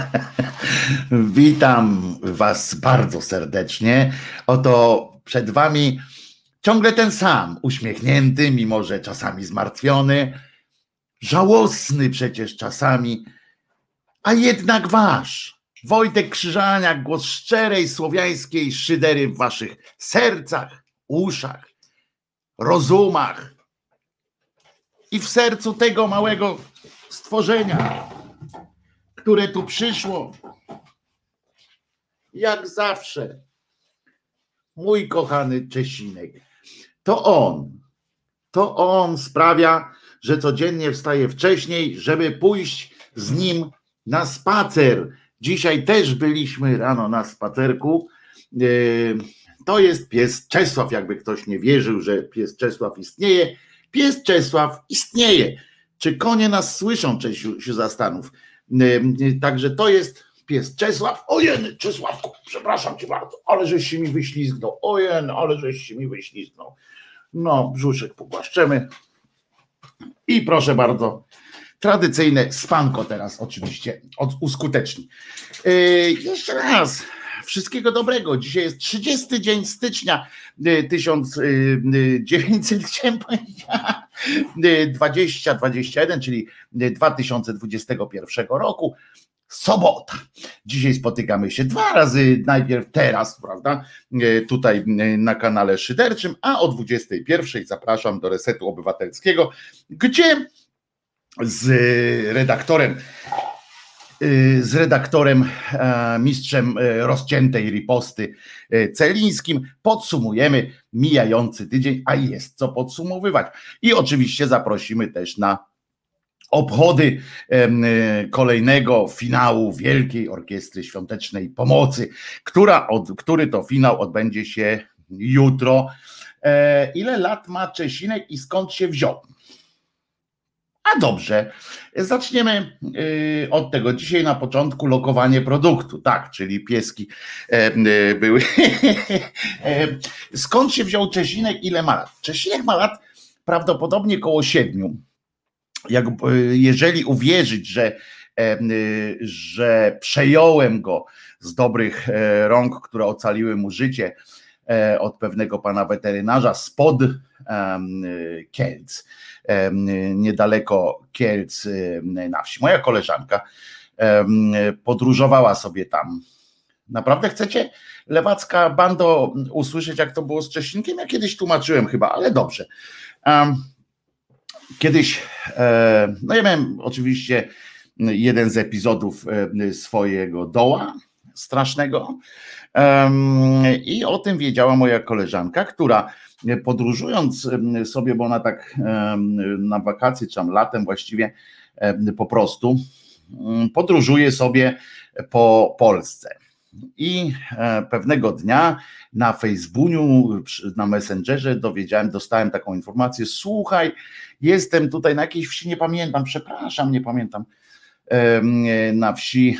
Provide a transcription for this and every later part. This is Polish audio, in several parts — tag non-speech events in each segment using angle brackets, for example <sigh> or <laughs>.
<laughs> Witam Was bardzo serdecznie. Oto przed Wami ciągle ten sam, uśmiechnięty, mimo że czasami zmartwiony, żałosny przecież czasami, a jednak Wasz. Wojtek Krzyżaniak, głos szczerej słowiańskiej szydery w Waszych sercach, uszach, rozumach i w sercu tego małego stworzenia które tu przyszło. Jak zawsze. Mój kochany Czesinek. To on. To on sprawia, że codziennie wstaje wcześniej, żeby pójść z nim na spacer. Dzisiaj też byliśmy rano na spacerku. E, to jest pies Czesław, jakby ktoś nie wierzył, że pies Czesław istnieje. Pies Czesław istnieje. Czy konie nas słyszą, Czesiu, się zastanów. Także to jest pies Czesław. Ojen, Czesławku, przepraszam cię bardzo, ale żeś się mi wyślizgnął. Ojen, ale żeś się mi wyślizgnął. No, brzuszek pogłaszczemy. I proszę bardzo, tradycyjne spanko teraz oczywiście uskuteczni. Yy, jeszcze raz, Wszystkiego dobrego. Dzisiaj jest 30 dzień stycznia 1900, <laughs> chciałem powiedzieć, 2021, czyli 2021 roku. Sobota. Dzisiaj spotykamy się dwa razy, najpierw teraz, prawda, tutaj na kanale Szyderczym, a o 21 zapraszam do Resetu Obywatelskiego, gdzie z redaktorem Y, z redaktorem, e, mistrzem e, rozciętej riposty e, Celińskim. Podsumujemy mijający tydzień, a jest co podsumowywać. I oczywiście zaprosimy też na obchody kolejnego finału Wielkiej Orkiestry Świątecznej Pomocy, która od, który to finał odbędzie się jutro. Ile lat ma Czesinek i skąd się wziął? A dobrze, zaczniemy y, od tego. Dzisiaj na początku lokowanie produktu, tak, czyli pieski e, y, były. <laughs> E, skąd się wziął Czesinek, ile ma lat? Czesinek ma lat prawdopodobnie koło siedmiu. Jak, y, jeżeli uwierzyć, że, e, że przejąłem go z dobrych rąk, które ocaliły mu życie od pewnego pana weterynarza spod Kielc niedaleko Kielc na wsi. Moja koleżanka podróżowała sobie tam. Naprawdę chcecie, lewacka bando, usłyszeć, jak to było z Czesinkiem? Ja kiedyś tłumaczyłem chyba, ale dobrze. Kiedyś, e, no ja miałem oczywiście jeden z epizodów swojego doła strasznego i o tym wiedziała moja koleżanka, która podróżując sobie, bo ona tak na wakacje, czy tam latem właściwie po prostu podróżuje sobie po Polsce. I e, pewnego dnia na Facebooku, na Messengerze dowiedziałem, dostałem taką informację: Słuchaj, jestem tutaj na jakiejś wsi, nie pamiętam, przepraszam, nie pamiętam na wsi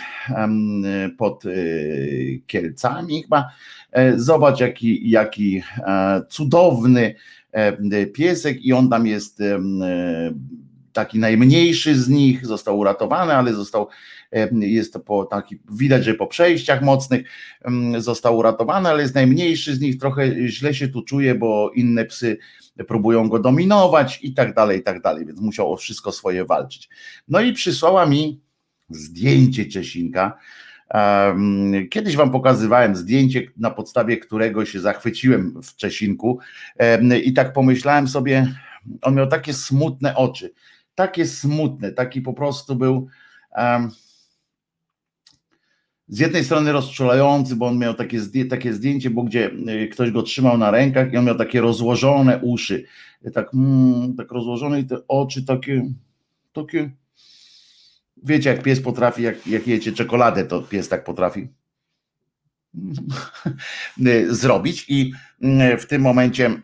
pod y, Kielcami chyba. E, zobacz, jaki, jaki e, cudowny piesek i on tam jest e, taki najmniejszy z nich, został uratowany, ale został, jest to po taki, widać, że po przejściach mocnych został uratowany, ale jest najmniejszy z nich, trochę źle się tu czuje, bo inne psy próbują go dominować i tak dalej, i tak dalej, więc musiał o wszystko swoje walczyć. No i przysłała mi zdjęcie Czesinka. Kiedyś Wam pokazywałem zdjęcie, na podstawie którego się zachwyciłem w Czesinku. I tak pomyślałem sobie, on miał takie smutne oczy, takie smutne, taki po prostu był z jednej strony rozczulający, bo on miał takie, takie zdjęcie, bo gdzie y, ktoś go trzymał na rękach i on miał takie rozłożone uszy, tak, mm, tak rozłożone i te oczy takie, takie, wiecie jak pies potrafi, jak, jak jecie czekoladę, to pies tak potrafi <laughs> zrobić i mm, w tym momencie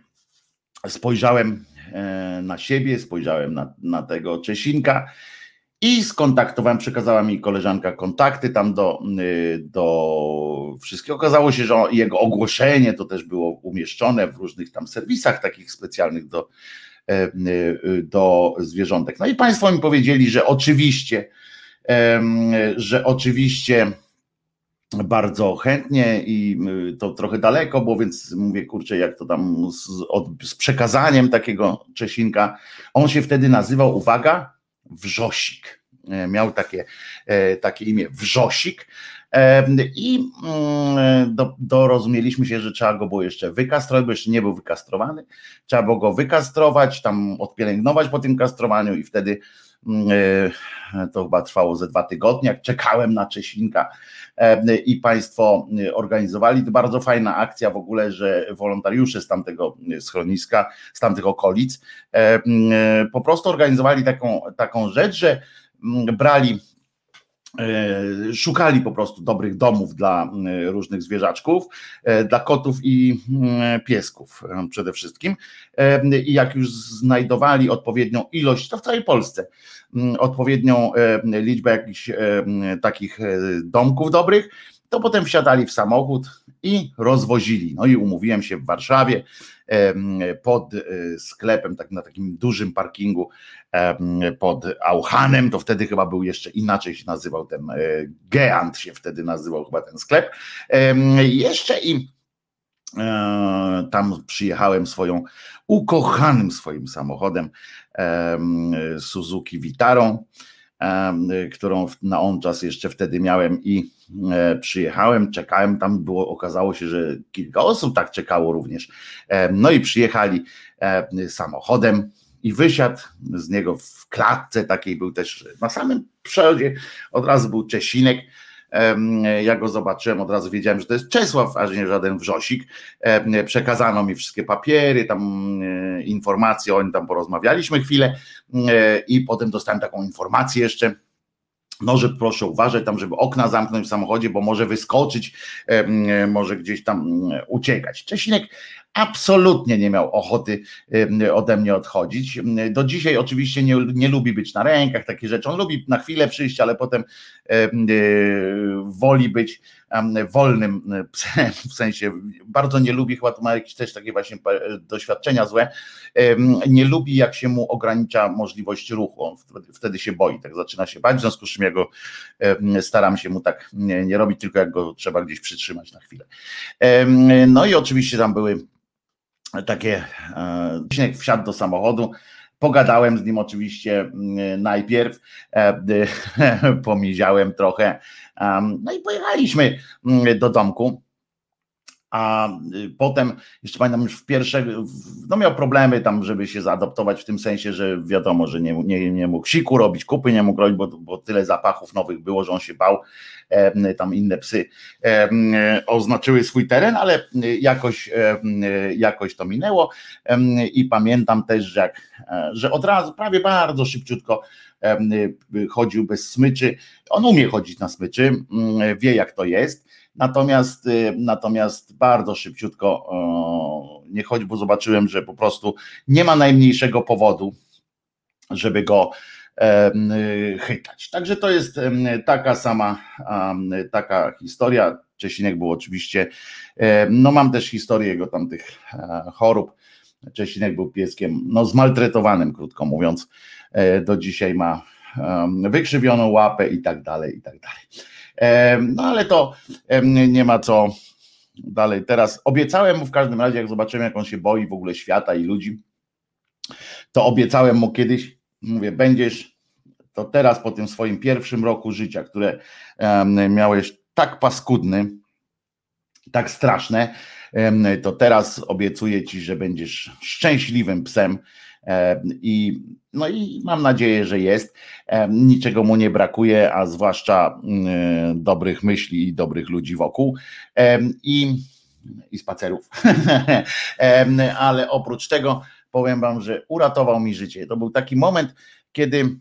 spojrzałem e, na siebie, spojrzałem na, na tego Czesinka i skontaktowałem, przekazała mi koleżanka kontakty tam do, y, do wszystkich. Okazało się, że jego ogłoszenie to też było umieszczone w różnych tam serwisach takich specjalnych do, e, y, do zwierzątek. No i Państwo mi powiedzieli, że oczywiście że oczywiście bardzo chętnie i to trochę daleko było, więc mówię, kurczę, jak to tam z, od, z przekazaniem takiego Czesinka. On się wtedy nazywał, uwaga, Wrzosik. E, miał takie, e, takie imię Wrzosik. I mm, do, dorozumieliśmy się, że trzeba go było jeszcze wykastrować, bo jeszcze nie był wykastrowany. Trzeba było go wykastrować, tam odpielęgnować po tym kastrowaniu i wtedy to chyba trwało ze dwa tygodnie, jak czekałem na Czesinka i Państwo organizowali. To bardzo fajna akcja w ogóle, że wolontariusze z tamtego schroniska, z tamtych okolic po prostu organizowali taką, taką rzecz, że brali E, szukali po prostu dobrych domów dla e, różnych zwierzaczków, e, dla kotów i piesków przede wszystkim. I jak już znajdowali odpowiednią ilość, to w całej Polsce, odpowiednią liczbę jakichś takich domków dobrych, to potem wsiadali w samochód i rozwozili. No i umówiłem się w Warszawie pod e, sklepem, tak na takim dużym parkingu pod Auchanem, to wtedy chyba był jeszcze inaczej się nazywał ten e, Geant się wtedy nazywał chyba ten sklep. Jeszcze i e, tam przyjechałem swoją ukochanym swoim samochodem Suzuki Vitarą którą na on czas jeszcze wtedy miałem i e, przyjechałem, czekałem, tam było, okazało się, że kilka osób tak czekało również. No i przyjechali samochodem i wysiadł z niego w klatce takiej był też na samym przodzie, od razu był Czesinek, ja go zobaczyłem, od razu wiedziałem, że to jest Czesław, a nie żaden wrzosik. Przekazano mi wszystkie papiery, tam e, informacje, oni tam porozmawialiśmy chwilę e, i potem dostałem taką informację jeszcze, no, że proszę uważać tam, żeby okna zamknąć w samochodzie, bo może wyskoczyć, e, może gdzieś tam uciekać. Czesinek absolutnie nie miał ochoty ode mnie odchodzić. Do dzisiaj oczywiście nie, nie lubi być na rękach, takie rzeczy. On lubi na chwilę przyjść, ale potem e, woli być wolnym psem, w sensie bardzo nie lubi, chyba to ma jakieś też takie właśnie doświadczenia złe, nie lubi jak się mu ogranicza możliwość ruchu, on wtedy się boi, tak zaczyna się bać, w związku z czym ja go staram się mu tak nie, nie robić, tylko jak go trzeba gdzieś przytrzymać na chwilę. No i oczywiście tam były takie, e, wsiadł do samochodu, pogadałem z nim oczywiście najpierw, e, <laughs> pomiziałem trochę, no i pojechaliśmy do domku a y, potem, jeszcze pamiętam, już w pierwsze, no miał problemy tam, żeby się zaadoptować w tym sensie, że wiadomo, że nie, nie, nie mógł siku robić, kupy nie mógł robić, bo, bo tyle zapachów nowych było, że on się bał, e, tam inne psy e, oznaczyły swój teren, ale jakoś, e, jakoś to minęło. I pamiętam też, że, jak, e, że od razu, prawie bardzo szybciutko chodził bez smyczy, on umie chodzić na smyczy, wie jak to jest, Natomiast, y, natomiast bardzo szybciutko nie chodzi, bo zobaczyłem, że po prostu nie ma najmniejszego powodu, żeby go chytać. Także to jest taka sama taka historia. Czesinek był oczywiście, no mam też historię jego tamtych e, chorób. Czesinek był pieskiem, no zmaltretowanym, krótko mówiąc. E, do dzisiaj ma wykrzywioną łapę i tak dalej, i tak dalej. No ale to nie ma co dalej. Teraz obiecałem mu w każdym razie, jak zobaczymy, jak on się boi w ogóle świata i ludzi, to obiecałem mu kiedyś, mówię, będziesz to teraz po tym swoim pierwszym roku życia, które miałeś tak paskudny, tak straszne, to teraz obiecuję ci, że będziesz szczęśliwym psem i no i mam nadzieję, że jest. Niczego mu nie brakuje, a zwłaszcza mm, dobrych myśli i dobrych ludzi wokół. I, i spacerów. <laughs> Ale oprócz tego powiem wam, że uratował mi życie. To był taki moment, kiedy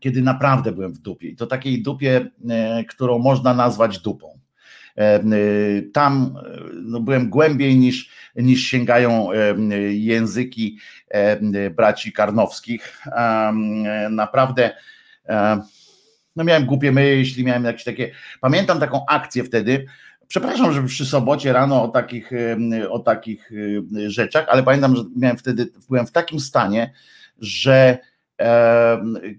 kiedy naprawdę byłem w dupie. I to takiej dupie, e, którą można nazwać dupą. Y, tam y, no, byłem głębiej niż, niż sięgają języki braci karnowskich. Naprawdę no miałem głupie myśli, miałem jakieś takie, pamiętam taką akcję wtedy, przepraszam, że przy sobocie rano o takich, o takich rzeczach, ale pamiętam, że miałem wtedy, byłem w takim stanie, że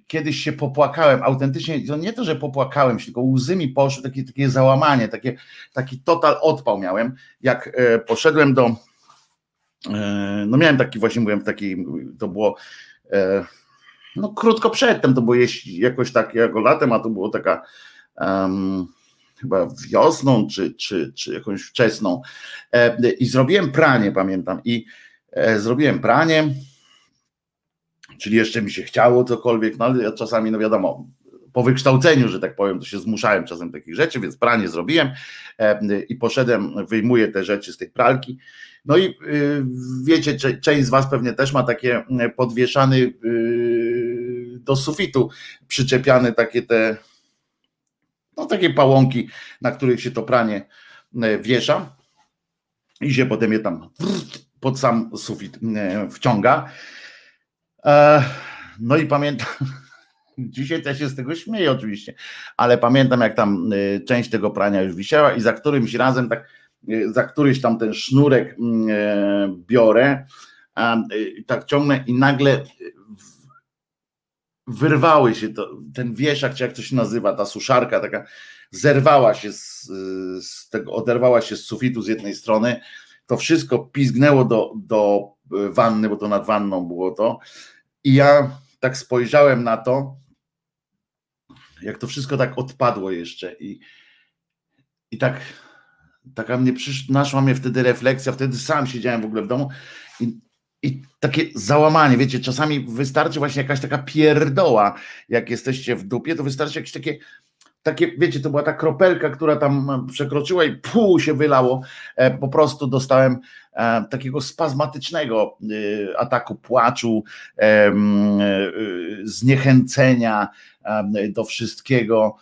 kiedyś się popłakałem, autentycznie, to nie to, że popłakałem się, tylko łzy mi poszły, takie, takie załamanie, takie, taki total odpał miałem, jak e, poszedłem do, e, no miałem taki właśnie, mówiłem, taki, to było e, no krótko przedtem, to było jakoś tak jako latem, a to było taka um, chyba wiosną, czy, czy, czy jakąś wczesną. I zrobiłem pranie, pamiętam, i zrobiłem pranie, czyli jeszcze mi się chciało cokolwiek, no ale ja czasami, no wiadomo, po wykształceniu, że tak powiem, to się zmuszałem czasem takich rzeczy, więc pranie zrobiłem e, i poszedłem, wyjmuję te rzeczy z tej pralki. No i y, wiecie, część z Was pewnie też ma takie mm, podwieszany do sufitu przyczepiane takie te, no takie pałąki, na których się to pranie e, wiesza i się potem je tam pod sam sufit e, wciąga. E, no i pamiętam, <laughs> dzisiaj też się z tego śmieję oczywiście, ale pamiętam jak tam e, część tego prania już wisiała i za którymś razem tak, e, za któryś tam ten sznurek mm, biorę, tak ciągnę i nagle wyrwały się to, ten wieszak, czy jak to się nazywa, ta suszarka taka, zerwała się z, z tego, oderwała się z sufitu z jednej strony, to wszystko pizgnęło do, do wanny, bo to nad wanną było to. I ja tak spojrzałem na to, jak to wszystko tak odpadło jeszcze i, i tak taka mnie przysz, naszła mnie wtedy refleksja, wtedy sam siedziałem w ogóle w domu i, i takie załamanie, wiecie, czasami wystarczy właśnie jakaś taka pierdoła, jak jesteście w dupie, to wystarczy jakieś takie takie, wiecie, to była ta kropelka, która tam przekroczyła i pół się wylało. E, po prostu dostałem e, takiego spazmatycznego e, ataku płaczu, zniechęcenia do wszystkiego.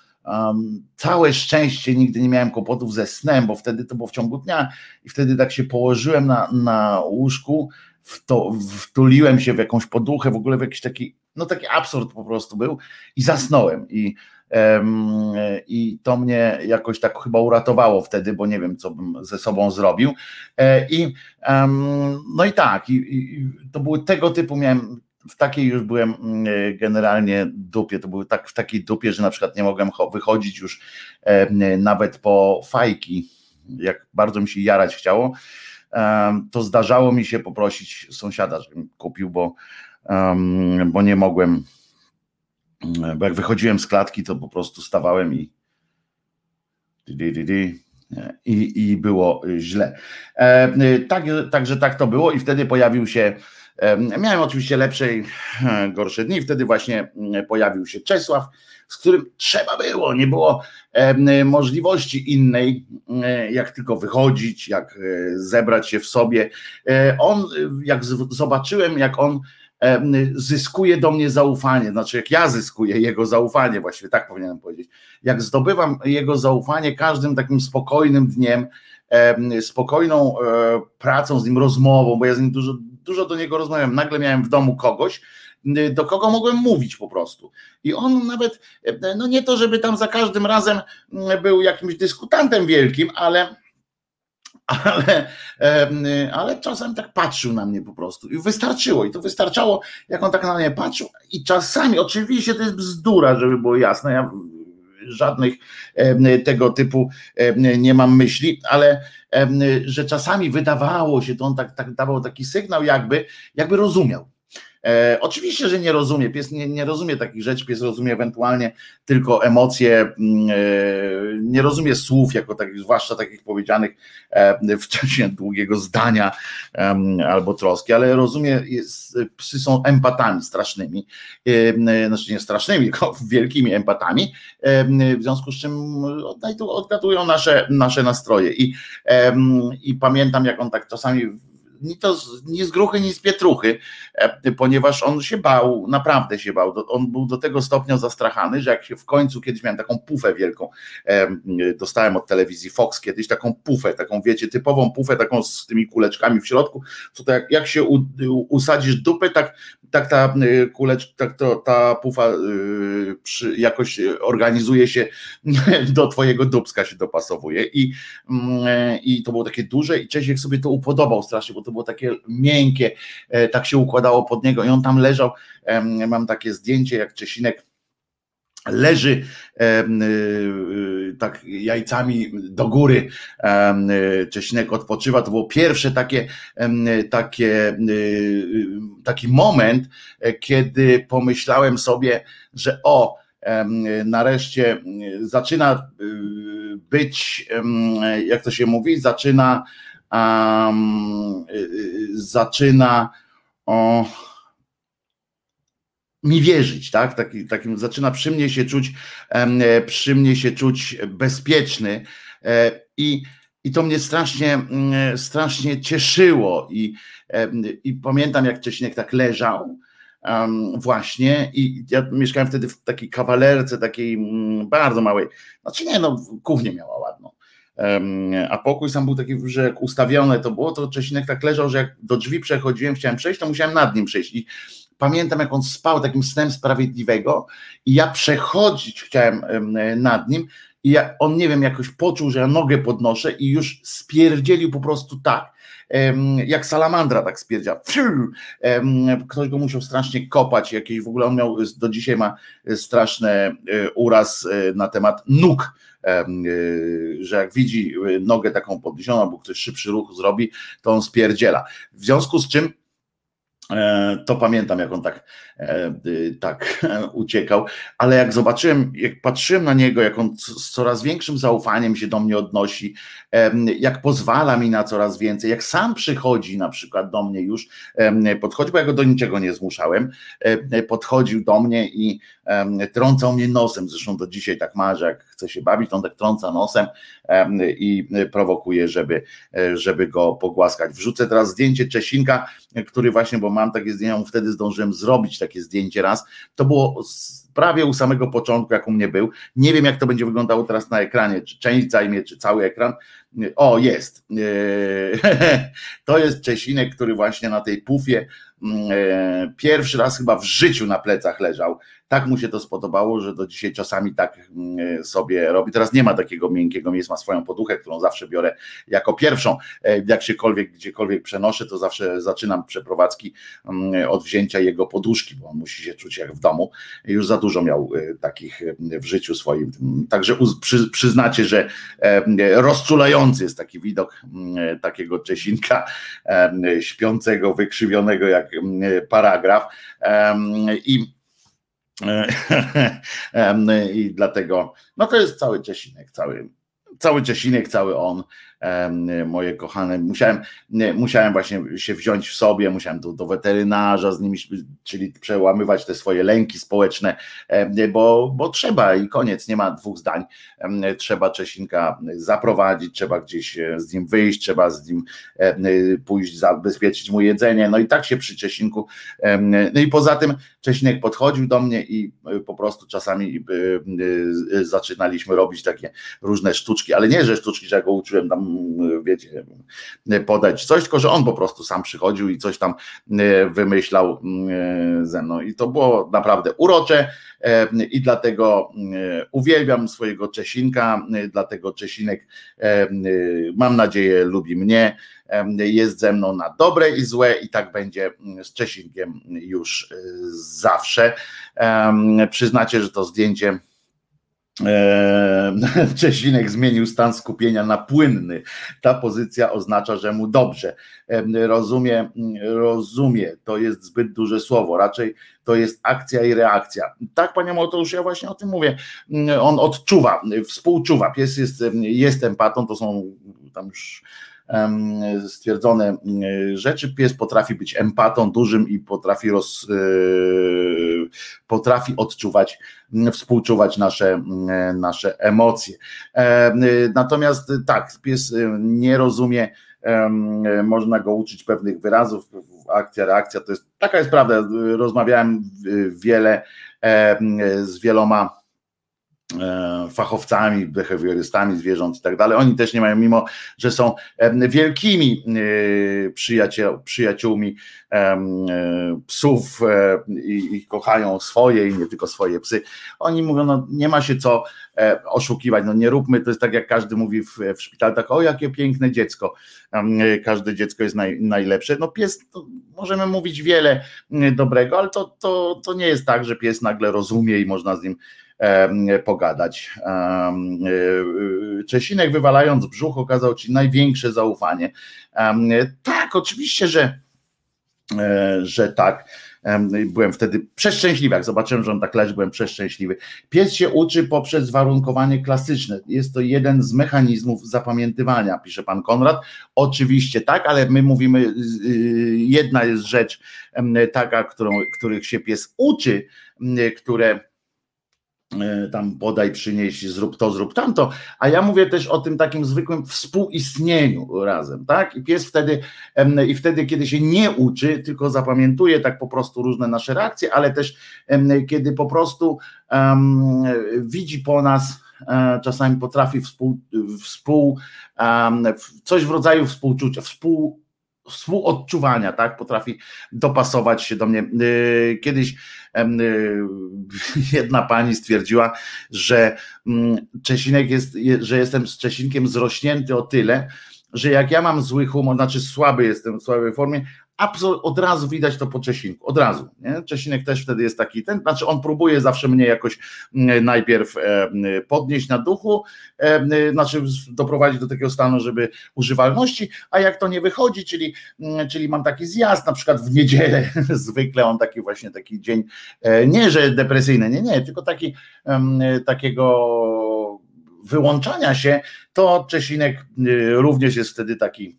Całe szczęście nigdy nie miałem kłopotów ze snem, bo wtedy to było w ciągu dnia i wtedy tak się położyłem na, na łóżku, to, wtuliłem się w jakąś poduchę, w ogóle w jakiś taki, no taki absurd po prostu był i zasnąłem. I i to mnie jakoś tak chyba uratowało wtedy, bo nie wiem, co bym ze sobą zrobił. E, I no i tak, i, to były tego typu, miałem w takiej już byłem mm, generalnie dupie, to były tak w takiej dupie, że na przykład nie mogłem wychodzić już nawet po fajki, jak bardzo mi się jarać chciało, to zdarzało mi się poprosić sąsiada, żebym kupił, bo, bo nie mogłem bo jak wychodziłem z klatki, to po prostu stawałem i i, i było źle. E, tak, także tak to było i wtedy pojawił się, e, miałem oczywiście lepsze i e, gorsze dni, wtedy właśnie pojawił się Czesław, z którym trzeba było, nie było możliwości innej, jak tylko wychodzić, jak zebrać się w sobie. On, jak zobaczyłem, jak on zyskuje do mnie zaufanie, znaczy jak ja zyskuję jego zaufanie, właściwie tak powinienem powiedzieć, jak zdobywam jego zaufanie każdym takim spokojnym dniem, spokojną e, pracą z nim, rozmową, bo ja z nim dużo, dużo do niego rozmawiam, nagle miałem w domu kogoś, do kogo mogłem mówić po prostu. I on nawet, no nie to, żeby tam za każdym razem był jakimś dyskutantem wielkim, ale ale, ale czasem tak patrzył na mnie po prostu i wystarczyło i to wystarczało, jak on tak na mnie patrzył i czasami, oczywiście to jest bzdura, żeby było jasne, ja żadnych tego typu nie mam myśli, ale że czasami wydawało się, to on tak, tak dawał taki sygnał jakby, jakby rozumiał, E, oczywiście, że nie rozumie, pies nie, nie rozumie takich rzeczy, pies rozumie ewentualnie tylko emocje, mm, e, nie rozumie słów jako takich, zwłaszcza takich powiedzianych e, w czasie długiego zdania albo troski, ale rozumie, jest, psy są empatami strasznymi, znaczy nie strasznymi, <laughs> tylko wielkimi empatami, w związku z czym odgadują nasze, nasze nastroje. I, i pamiętam jak on tak czasami ni to nie z gruchy, ni z pietruchy, e, ponieważ on się bał, naprawdę się bał. On był do tego stopnia zastrachany, że jak się w końcu kiedyś miałem taką pufę wielką, dostałem od telewizji Fox kiedyś taką pufę, taką wiecie, typową pufę, taką z tymi kuleczkami w środku, co to jak, jak się u, usadzisz dupę, tak, tak ta y, kulecz, tak to, ta pufa y, przy, jakoś organizuje się <laughs> do twojego dubska się dopasowuje i, mm, i to było takie duże i Czesiek sobie to upodobał strasznie, bo to było takie miękkie, tak się układało pod niego i on tam leżał. Mam takie zdjęcie, jak Czesinek leży tak jajcami do góry, Czesinek odpoczywa, to było pierwsze takie, takie, taki moment, kiedy pomyślałem sobie, że o, nareszcie zaczyna być, jak to się mówi, zaczyna um, zaczyna o, mi wierzyć, tak? Taki, takim zaczyna przy mnie się czuć, przy mnie się czuć bezpieczny i, i to mnie strasznie, strasznie cieszyło i, i pamiętam jak Cześniek tak leżał właśnie i ja mieszkałem wtedy w takiej kawalerce, takiej bardzo małej, znaczy nie no, kuchnię miała ładną, a pokój sam był taki, że jak ustawione to było, to Czesinek tak leżał, że jak do drzwi przechodziłem, chciałem przejść, to musiałem nad nim przejść. I pamiętam jak on spał takim snem sprawiedliwego i ja przechodzić chciałem nad nim i ja, on nie wiem, jakoś poczuł, że ja nogę podnoszę i już spierdzielił po prostu tak, jak salamandra tak spierdział. Ktoś go musiał strasznie kopać, jakieś w ogóle on miał, do dzisiaj ma straszny e, uraz e, na temat nóg, e, że jak widzi nogę taką podniesioną, albo ktoś szybszy ruch zrobi, to on spierdziela. W związku z czym E, to pamiętam, jak on tak, e, tak <laughs> uciekał, ale jak zobaczyłem, jak patrzyłem na niego, jak on z coraz większym zaufaniem się do mnie odnosi, jak pozwala mi na coraz więcej, jak sam przychodzi na przykład do mnie już, podchodzi, bo ja go do niczego nie zmuszałem, e, podchodził do mnie i trącał mnie nosem, zresztą do dzisiaj tak ma, że jak chce się bawić, to on tak trąca nosem i prowokuje, żeby, żeby go pogłaskać. Wrzucę teraz zdjęcie Czesinka, który właśnie, bo mam takie zdjęcia, wtedy zdążyłem zrobić takie zdjęcie raz, to było prawie u samego początku, jak u mnie był. Nie wiem, jak to będzie wyglądało teraz na ekranie, czy część zajmie, czy cały ekran. O, jest. <laughs> To jest Czesinek, który właśnie na tej pufie mm, e, pierwszy raz chyba w życiu na plecach leżał tak mu się to spodobało, że do dzisiaj czasami tak mm, sobie robi. Teraz nie ma takiego miękkiego miejsca, ma swoją poduchę, którą zawsze biorę jako pierwszą. E, jak siekolwiek, gdziekolwiek przenoszę, to zawsze zaczynam przeprowadzki mm, od wzięcia jego poduszki, bo on musi się czuć jak w domu. Już za dużo miał e, takich e, w życiu swoim. Także przy, przyznacie, że rozczulający jest taki widok mm, takiego Czesinka śpiącego, wykrzywionego jak paragraf. I <laughs> I dlatego, no to jest cały Czesinek, cały, cały Czesinek, cały on moje kochane. Musiałem, musiałem właśnie się wziąć w sobie, musiałem do, do weterynarza z nimi, czyli przełamywać te swoje lęki społeczne, bo, bo trzeba i koniec, nie ma dwóch zdań. Trzeba Czesinka zaprowadzić, trzeba gdzieś e, z nim wyjść, trzeba z nim pójść, zabezpieczyć mu jedzenie. No i tak się przy Czesinku. No i poza tym Czesinek podchodził do mnie i e, po prostu czasami e, zaczynaliśmy robić takie różne sztuczki, ale nie, że sztuczki, że ja go uczyłem tam wiecie, podać coś, tylko że on po prostu sam przychodził i coś tam e, wymyślał e, ze mną. I to było naprawdę urocze e, i dlatego uwielbiam swojego Czesinka, dlatego Czesinek mam nadzieję lubi mnie, jest ze mną na dobre i złe i tak będzie z Czesinkiem już zawsze. Przyznacie, że to zdjęcie <laughs> Czesinek zmienił stan skupienia na płynny. Ta pozycja oznacza, że mu dobrze. Rozumie, rozumie, to jest zbyt duże słowo, raczej to jest akcja i reakcja. Tak, panie Mateusz, ja właśnie o tym mówię. On odczuwa, współczuwa. Pies jest, jest empatą, to są tam już stwierdzone mm, rzeczy. Pies potrafi być empatą dużym i potrafi, roz, e, potrafi odczuwać, współczuwać nasze, nasze emocje. Natomiast tak, pies e, nie rozumie, można go uczyć pewnych wyrazów, akcja, reakcja, to jest, taka jest prawda, rozmawiałem wiele z wieloma E, fachowcami, behawiorystami zwierząt i tak dalej. Oni też nie mają, mimo że są wielkimi e, przyjaciół, przyjaciółmi e, psów i, i, kochają swoje i nie tylko swoje psy. Oni mówią, no nie ma się co oszukiwać, no nie róbmy, to jest tak jak każdy mówi w, w szpitalu, tak o jakie piękne dziecko, każde dziecko jest naj, najlepsze. No pies, możemy mówić wiele dobrego, ale to, to, to nie jest tak, że pies nagle rozumie i można z nim pogadać. E, e, Czesinek wywalając brzuch okazał ci największe zaufanie. Tak, oczywiście, że, e, że tak. Byłem wtedy przeszczęśliwy, jak zobaczyłem, że on tak leży, byłem przeszczęśliwy. Pies się uczy poprzez warunkowanie klasyczne. Jest to jeden z mechanizmów zapamiętywania, pisze pan Konrad. Oczywiście tak, ale my mówimy, jedna jest rzecz taka, którą, których się pies uczy, które tam bodaj przynieść, zrób to, zrób tamto, a ja mówię też o tym takim zwykłym współistnieniu razem, tak? I pies wtedy, i wtedy, kiedy się nie uczy, tylko zapamiętuje tak po prostu różne nasze reakcje, ale też kiedy po prostu um, widzi po nas, e, czasami potrafi współ, współ um, coś w rodzaju współczucia, współ współodczuwania, tak? Potrafi dopasować się do mnie. Y, kiedyś y, <laughs> jedna pani stwierdziła, że mm, Czesinek jest, że jestem z Czesinkiem zrośnięty o tyle, że jak ja mam zły humor, znaczy słaby jestem w słabej formie, od razu widać to po Czesinku, od razu. Nie? Czesinek też wtedy jest taki, ten, znaczy on próbuje zawsze mnie jakoś mm, najpierw e, podnieść na duchu, e, znaczy doprowadzić do takiego stanu, żeby używalności, a jak to nie wychodzi, czyli, mm, czyli mam taki zjazd, na przykład w niedzielę, <laughs> zwykle on taki właśnie taki dzień, e, nie że depresyjny, nie, nie, tylko taki takiego wyłączania się, to Czesinek również jest wtedy taki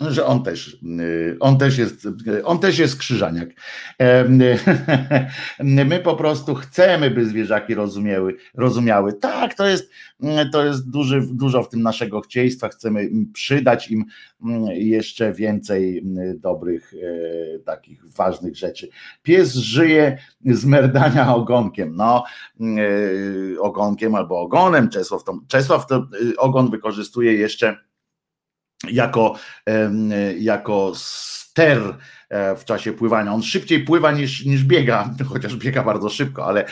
że on też, y, on też jest, on też jest krzyżaniak. <laughs> My po prostu chcemy, by zwierzaki rozumiały, rozumiały. Tak, to jest, to jest duży, dużo w tym naszego chcieństwa. Chcemy przydać im mm, jeszcze więcej mm, dobrych, e, takich ważnych rzeczy. Pies żyje z merdania <laughs> ogonkiem. No, e, ogonkiem albo ogonem. Czesław to, Czesław to y, ogon wykorzystuje jeszcze jako, jako ster e, w czasie pływania. On szybciej pływa niż, niż biega, <laughs> chociaż biega bardzo szybko, ale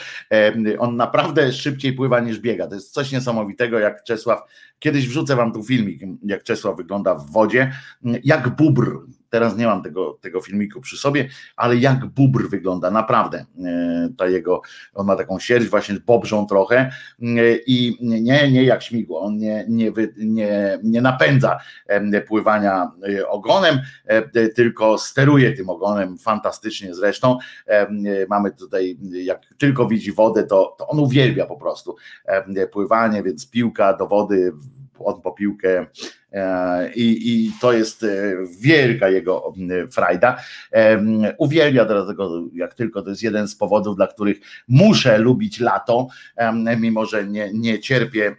on naprawdę szybciej pływa niż biega. To jest coś niesamowitego, jak Czesław, kiedyś wrzucę wam tu filmik, jak Czesław wygląda w wodzie, jak bubr Teraz nie mam tego, tego filmiku przy sobie, ale jak bubr wygląda, naprawdę. E, ta jego, on ma taką sierść właśnie bobrzą trochę e, i nie, nie jak śmigło, on nie, nie, nie, nie napędza pływania e, ogonem, tylko steruje tym ogonem fantastycznie zresztą. Mamy tutaj, jak tylko widzi wodę, to, to on uwielbia po prostu pływanie, więc piłka do wody on po piłkę i, i to jest e, wielka jego frajda. E, uwielbia dlatego, jak tylko to jest jeden z powodów, dla których muszę lubić lato, mimo że nie, nie cierpię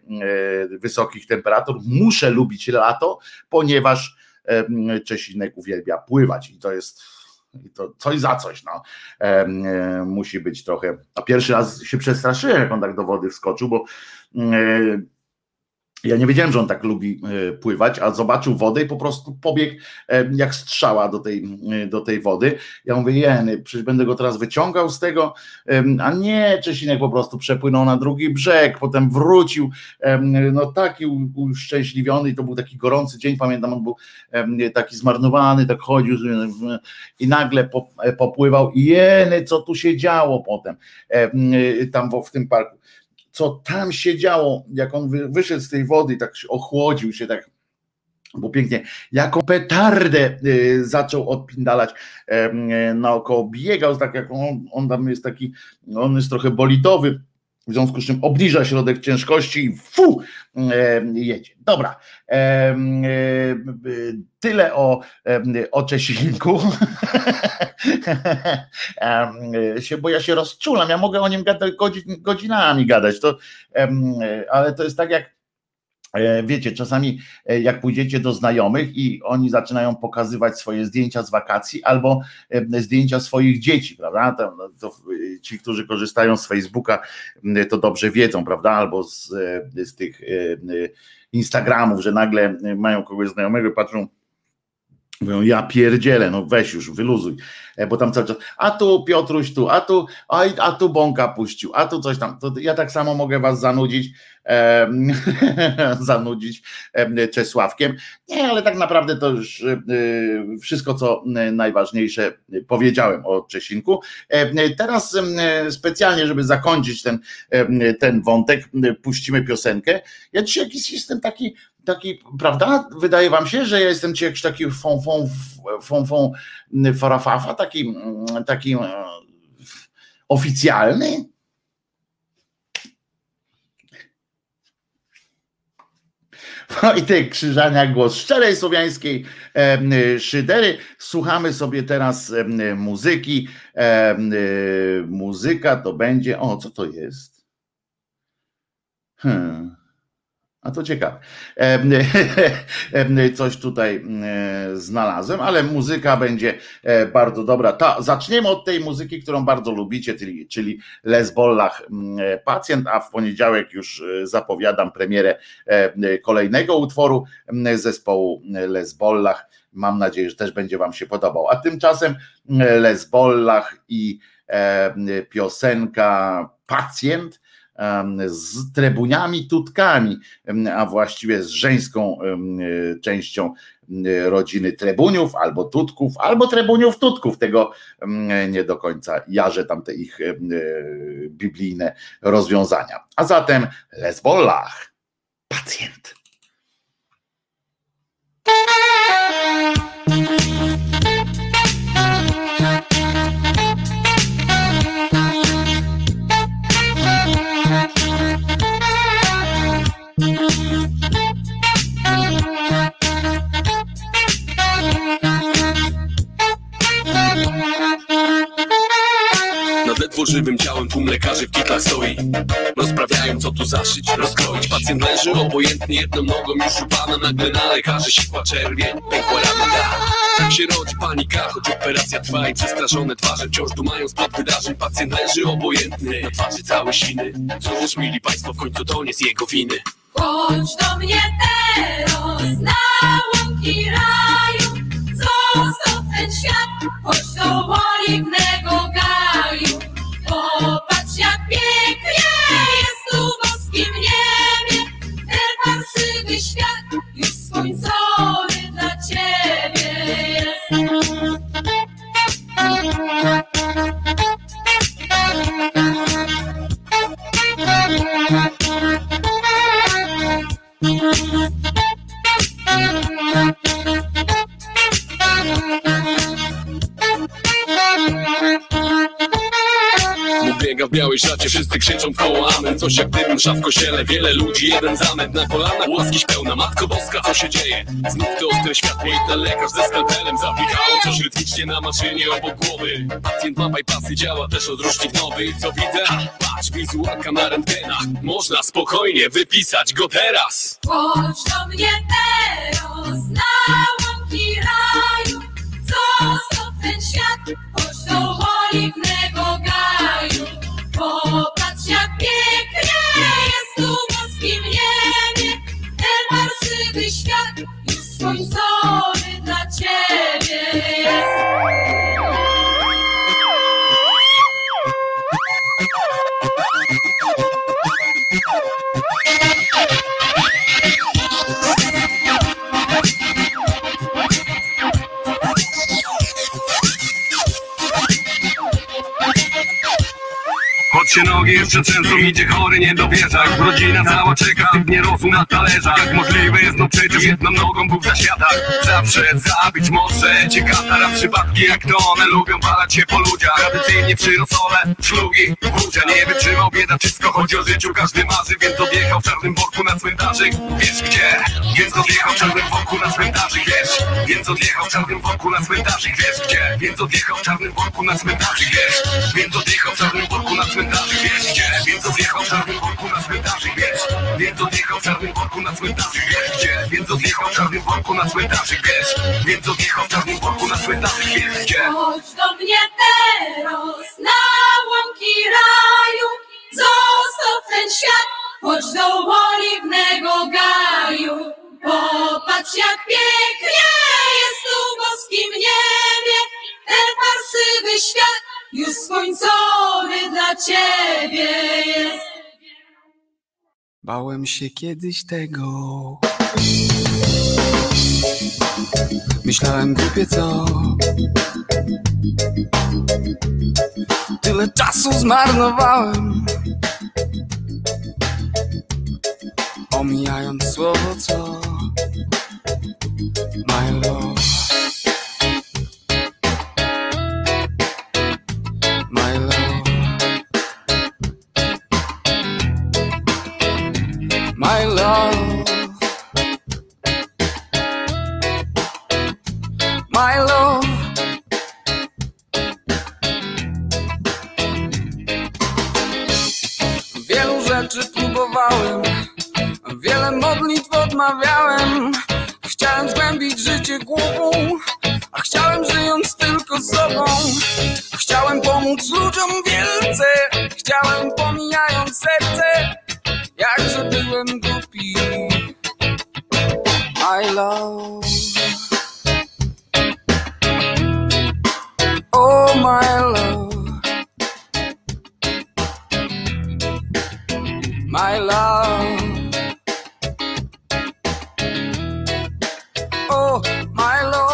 wysokich temperatur, muszę lubić lato, ponieważ Czesinek uwielbia pływać i to jest i to coś za coś, no. E, musi być trochę. A pierwszy raz się przestraszyłem, jak on tak do wody wskoczył, bo e, ja nie wiedziałem, że on tak lubi e, pływać, a zobaczył wodę i po prostu pobiegł e, jak strzała do tej, e, do tej wody. Ja mówię, jeny, przecież będę go teraz wyciągał z tego, a nie, Czesinek po prostu przepłynął na drugi brzeg, potem wrócił, no taki uszczęśliwiony to był taki gorący dzień, pamiętam, on był taki zmarnowany, tak chodził i nagle popływał i jeny, co tu się działo potem tam w tym parku co tam się działo, jak on wyszedł z tej wody tak się ochłodził się, tak bo pięknie, jaką petardę y, zaczął odpindalać naokoło, biegał, tak jak on, on tam jest taki, on jest trochę bolitowy, w związku z czym obniża środek ciężkości i fu, e, jedzie. Dobra, e, e, tyle o, o Czesinku, <laughs> bo ja się rozczulam, ja mogę o nim godzinami gadać, to, ale to jest tak jak wiecie, czasami e, jak pójdziecie do znajomych i oni zaczynają pokazywać swoje zdjęcia z wakacji albo e, zdjęcia swoich dzieci, prawda? To, to ci, którzy korzystają z Facebooka, to dobrze wiedzą, prawda? Albo z, z tych Instagramów, że nagle mają kogoś znajomego i patrzą, Mówią, ja pierdzielę, no weź już, wyluzuj, e, bo tam cały czas, a tu Piotruś tu, a tu, a, a tu Bąka puścił, a tu coś tam, to ja tak samo mogę was zanudzić, e, <laughs> zanudzić e, Czesławkiem. Nie, ale tak naprawdę to już e, wszystko, co najważniejsze powiedziałem o Czesinku. E, teraz specjalnie, żeby zakończyć ten, ten wątek, puścimy piosenkę. Ja dzisiaj jakiś jestem taki taki, prawda? Wydaje wam się, że ja jestem ci jakiś taki fon, fon, farafafa, taki, taki e, oficjalny? Wojtek Krzyżania, głos szczerej słowiańskiej e, szydery. Słuchamy sobie teraz e, muzyki. Muzyka to będzie. O, co to jest? Hmm. A to ciekawe. <laughs> Coś tutaj znalazłem, ale muzyka będzie e, bardzo dobra. Ta, zaczniemy od tej muzyki, którą bardzo lubicie, czyli, czyli Les Bollach Pacjent, a w poniedziałek już e, zapowiadam premierę e, kolejnego utworu zespołu Les Bollach. Mam nadzieję, że też będzie Wam się podobał. A tymczasem Les Bollach i piosenka Pacjent z trebuniami tutkami, a właściwie z żeńską częścią rodziny trebuniów, albo tutków, albo trebuniów tutków. Tego nie do końca jarzę tam te ich biblijne rozwiązania. A zatem Lesbolach, pacjent. Ledwo żywym ciałem tłum lekarzy w kitlach stoi. Rozprawiają co tu zaszyć, rozkroić. Pacjent leży obojętnie jedną nogą już u pana Nagle na lekarzy sikła czerwień, pękła rana Tak się rodzi panika, choć operacja trwa i przestraszone twarze wciąż dumają spod wydarzeń. Pacjent leży obojętny, na twarzy całe siny Cóż, mili państwo, w końcu to nie z jego winy. Chodź do mnie teraz na łąki raju. Zostaw ten świat, chodź do oliwnego gaju Thank you. W białej szacie, wszyscy krzyczą koło amen. Coś jak dym, msza w wiele ludzi, jeden zamęt Na kolanach łaskiś pełna, Matko Boska, co się dzieje? Znów to ostre światło i ten lekarz ze skalpelem Zapikało coś rytmicznie na maszynie obok głowy. Pacjent ma bypassy, działa też odrusznik nowy Co widzę? Ha, patrz, wizualka na rentgenach. Można spokojnie wypisać go teraz. Chodź do mnie teraz na łąki raju. Zostaw ten świat, chodź do gaju Popatrz jak pięknie jest tu w boskim niebie. Ten marsywy świat już skończony się nogi jeszcze często idzie chory, nie dowierza. Już rodzina cała czeka, nie rosł na talerzach możliwe jest, no przecież jedną nogą był w zaświatach Zawsze zabić może cię katara Przypadki jak to one lubią walać się po ludziach. Tradycyjnie przyrosole, szlugi, wódzia Nie wytrzymał bieda, wszystko chodzi o życiu. Każdy marzy, więc odjechał w czarnym worku na cmentarzyk Wiesz gdzie? Więc odjechał w czarnym worku na cmentarzyk Wiesz? Więc odjechał w czarnym worku na cmentarzyk Wiesz gdzie? Więc odjechał w czarnym worku na cmentarzyk Wiesz? Więc odjechał w czarnym worku na cmentarzyk Wiesz gdzie? Więc odjechał w czarnym worku na cmentarzyk Wiesz? Więc odjechał w czarnym worku na cmentarzyk Wiesz gdzie? Więc odjechał w czarnym worku na cmentarzyk Wiesz? Więc odjechał w czarnym worku na cmentarzyk Wiesz gdzie? Chodź do mnie teraz na łąki raju, zostaw ten świat, chodź do oliwnego gaju. Popatrz jak pięknie jest tu w boskim niebie, ten parsywy świat już skończony dla ciebie jest. Bałem się kiedyś tego. Myślałem głupie co. Tyle czasu zmarnowałem. Omijając słowo co. My love. My love. My love. Wielu rzeczy próbowałem, wiele modlitw odmawiałem. Chciałem zgłębić życie głową, a chciałem żyjąc tylko sobą. Chciałem pomóc ludziom wielce, chciałem pomijając serce, jakże byłem głupi. My love. Oh, my love. Oh, my love. Oh, my love.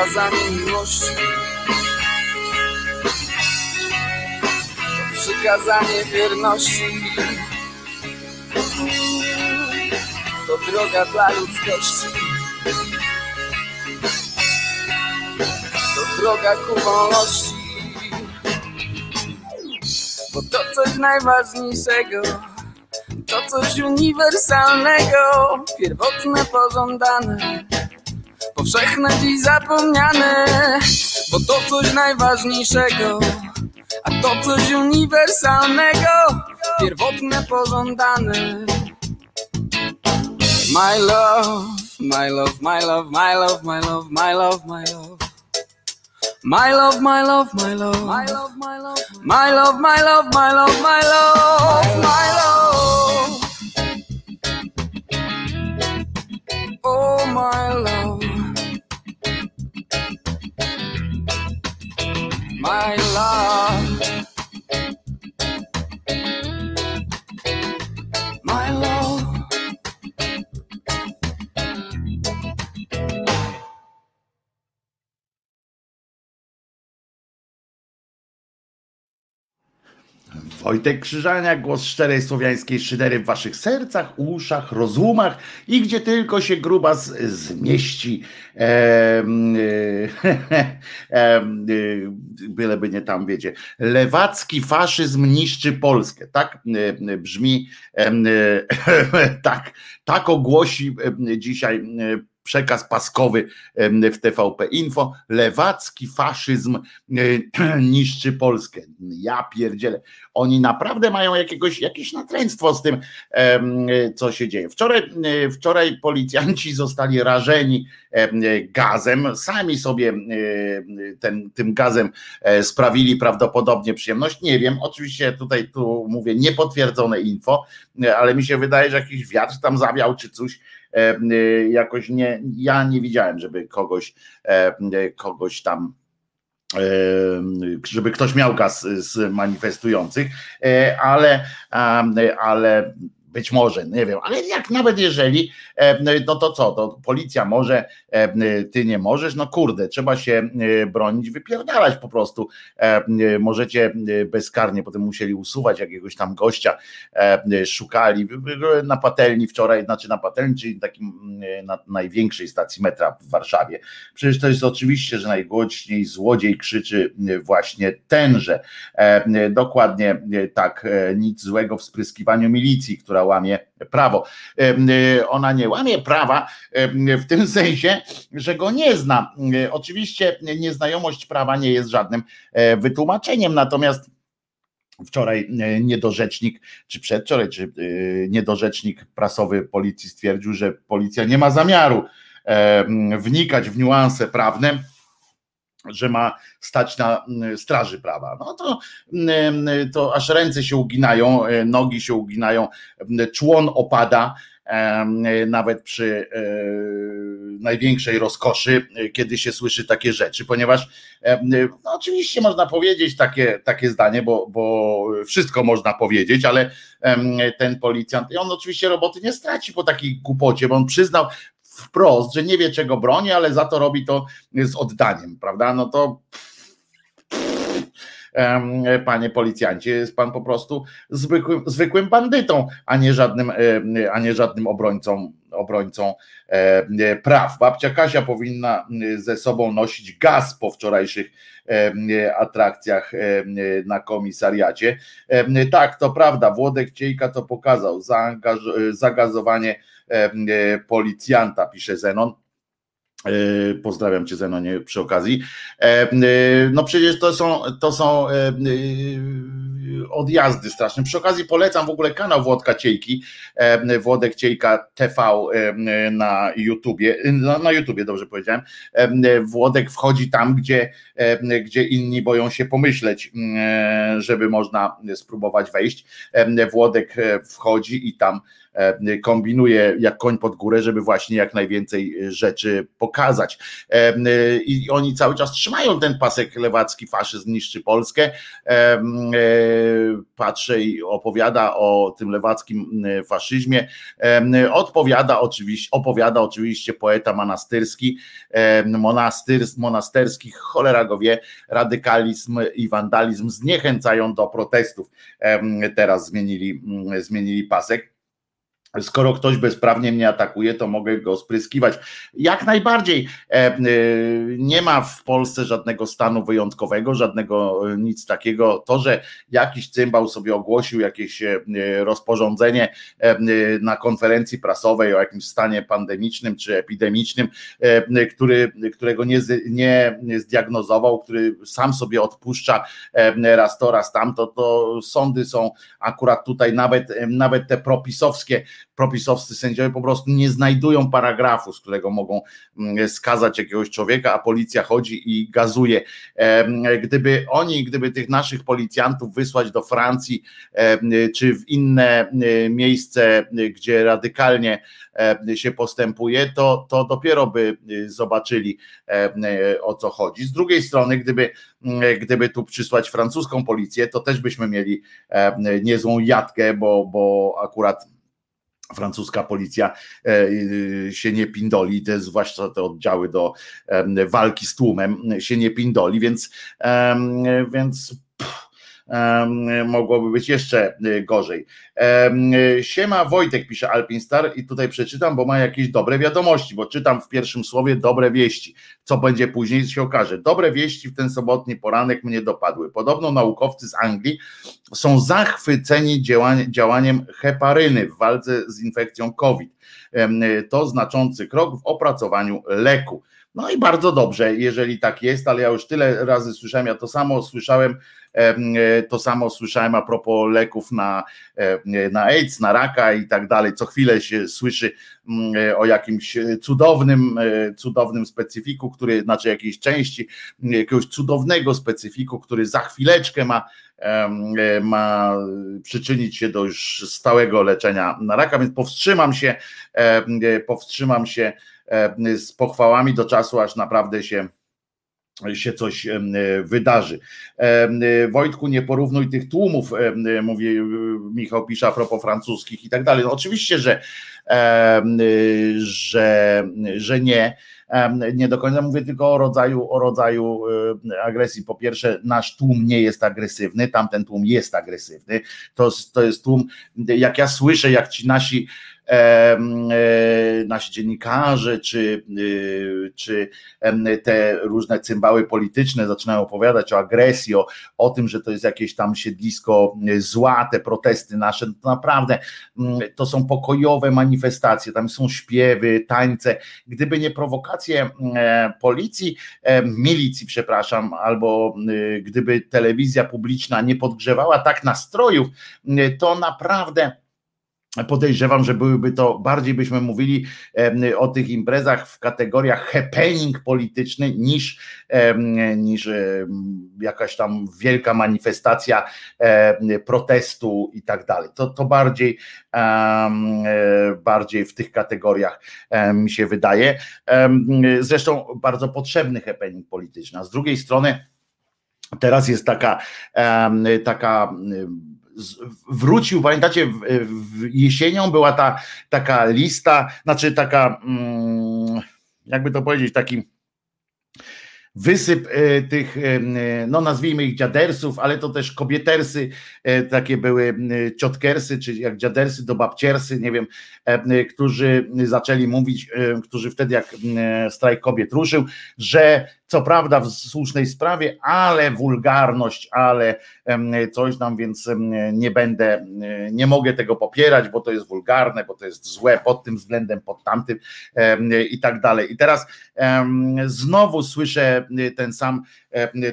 Przykazanie miłości. To przykazanie wierności. To droga dla ludzkości. To droga ku wolności. Bo to coś najważniejszego. To coś uniwersalnego, pierwotne, pożądane powszechne dziś zapomniane, bo to coś najważniejszego, a to coś uniwersalnego, pierwotne, pożądane. My love, my love, my love, my love, my love, my love, my love. My love, my love, my love, my love, my love, my love, my love, my love, my love, my love. Oh, my love. My love. Wojtek Krzyżania, głos szczerej słowiańskiej szydery w waszych sercach, uszach, rozumach i gdzie tylko się gruba z, zmieści. Y, em, <laughs> y, byleby nie tam, wiecie. Lewacki faszyzm niszczy Polskę. Tak y, brzmi, y, <laughs> tak, tak ogłosi dzisiaj przekaz paskowy w TVP Info. Lewacki faszyzm <clears throat> niszczy Polskę. Ja pierdzielę. Oni naprawdę mają jakiegoś, jakieś natręctwo z tym, co się dzieje. Wczoraj, wczoraj policjanci <laughs> zostali rażeni em, gazem. Sami sobie ten, tym gazem e, sprawili prawdopodobnie przyjemność. Nie wiem, oczywiście tutaj tu mówię niepotwierdzone info, ale mi się wydaje, że jakiś wiatr tam zawiał czy coś jakoś nie, ja nie widziałem, żeby kogoś, kogoś tam żeby ktoś miał gaz z manifestujących, ale, ale być może, nie wiem, ale jak nawet jeżeli, no to co, to policja może, ty nie możesz, no kurde, trzeba się bronić, wypierdalać po prostu. Możecie bezkarnie, potem musieli usuwać jakiegoś tam gościa, szukali na patelni wczoraj, znaczy na patelni, czyli takim na największej stacji metra w Warszawie. Przecież to jest oczywiście, że najgłośniej złodziej krzyczy właśnie tenże. Dokładnie tak, nic złego w spryskiwaniu milicji, która która łamie prawo. Y, ona nie łamie prawa w tym sensie, że go nie zna. Y, oczywiście nieznajomość prawa nie jest żadnym e, wytłumaczeniem, natomiast wczoraj e, niedorzecznik, czy przedwczoraj, czy e, niedorzecznik prasowy policji stwierdził, że policja nie ma zamiaru wnikać w niuanse prawne że ma stać na mm, straży prawa. No to, mm, to aż ręce się uginają, e, nogi się uginają, człon opada, nawet przy e, największej rozkoszy, e, kiedy się słyszy takie rzeczy, ponieważ no oczywiście można powiedzieć takie, takie zdanie, bo, bo wszystko można powiedzieć, ale ten policjant, on oczywiście roboty nie straci po takiej głupocie, bo on przyznał, wprost, że nie wie czego broni, ale za to robi to z oddaniem, prawda? No to panie policjancie, jest pan po prostu zwykłym, zwykłym bandytą, a nie żadnym, a nie żadnym obrońcą, obrońcą praw. Babcia Kasia powinna ze sobą nosić gaz po wczorajszych atrakcjach na komisariacie. Tak, to prawda, Włodek Ciejka to pokazał, zagazowanie E, policjanta, pisze Zenon. E, pozdrawiam cię Zenonie przy okazji. E, no przecież to są, to są odjazdy straszne. Przy okazji polecam w ogóle kanał Włodka Ciejki, Włodek Ciejka TV na YouTubie, no, na YouTubie dobrze powiedziałem. Włodek wchodzi tam, gdzie, gdzie inni boją się pomyśleć, żeby można spróbować wejść. Włodek wchodzi i tam E, kombinuje jak koń pod górę, żeby właśnie jak najwięcej rzeczy pokazać. E, I oni cały czas trzymają ten pasek lewacki, faszyzm niszczy Polskę. E, patrzę i opowiada o tym lewackim faszyzmie. Odpowiada oczywiście, opowiada oczywiście poeta monastyrski, monasterski, cholera go wie, radykalizm i wandalizm zniechęcają do protestów. Teraz zmienili, zmienili pasek skoro ktoś bezprawnie mnie atakuje, to mogę go spryskiwać. Jak najbardziej e, e, nie ma w Polsce żadnego stanu wyjątkowego, żadnego e, nic takiego. To, że jakiś cymbał sobie ogłosił jakieś rozporządzenie na konferencji prasowej o jakimś stanie pandemicznym czy epidemicznym, który, którego nie, nie zdiagnozował, który sam sobie odpuszcza raz to, raz tamto, to sądy są akurat tutaj nawet, nawet te propisowskie propisowscy sędziowie po prostu nie znajdują paragrafu, z którego mogą mm, skazać jakiegoś człowieka, a policja chodzi i gazuje. Gdyby oni, gdyby tych naszych policjantów wysłać do Francji czy w inne miejsce, gdzie radykalnie się postępuje, to, to dopiero by zobaczyli o co chodzi. Z drugiej strony, gdyby, gdyby tu przysłać francuską policję, to też byśmy mieli niezłą jatkę, bo, bo akurat francuska policja e, się nie pindoli, te, zwłaszcza te oddziały do walki z tłumem się nie pindoli, więc, więc mogłoby być jeszcze e, gorzej. Siema Wojtek, pisze Alpinstar i tutaj przeczytam, bo ma jakieś dobre wiadomości, bo czytam w pierwszym słowie dobre wieści. Co będzie później się okaże. Dobre wieści w ten sobotni poranek mnie dopadły. Podobno naukowcy z Anglii są zachwyceni działaniem heparyny w walce z infekcją COVID. To znaczący krok w opracowaniu leku. No i bardzo dobrze, jeżeli tak jest, ale ja już tyle razy słyszałem, ja to samo słyszałem, to samo słyszałem a propos leków na, na AIDS, na raka i tak dalej. Co chwilę się słyszy mm, o jakimś cudownym, e, cudownym specyfiku, który, znaczy jakiejś części jakiegoś cudownego specyfiku, który za chwileczkę ma ma przyczynić się do już stałego leczenia na raka, więc powstrzymam się, powstrzymam się z pochwałami do czasu, aż naprawdę się się coś wydarzy. Wojtku, nie porównuj tych tłumów, mówi Michał Pisza a propos francuskich i tak dalej. No oczywiście, że, że, że nie. Nie do końca mówię tylko o rodzaju, o rodzaju agresji. Po pierwsze, nasz tłum nie jest agresywny, tamten tłum jest agresywny. To, to jest tłum, jak ja słyszę, jak ci nasi E, nasi dziennikarze, czy, y, czy te różne cymbały polityczne zaczynają opowiadać o agresji, o, o tym, że to jest jakieś tam siedlisko zła, te protesty nasze, to naprawdę mm, to są pokojowe manifestacje, tam są śpiewy, tańce. Gdyby nie prowokacje e, policji, e, milicji, przepraszam, albo y, gdyby telewizja publiczna nie podgrzewała tak nastrojów, y, to naprawdę Podejrzewam, że byłyby to, bardziej byśmy mówili o tych imprezach w kategoriach happening polityczny niż, niż jakaś tam wielka manifestacja protestu i tak dalej. To, to bardziej, bardziej w tych kategoriach mi się wydaje. Zresztą bardzo potrzebny happening polityczny. A z drugiej strony teraz jest taka, taka wrócił, pamiętacie, w, w jesienią była ta taka lista, znaczy taka, mm, jakby to powiedzieć, taki wysyp e, tych, e, no nazwijmy ich dziadersów, ale to też kobietersy, e, takie były ciotkersy, czy jak dziadersy do babciersy, nie wiem, którzy zaczęli mówić, którzy wtedy jak strajk kobiet ruszył, że co prawda w słusznej sprawie, ale wulgarność, ale coś tam, więc nie będę, nie mogę tego popierać, bo to jest wulgarne, bo to jest złe pod tym względem, pod tamtym i tak dalej. I teraz znowu słyszę ten sam,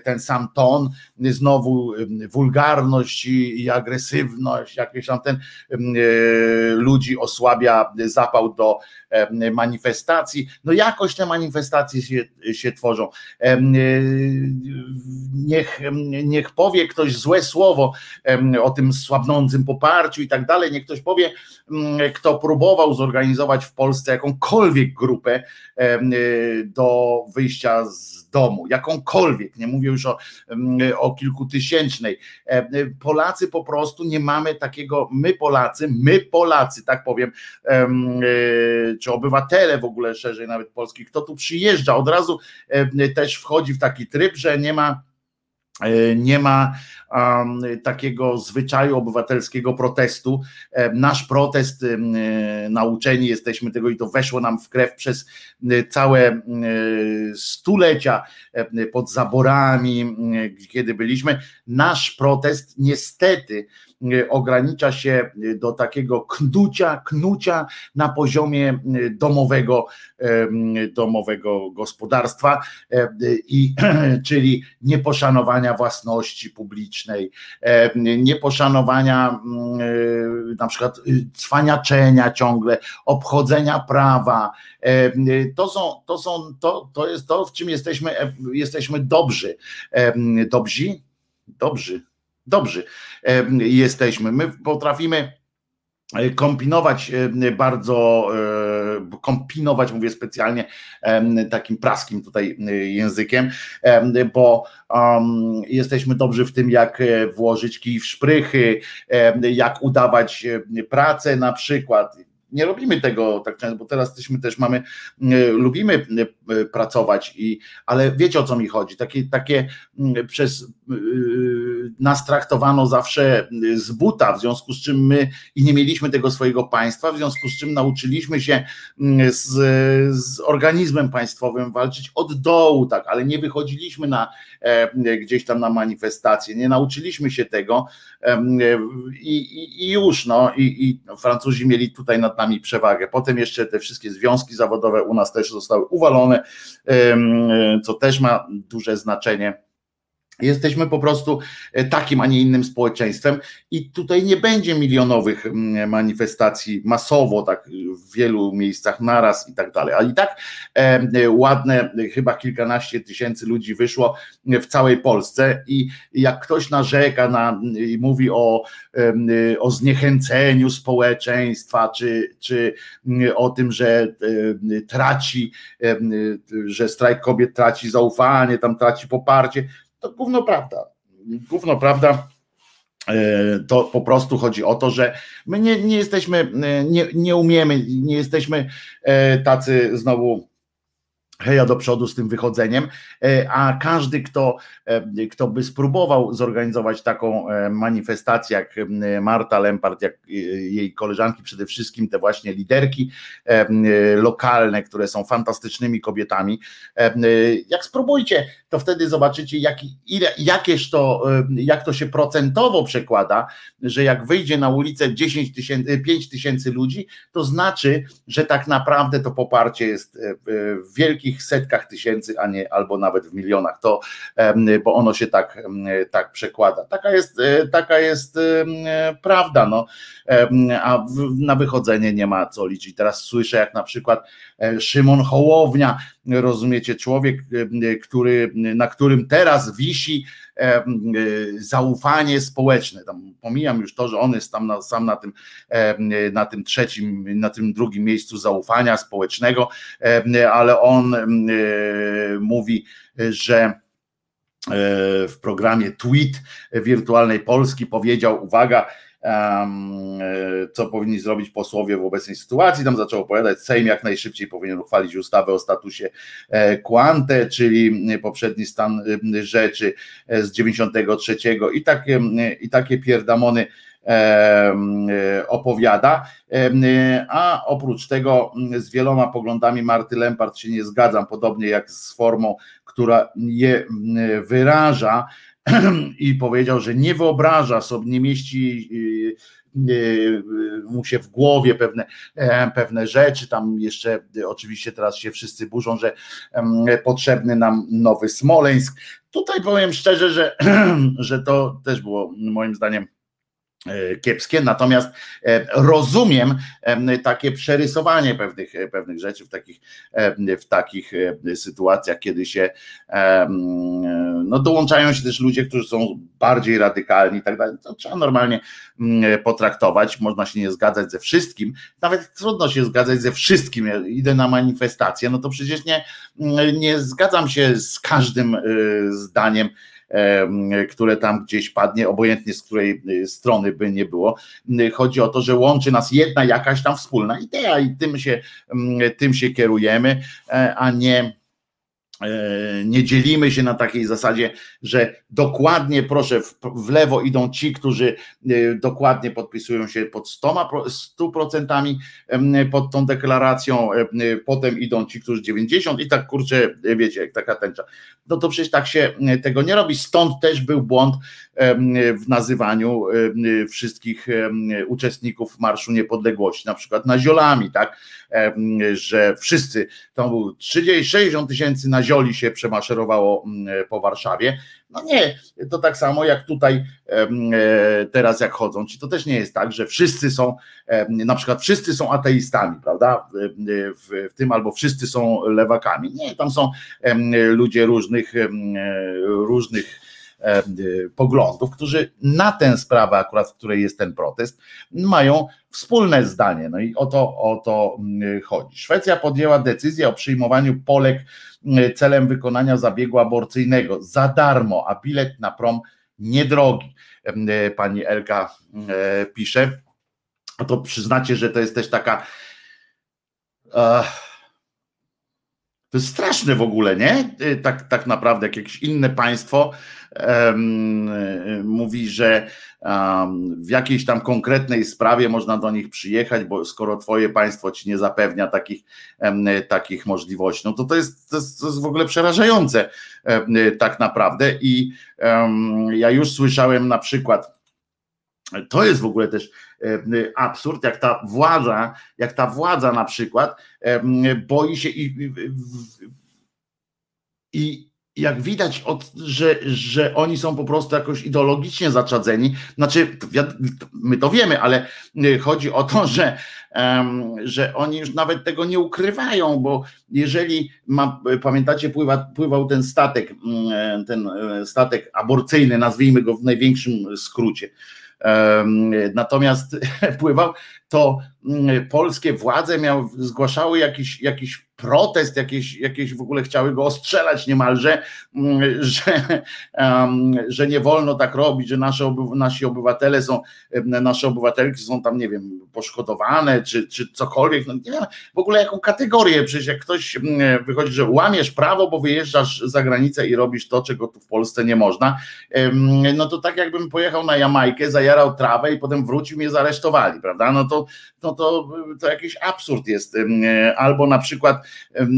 ten sam ton, znowu wulgarność i, agresywność, jakieś tam ten ludzi osłabia zapał do manifestacji. No jakoś te manifestacje się, się tworzą. E, niech, niech powie ktoś złe słowo o tym słabnącym poparciu i tak dalej, niech ktoś powie, kto próbował zorganizować w Polsce jakąkolwiek grupę do wyjścia z domu, jakąkolwiek, nie mówię już o, o kilkutysięcznej. Polacy po prostu nie mamy takiego, my Polacy, my Polacy, tak powiem, e, czy obywatele w ogóle szerzej nawet polskich, kto tu przyjeżdża, od razu też wchodzi w taki tryb, że nie ma e, nie ma um, takiego zwyczaju obywatelskiego protestu. E, nasz protest, e, nauczeni jesteśmy tego i to weszło nam w krew przez całe stulecia pod zaborami, kiedy byliśmy. Nasz protest niestety ogranicza się do takiego knucia, knucia na poziomie e, domowego, domowego gospodarstwa, i, <clears throat> czyli nieposzanowania własności publicznej, nieposzanowania na przykład cwaniaczenia ciągle, obchodzenia prawa. To są, to są, to, to jest to, w czym jesteśmy, jesteśmy dobrzy. Dobrzy? Dobrzy dobrzy jesteśmy. My potrafimy e, kombinować e, bardzo, e, kombinować mówię specjalnie takim praskim tutaj językiem, bo jesteśmy dobrzy w tym, jak włożyć kij w szprychy, jak udawać pracę na przykład nie robimy tego tak często, bo teraz też mamy, e, lubimy e, pracować, i, ale wiecie o co mi chodzi. Takie, takie przez e, nas traktowano zawsze z buta, w związku z czym my i nie mieliśmy tego swojego państwa, w związku z czym nauczyliśmy się z, z organizmem państwowym walczyć od dołu, tak, ale nie wychodziliśmy na gdzieś tam na manifestacje, nie nauczyliśmy się tego i, i, i już, no i, i Francuzi mieli tutaj nad nami przewagę. Potem jeszcze te wszystkie związki zawodowe u nas też zostały uwalone, co też ma duże znaczenie Jesteśmy po prostu e, takim, a nie innym społeczeństwem i tutaj nie będzie milionowych mm, manifestacji masowo, tak w wielu miejscach naraz i tak dalej. A i tak e, ładne, chyba kilkanaście tysięcy ludzi wyszło w całej Polsce i jak ktoś narzeka na, i mówi o, o zniechęceniu społeczeństwa, czy, czy o tym, że traci, że strajk kobiet traci zaufanie, tam traci poparcie, to gówno prawda. Gówno prawda. E, to po prostu chodzi o to, że my nie, nie jesteśmy, e, nie, nie umiemy, nie jesteśmy e, tacy znowu heja do przodu z tym wychodzeniem, e, a każdy, kto, e, kto by spróbował zorganizować taką e, manifestację jak Marta Lempart, jak jej koleżanki, przede wszystkim te właśnie liderki lokalne, które są fantastycznymi kobietami, jak spróbujcie, to wtedy zobaczycie, jak, ile, jakież to, jak to się procentowo przekłada, że jak wyjdzie na ulicę 10 tysięcy, 5 tysięcy ludzi, to znaczy, że tak naprawdę to poparcie jest wielkie wielkich setkach tysięcy, a nie albo nawet w milionach, to, bo ono się tak, tak przekłada. Taka jest, e, taka jest prawda, no. a na wychodzenie nie ma co liczyć. Teraz słyszę, jak na przykład e, Szymon Hołownia, rozumiecie, człowiek, który, na którym teraz wisi zaufanie społeczne. Tam pomijam już to, że on jest tam na, sam na tym, na tym trzecim, na tym drugim miejscu zaufania społecznego, ale on e, mówi, że e, w programie Tweet Wirtualnej Polski powiedział, uwaga, co powinni zrobić posłowie w obecnej sytuacji. Tam zaczął opowiadać, Sejm jak najszybciej powinien uchwalić ustawę o statusie e, Quante, czyli poprzedni stan e, rzeczy z 93 i takie, i takie pierdamony opowiada, a oprócz tego z wieloma poglądami Marty Lempart się nie zgadzam, podobnie jak z formą, która je wyraża, <clears throat> i powiedział, że nie wyobraża sobie, nie mieści y, y, mu się w głowie pewne, e, pewne rzeczy, tam jeszcze oczywiście teraz się wszyscy burzą, że potrzebny nam nowy Smoleńsk. Tutaj powiem szczerze, że, <clears throat> że to też było moim zdaniem kiepskie, natomiast e, rozumiem takie przerysowanie pewnych, e, pewnych rzeczy w takich, w takich sytuacjach, kiedy się no dołączają się też ludzie, którzy są bardziej radykalni i tak dalej, to trzeba normalnie potraktować, można się nie zgadzać ze wszystkim, nawet trudno się zgadzać ze wszystkim, idę na manifestację, no to przecież nie, nie zgadzam się z każdym zdaniem, które tam gdzieś padnie, obojętnie z której y, strony by nie było. Y, chodzi o to, że łączy nas jedna jakaś tam wspólna idea i tym się, mm, tym się kierujemy, e, a nie nie dzielimy się na takiej zasadzie, że dokładnie, proszę, w, lewo idą ci, którzy e, dokładnie podpisują się pod 100%, pod tą deklaracją, e, potem idą ci, którzy 90 i tak kurczę, wiecie, jak taka tęcza. No to przecież tak się tego nie robi. Stąd też był błąd w nazywaniu wszystkich uczestników Marszu Niepodległości, na przykład naziolami, tak, że wszyscy, to był 30, 60 tysięcy nazioli się przemaszerowało po Warszawie, no nie, to tak samo jak tutaj e, teraz jak chodzą ci, to też nie jest tak, że wszyscy są, na przykład wszyscy są ateistami, prawda, w, w tym albo wszyscy są lewakami, nie, tam są ludzie różnych, różnych E, poglądów, którzy na tę sprawę, akurat w której jest ten protest, mają wspólne zdanie. No i o to, o to mm, chodzi. Szwecja podjęła decyzję o przyjmowaniu Polek mm, celem wykonania zabiegu aborcyjnego za darmo, a bilet na prom niedrogi. E, pani Elka e, pisze. To przyznacie, że to jest też taka. To jest straszne w ogóle, nie? Tak, tak naprawdę, jak jakieś inne państwo mówi, że w jakiejś tam konkretnej sprawie można do nich przyjechać, bo skoro twoje państwo ci nie zapewnia takich, takich możliwości, no to to jest, to jest, to jest w ogóle przerażające tak naprawdę i ja już słyszałem na przykład to jest w ogóle też absurd, jak ta władza, jak ta władza na przykład boi się i, i, jak widać, od, że, że oni są po prostu jakoś ideologicznie zaczadzeni, znaczy my to wiemy, ale y, chodzi o to, że, że oni już nawet tego nie ukrywają, bo jeżeli ma, pamiętacie, pływa, pływał ten statek, mm, ten e, statek aborcyjny, nazwijmy go w największym skrócie. Natomiast <laughs> pływał, to mm, polskie władze miały, zgłaszały jakiś, jakiś protest, jakieś, jakieś w ogóle chciały go ostrzelać niemalże, mm, <laughs> że, że nie wolno tak robić, że nasze, nasi obywatele są, nasze obywatelki są tam, nie wiem, poszkodowane, czy, czy cokolwiek, no nie wiem, w ogóle jaką kategorię, przecież jak ktoś mm, wychodzi, że łamiesz prawo, bo wyjeżdżasz za granicę i robisz to, czego tu w Polsce nie można, no to tak jakbym pojechał na Jamajkę, zajarał trawę i potem wrócił mnie zaresztowali, prawda, no to, no to, to jakiś absurd jest, albo na przykład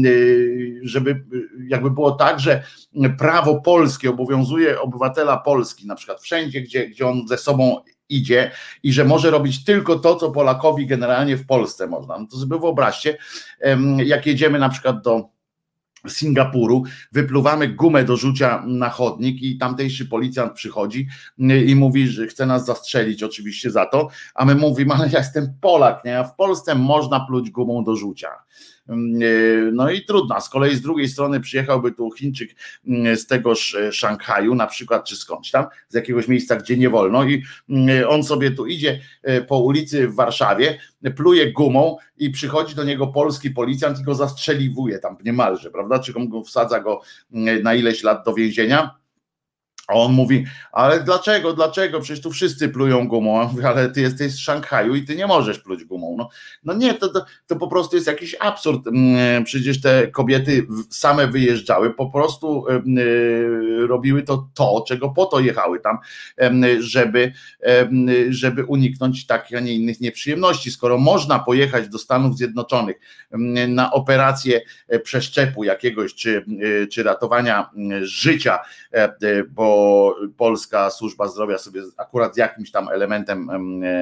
Y, żeby jakby było tak, że prawo polskie obowiązuje obywatela Polski, na przykład wszędzie, gdzie, gdzie on ze sobą idzie i że może robić tylko to, co Polakowi generalnie w Polsce można. No to sobie wyobraźcie, jak jedziemy na przykład do Singapuru, wypluwamy gumę do rzucia na chodnik i tamtejszy policjant przychodzi y, i mówi, że chce nas zastrzelić oczywiście za to, a my mówimy, ale ja jestem Polak, nie? a w Polsce można pluć gumą do rzucia. Mm, e, no i trudno. Z kolei z drugiej strony przyjechałby tu Chińczyk mm, z tegoż e, Szanghaju, na przykład, czy skądś tam, z jakiegoś miejsca, gdzie nie wolno, i mm, on sobie tu idzie e, po ulicy w Warszawie, pluje gumą i przychodzi do niego polski policjant i go zastrzeliwuje tam niemalże, prawda? Czy go wsadza go na ileś lat do więzienia a on mówi, ale dlaczego, dlaczego? Przecież tu wszyscy plują gumą. Ale ty jesteś z Szanghaju i ty nie możesz pluć gumą. No, no nie, to, to, to po prostu jest jakiś absurd. Mm, przecież te kobiety same wyjeżdżały, po prostu y, robiły to, to, czego po to jechały tam, żeby, żeby uniknąć takich, a nie innych nieprzyjemności. Skoro można pojechać do Stanów Zjednoczonych na operację e, przeszczepu jakiegoś, czy, e, czy ratowania życia, e, polska służba zdrowia sobie akurat jakimś tam elementem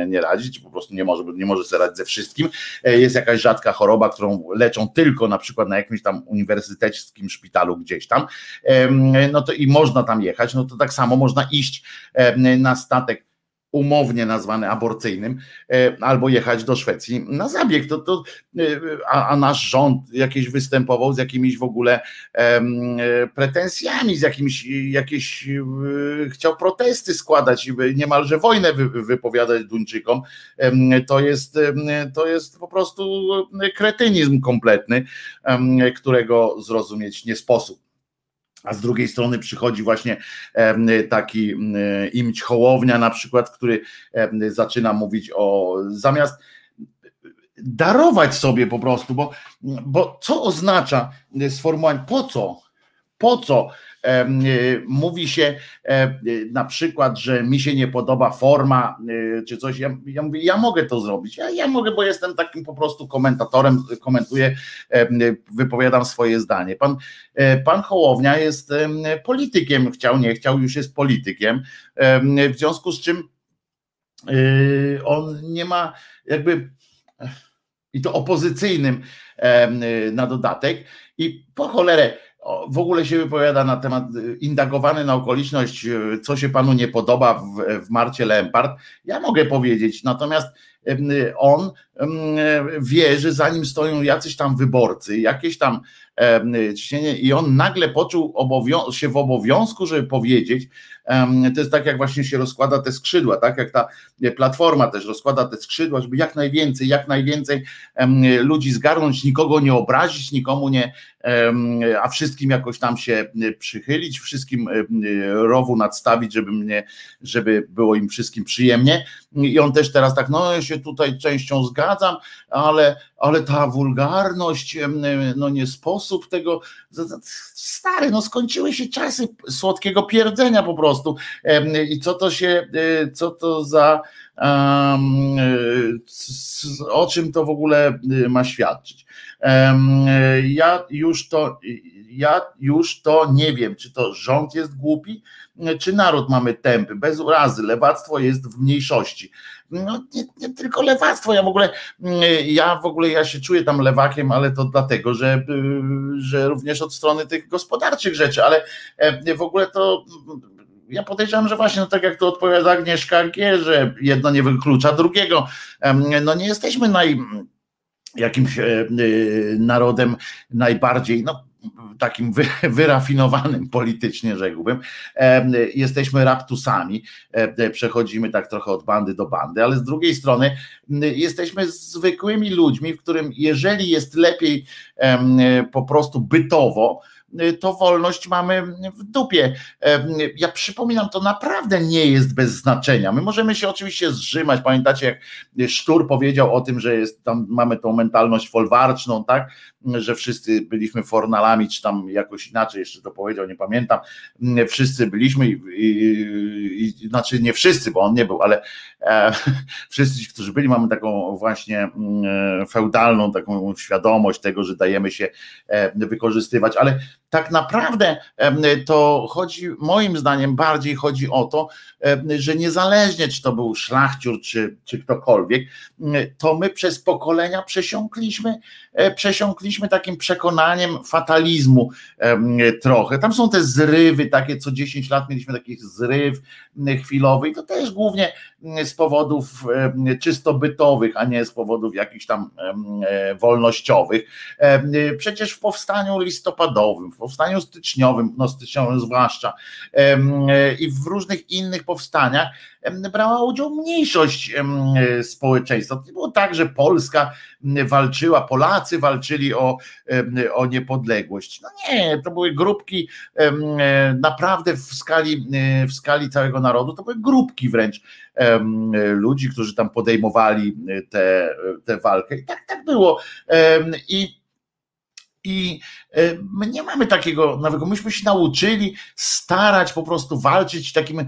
nie radzi, po prostu nie może, nie może sobie radzić ze wszystkim. E, jest jakaś rzadka choroba, którą leczą tylko na przykład na jakimś tam uniwersyteckim szpitalu gdzieś tam, no to i można tam jechać, no to tak samo można iść na statek umownie nazwany aborcyjnym, e, albo jechać do Szwecji na zabieg. To, to, e, a, a nasz rząd jakiś występował z jakimiś w ogóle e, pretensjami, z jakimiś jakieś chciał protesty składać, niemalże wojnę wy, wypowiadać Duńczykom. To jest, to jest po prostu kretynizm kompletny, którego zrozumieć nie sposób a z drugiej strony przychodzi właśnie taki imć Hołownia na przykład, który zaczyna mówić o zamiast darować sobie po prostu, bo, bo co oznacza sformułowanie, po co, po co E, mówi się e, na przykład, że mi się nie podoba forma e, czy coś. Ja, ja mówię, ja mogę to zrobić. Ja, ja mogę, bo jestem takim po prostu komentatorem, komentuję, wypowiadam swoje zdanie. Pan, pan Hołownia jest politykiem, chciał, nie chciał, już jest politykiem. W związku z czym on nie ma jakby i to opozycyjnym na dodatek i po cholerę w ogóle się wypowiada na temat, y, indagowany na okoliczność, y, co się panu nie podoba w, w Marcie Lempart. Ja mogę powiedzieć, natomiast on wie, że za nim stoją jacyś tam wyborcy, jakieś tam ciśnienie i on nagle poczuł się w obowiązku, żeby powiedzieć, to jest tak jak właśnie się rozkłada te skrzydła, tak jak ta platforma też rozkłada te skrzydła, żeby jak najwięcej, jak najwięcej ludzi zgarnąć, nikogo nie obrazić, nikomu nie, a wszystkim jakoś tam się przychylić, wszystkim rowu nadstawić, żeby mnie, żeby było im wszystkim przyjemnie. I on też teraz tak, no ja się tutaj częścią zgadzam, ale, ale ta wulgarność, no nie sposób tego, stary, no skończyły się czasy słodkiego pierdzenia po prostu i co to się, e, co to za O czym to w ogóle ma świadczyć? Ja już to, ja już to nie wiem, czy to rząd jest głupi, czy naród mamy tępy, bez urazy, lewactwo jest w mniejszości. No nie, nie, tylko lewactwo, ja w ogóle, ja w ogóle ja się czuję tam lewakiem, ale to dlatego, że, że również od strony tych gospodarczych rzeczy, ale w ogóle to ja podejrzewam, że właśnie no tak jak to odpowiada Agnieszka G, że jedno nie wyklucza drugiego. No nie jesteśmy naj jakimś e, narodem najbardziej, no takim wyrafinowanym politycznie, rzekłbym. Jesteśmy raptusami, przechodzimy tak trochę od bandy do bandy, ale z drugiej strony jesteśmy zwykłymi ludźmi, w którym jeżeli jest lepiej po prostu bytowo, to wolność mamy w dupie. Ja przypominam, to naprawdę nie jest bez znaczenia. My możemy się oczywiście zrzymać. Pamiętacie, jak Sztur powiedział o tym, że jest tam mamy tą mentalność folwarczną, tak? Że wszyscy byliśmy fornalami, czy tam jakoś inaczej jeszcze to powiedział, nie pamiętam. Wszyscy byliśmy i, i, i znaczy nie wszyscy, bo on nie był, ale e, <laughs> wszyscy, którzy byli, mamy taką właśnie mm, feudalną taką świadomość tego, że dajemy się e, wykorzystywać, ale tak naprawdę to chodzi, moim zdaniem, bardziej chodzi o to, że niezależnie czy to był szlachciur, czy, czy ktokolwiek, to my przez pokolenia przesiąkliśmy, e, przesiąkliśmy takim przekonaniem fatalizmu trochę. Tam są te zrywy, takie co 10 lat mieliśmy taki zryw chwilowy i to też głównie z powodów czysto bytowych, a nie z powodów jakichś tam e, wolnościowych. Przecież w powstaniu listopadowym, w powstaniu styczniowym, no styczniowym zwłaszcza i w różnych innych powstaniach brała udział mniejszość społeczeństwa. To nie było tak, że Polska walczyła, Polacy walczyli o, o niepodległość. No nie, to były grupki naprawdę w skali, w skali całego narodu, to były grupki wręcz ludzi, którzy tam podejmowali tę walkę. I tak, tak było. I i e, my nie mamy takiego nawyku. Myśmy się nauczyli starać po prostu walczyć takimi,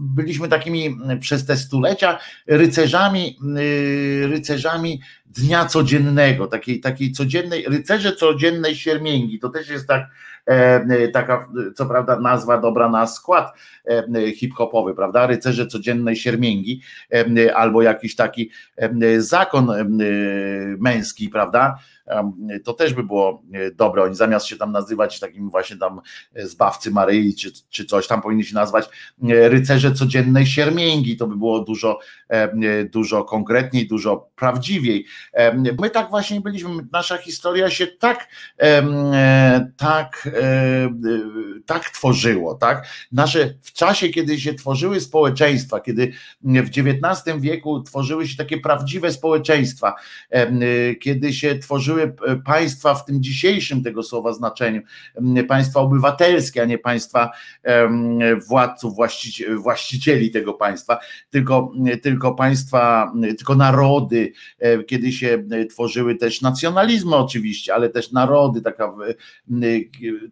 byliśmy takimi przez te stulecia rycerzami, y, rycerzami dnia codziennego, takiej, takiej codziennej, rycerze codziennej siermięgi. To też jest tak, e, taka, co prawda, nazwa dobra na skład e, hip-hopowy, prawda? Rycerze codziennej siermięgi, albo jakiś taki zakon męski, prawda? to też by było e, dobre. Oni zamiast się tam nazywać takim właśnie tam e, zbawcy Maryi czy, czy coś, tam powinni się nazwać e, rycerze codziennej siermięgi. To by było dużo, dużo konkretniej, dużo prawdziwiej. My tak właśnie byliśmy. Nasza historia się tak, tak, tak tworzyło, tak? Nasze w czasie, kiedy się tworzyły społeczeństwa, kiedy w XIX wieku tworzyły się takie prawdziwe społeczeństwa, kiedy się tworzyły e, państwa w tym dzisiejszym tego słowa znaczeniu, państwa obywatelskie, a nie państwa władców, właścicieli tego państwa, tylko, tylko państwa, tylko narody, e, kiedy się e, tworzyły też nacjonalizmy oczywiście, ale też narody, taka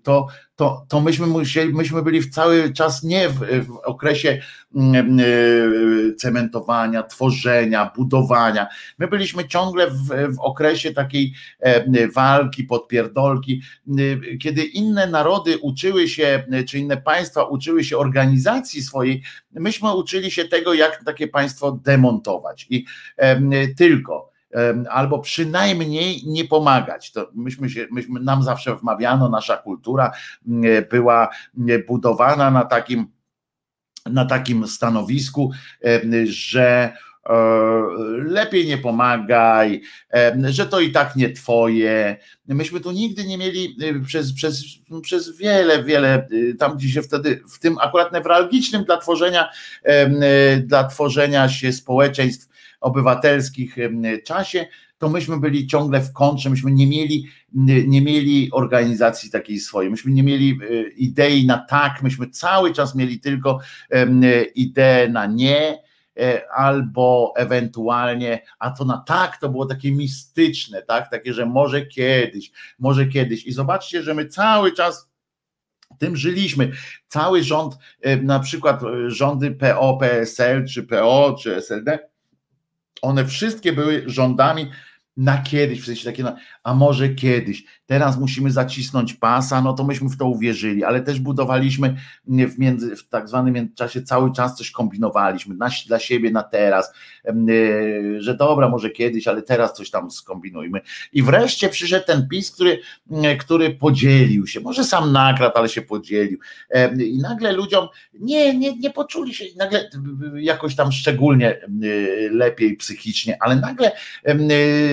to to, to myśmy musieli, myśmy byli w cały czas nie w, w okresie mm, y, cementowania, tworzenia, budowania. My byliśmy ciągle w, w okresie takiej e, walki, podpierdolki, y, kiedy inne narody uczyły się, czy inne państwa uczyły się organizacji swojej, myśmy uczyli się tego, jak takie państwo demontować. I tylko albo przynajmniej nie pomagać. To myśmy się, myśmy, nam zawsze wmawiano, nasza kultura była budowana na takim, na takim stanowisku, że e, lepiej nie pomagaj, że to i tak nie twoje. Myśmy tu nigdy nie mieli e, przez, przez, przez wiele, wiele, e, tam gdzie się wtedy, w tym akurat newralgicznym dla tworzenia, dla tworzenia się społeczeństw obywatelskich czasie, to myśmy byli ciągle w kontrze, myśmy nie mieli, nie mieli organizacji takiej swojej, myśmy nie mieli e, idei na tak, myśmy cały czas mieli tylko ideę na nie, e, albo ewentualnie, a to na tak to było takie mistyczne, tak, takie, że może kiedyś, może kiedyś. I zobaczcie, że my cały czas tym żyliśmy. Cały rząd, na przykład rządy PO, PSL, czy PO, czy SLD, one wszystkie były rządami na kiedyś, w sensie takie, a może kiedyś, teraz musimy zacisnąć pasa, no to myśmy w to uwierzyli, ale też budowaliśmy w, między, w tak zwanym międzyczasie cały czas coś kombinowaliśmy na, dla siebie na teraz, e, że dobra, może kiedyś, ale teraz coś tam skombinujmy. I wreszcie przyszedł ten PiS, który, który podzielił się, może sam nakradł, ale się podzielił. I nagle ludziom nie, nie, nie poczuli się nagle jakoś tam szczególnie lepiej psychicznie, ale nagle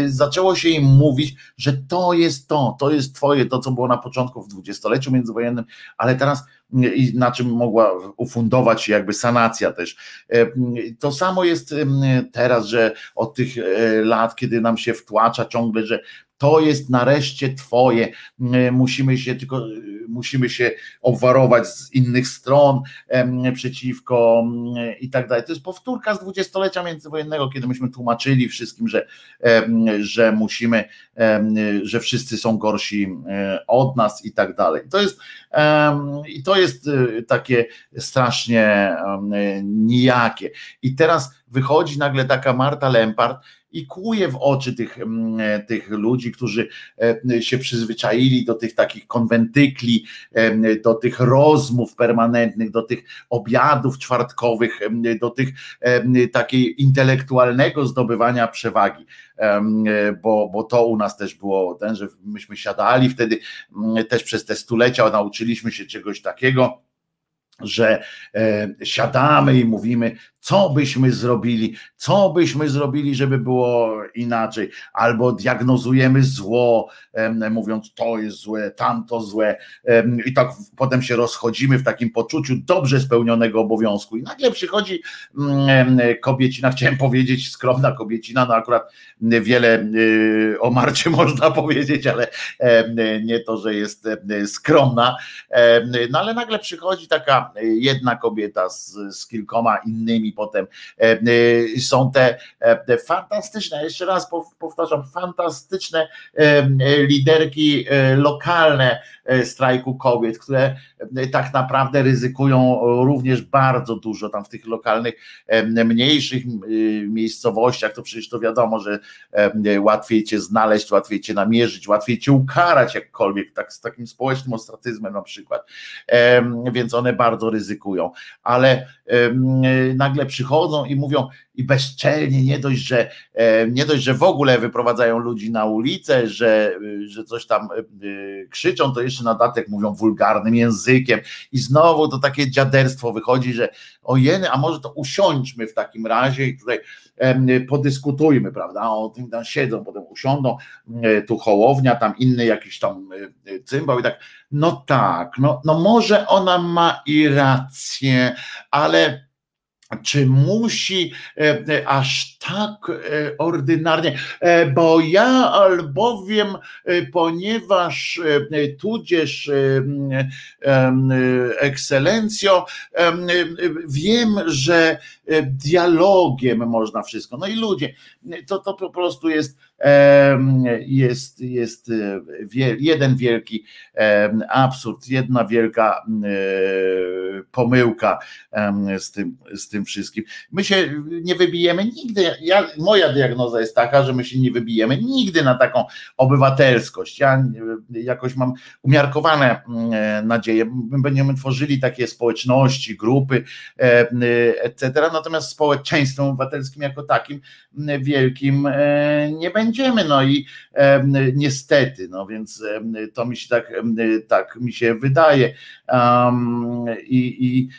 zaczęło się im mówić, że to jest to, to jest twoje, to co było na początku w dwudziestoleciu międzywojennym, ale teraz i na czym mogła ufundować się jakby sanacja też. E, to samo jest teraz, że od tych e, lat, kiedy nam się wtłacza ciągle, że to jest nareszcie twoje. Musimy się tylko, musimy się obwarować z innych stron przeciwko i tak dalej. To jest powtórka z dwudziestolecia międzywojennego, kiedy myśmy tłumaczyli wszystkim, że, że musimy, że wszyscy są gorsi od nas i tak dalej. To jest i to jest takie strasznie nijakie. I teraz wychodzi nagle taka Marta Lempart, i kłuje w oczy tych, mm, tych ludzi, którzy e, się przyzwyczaili do tych takich konwentykli, e, do tych rozmów permanentnych, do tych obiadów czwartkowych, do tych takiej intelektualnego zdobywania przewagi, bo, bo to u nas też było ten, że myśmy siadali wtedy też przez te stulecia, nauczyliśmy się czegoś takiego, że e, siadamy i mówimy, co byśmy zrobili, co byśmy zrobili, żeby było inaczej, albo diagnozujemy zło, mówiąc to jest złe, tamto złe, i tak potem się rozchodzimy w takim poczuciu dobrze spełnionego obowiązku. I nagle przychodzi mm, kobiecina, <laughs> chciałem powiedzieć skromna kobiecina, no akurat wiele y, o Marcie <laughs> można powiedzieć, ale nie to, że jest skromna, no ale nagle przychodzi taka jedna kobieta z, z kilkoma innymi potem e, e, są te, e, te fantastyczne, jeszcze raz powtarzam, fantastyczne liderki lokalne strajku kobiet, które tak naprawdę ryzykują również bardzo dużo tam w tych lokalnych, mniejszych miejscowościach, to przecież to wiadomo, że łatwiej cię znaleźć, łatwiej cię namierzyć, łatwiej cię ukarać jakkolwiek, tak z takim społecznym ostracyzmem na przykład, więc one bardzo ryzykują, ale nagle przychodzą i mówią i bezczelnie, nie dość, że nie dość, że w ogóle wyprowadzają ludzi na ulicę, że, że coś tam krzyczą, to jeszcze na datek mówią wulgarnym językiem. I znowu to takie dziaderstwo wychodzi, że ojeny, a może to usiądźmy w takim razie i tutaj podyskutujmy, prawda, o tym tam siedzą, potem usiądą, tu Hołownia, tam inny jakiś tam cymbał i tak, no tak, no, no może ona ma i rację, ale czy musi e, e, aż tak e, ordynarnie, bo ja albowiem, ponieważ tudzież ekscelencjo, wiem, że dialogiem można wszystko. No i ludzie, to, to po prostu jest jest, jest jeden wielki absurd, jedna wielka pomyłka z tym, z tym wszystkim. My się nie wybijemy nigdy. Ja, moja diagnoza jest taka, że my się nie wybijemy nigdy na taką obywatelskość. Ja jakoś mam umiarkowane nadzieje. My będziemy tworzyli takie społeczności, grupy, etc. Natomiast społeczeństwem obywatelskim jako takim wielkim e, nie będzie będziemy, no i niestety, no więc to mi się tak, tak mi się wydaje. Um, i, i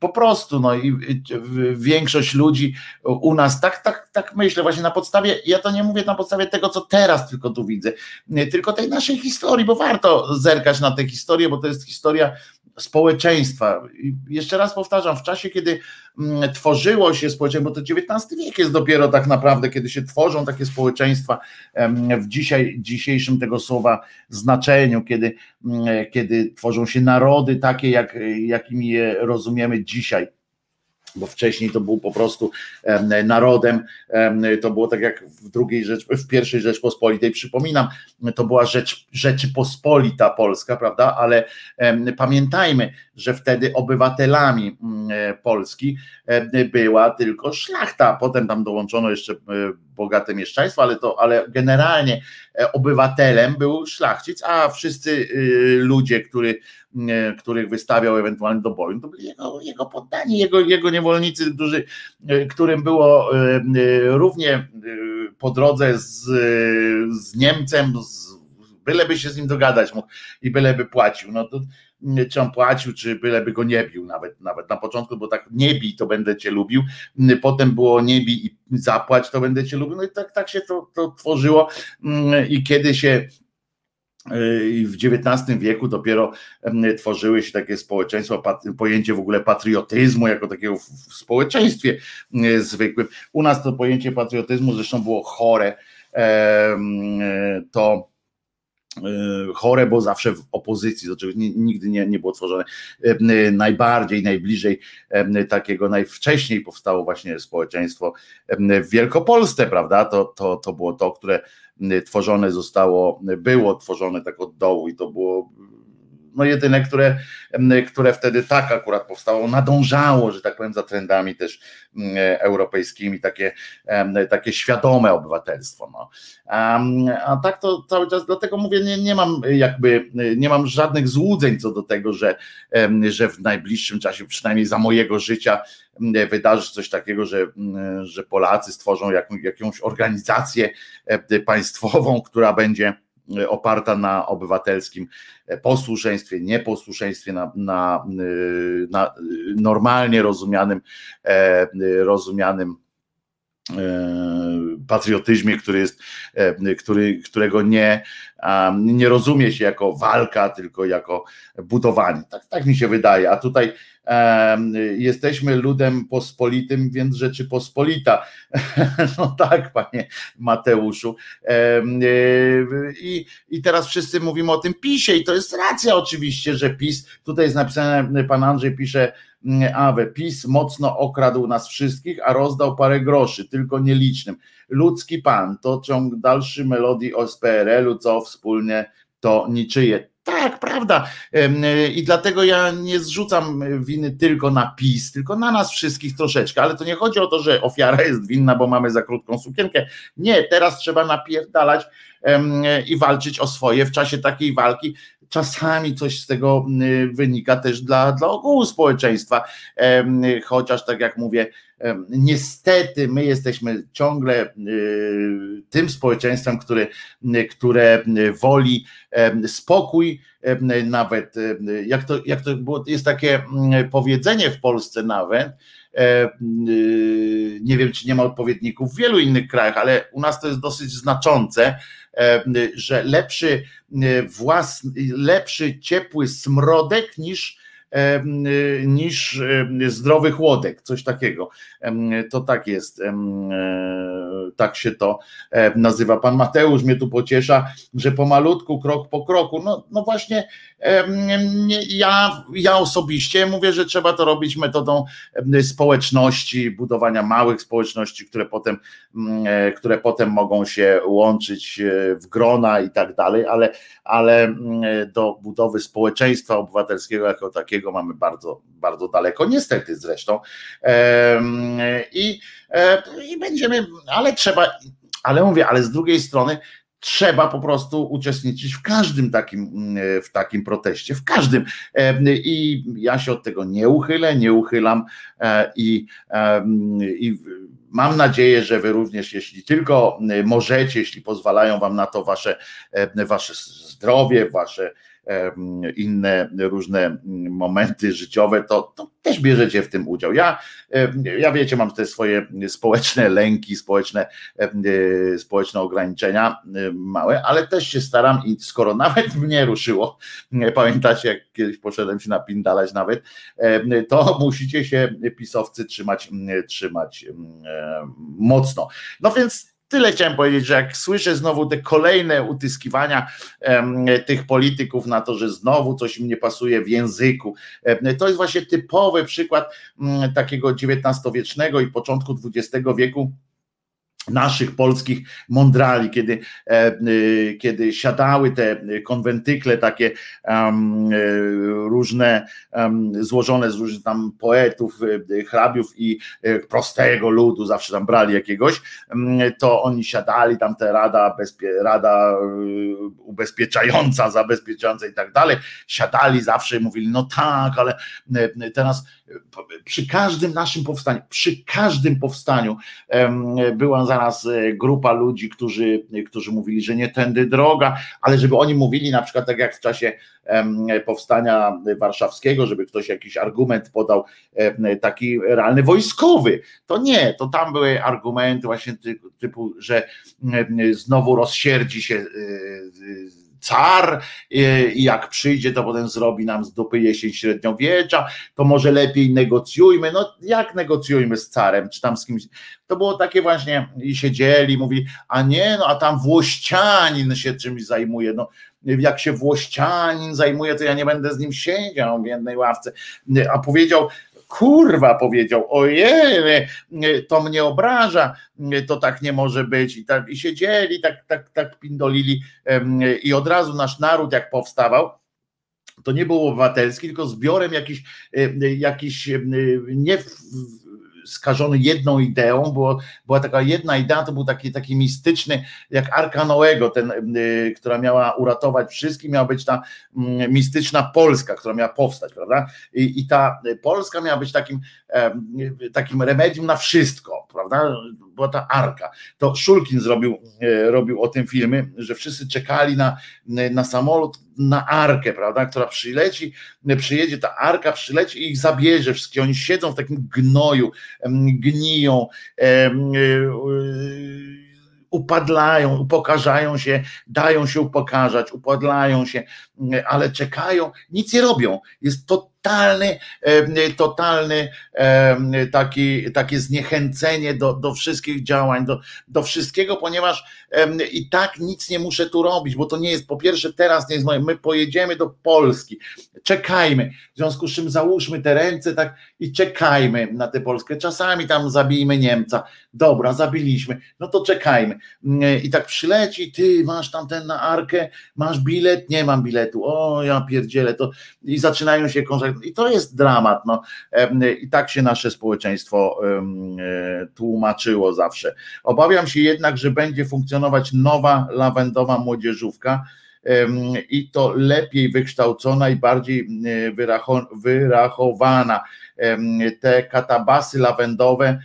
po prostu, no i większość ludzi u nas, tak, tak, tak myślę, właśnie na podstawie, ja to nie mówię na podstawie tego, co teraz tylko tu widzę, tylko tej naszej historii, bo warto zerkać na tę historię, bo to jest historia społeczeństwa. I jeszcze raz powtarzam, w czasie, kiedy mm, tworzyło się społeczeństwo, bo to XIX wiek jest dopiero tak naprawdę, kiedy się tworzą takie społeczeństwa w dzisiaj, dzisiejszym tego słowa znaczeniu, kiedy, mm, kiedy tworzą się narody takie, jak, jakimi je rozumiemy dzisiaj bo wcześniej to był po prostu narodem, to było tak jak w drugiej rzecz, w pierwszej Rzeczpospolitej, przypominam, to była rzecz, Rzeczypospolita Polska, prawda, ale pamiętajmy, że wtedy obywatelami mm, Polski była tylko szlachta, potem tam dołączono jeszcze e, bogate mieszczaństwo, ale to, ale generalnie e, obywatelem był szlachcic, a wszyscy y, ludzie, który, których wystawiał ewentualnie do boju, to byli jego, jego poddani, jego, jego niewolnicy, którzy, którym było równie po drodze z, z Niemcem, z, byleby się z nim dogadać mógł i byleby płacił. No to czy on płacił, czy byleby go nie bił nawet, nawet na początku, bo tak nie bij, to będę cię lubił, potem było nie bij i zapłać, to będę cię lubił, no i tak, tak się to, to tworzyło i kiedy się y, w XIX wieku dopiero tworzyły się takie społeczeństwa, pojęcie w ogóle patriotyzmu jako takiego w społeczeństwie y, zwykłym. U nas to pojęcie patriotyzmu zresztą było chore, to E, chore, bo zawsze w opozycji, to nigdy nie, nie było tworzone. E, najbardziej, najbliżej takiego, najwcześniej powstało właśnie społeczeństwo w Wielkopolsce, prawda? To, to, to było to, które tworzone zostało, było tworzone tak od dołu i to było no jedyne, które, które wtedy tak akurat powstało, nadążało, że tak powiem, za trendami też europejskimi, takie, takie świadome obywatelstwo. No. A, a tak to cały czas, dlatego mówię, nie, nie mam jakby, nie mam żadnych złudzeń co do tego, że, że w najbliższym czasie, przynajmniej za mojego życia, wydarzy coś takiego, że, że Polacy stworzą jakąś, jakąś organizację państwową, która będzie oparta na obywatelskim posłuszeństwie, nieposłuszeństwie, na, na, na normalnie rozumianym, e, rozumianym e, patriotyzmie, który jest, e, który, którego nie, nie rozumie się jako walka, tylko jako budowanie. Tak, tak mi się wydaje. A tutaj jesteśmy ludem pospolitym, więc Rzeczypospolita. <laughs> No tak, panie Mateuszu. E, I, I teraz wszyscy mówimy o tym PiSie i to jest racja oczywiście, że PiS, tutaj jest napisane, pan Andrzej pisze, Awe, PiS mocno okradł nas wszystkich, a rozdał parę groszy, tylko nielicznym. Ludzki pan, to ciąg dalszy melodii o PRL-u, co wspólnie to niczyje. Tak, prawda. I dlatego ja nie zrzucam winy tylko na PiS, tylko na nas wszystkich troszeczkę, ale to nie chodzi o to, że ofiara <laughs> jest winna, bo mamy za krótką sukienkę. Nie, teraz trzeba napierdalać i walczyć o swoje. W czasie takiej walki czasami coś z tego wynika też dla, dla ogółu społeczeństwa, chociaż tak jak mówię, niestety my jesteśmy ciągle y, tym społeczeństwem, które, które woli spokój, nawet jak to, jak to było, jest takie powiedzenie w Polsce nawet, y, nie wiem, czy nie ma odpowiedników w wielu innych krajach, ale u nas to jest dosyć znaczące, że lepszy własny, lepszy ciepły smrodek niż niż zdrowy chłodek, coś takiego. To tak jest, e, tak się to nazywa. Pan Mateusz mnie tu pociesza, że pomalutku, krok po kroku. No, no właśnie, ja, ja osobiście mówię, że trzeba to robić metodą społeczności, budowania małych społeczności, które potem, e, które potem mogą się łączyć e, w grona i tak dalej, ale, ale do budowy społeczeństwa obywatelskiego jako takiego mamy bardzo, bardzo daleko, niestety zresztą. I, e, i będziemy, ale trzeba, ale mówię, ale z drugiej strony trzeba po prostu uczestniczyć w każdym takim, mm, w takim proteście, w każdym. I ja się od tego nie uchylę, nie uchylam e, i, i mam nadzieję, że wy również, jeśli tylko możecie, jeśli pozwalają wam na to wasze, wasze zdrowie, wasze inne różne momenty życiowe, to, to też bierzecie w tym udział. Ja, ja wiecie, mam te swoje społeczne lęki, społeczne, społeczne ograniczenia małe, ale też się staram i skoro nawet <laughs> mnie ruszyło, pamiętacie jak kiedyś poszedłem się napindalać nawet, to musicie się pisowcy trzymać, trzymać mocno. No więc tyle chciałem powiedzieć, że jak słyszę znowu te kolejne utyskiwania tych polityków na to, że znowu coś im nie pasuje w języku, to jest właśnie typowy przykład mm, takiego XIX-wiecznego i początku XX wieku naszych polskich mądrali, kiedy, e, y, kiedy siadały te konwentykle takie um, różne um, złożone z różnych tam poetów, hrabiów i prostego ludu, zawsze tam brali jakiegoś, to oni siadali, tam te rada, bezpie, rada ubezpieczająca, zabezpieczająca i tak dalej, siadali zawsze i mówili, no tak, ale teraz przy każdym naszym powstaniu, przy każdym powstaniu była zaraz e, grupa ludzi, którzy, którzy mówili, że nie tędy droga, ale żeby oni mówili na przykład tak jak w czasie powstania warszawskiego, żeby ktoś jakiś argument podał taki realny wojskowy. To nie, to tam były argumenty właśnie typu, że znowu rozsierdzi się e, car i jak przyjdzie, to potem zrobi nam z dupy jesień średniowiecza, to może lepiej negocjujmy. No jak negocjujmy z carem, czy tam z kimś? To było takie właśnie i siedzieli, mówili, a nie, no a tam Włościanin się czymś zajmuje, no jak się Włościanin zajmuje, to ja nie będę z nim siedział w jednej ławce, a powiedział kurwa powiedział, ojej, to mnie obraża, to tak nie może być. I, tak, i siedzieli, tak, tak, tak pindolili i od razu nasz naród jak powstawał, to nie był obywatelski, tylko zbiorem jakiś, jakiś nie skażony jedną ideą, bo była taka jedna idea, to był taki, taki mistyczny, jak Arka Noego, ten, y, która miała uratować wszystkich, miała być ta mm, mistyczna Polska, która miała powstać, prawda? I, i ta Polska miała być takim, takim remedium na wszystko, prawda? Była ta Arka. To Szulkin zrobił, e, robił o tym filmy, że wszyscy czekali na, na samolot, na Arkę, prawda? Która przyleci, przyjedzie ta Arka, przyleci i ich zabierze wszystkie. Oni siedzą w takim gnoju, gniją, e, e, upadlają, upokarzają się, dają się upokarzać, upadlają się, ale czekają, nic nie robią. Jest totalny, totalny taki, takie zniechęcenie do, do wszystkich działań, do, do wszystkiego, ponieważ i tak nic nie muszę tu robić, bo to nie jest, po pierwsze teraz nie jest moje, my pojedziemy do Polski, czekajmy, w związku z czym załóżmy te ręce tak i czekajmy na tę Polskę, czasami tam zabijmy Niemca, dobra, zabiliśmy, no to czekajmy. I tak przyleci, ty masz tam ten na arkę, masz bilet, nie mam biletu, o ja pierdzielę, to. I zaczynają się kontakty i to jest dramat, no i tak się nasze społeczeństwo e, tłumaczyło zawsze. Obawiam się jednak, że będzie funkcjonować nowa lawendowa młodzieżówka, i to lepiej wykształcona i bardziej wyrachowana. Te katabasy lawendowe,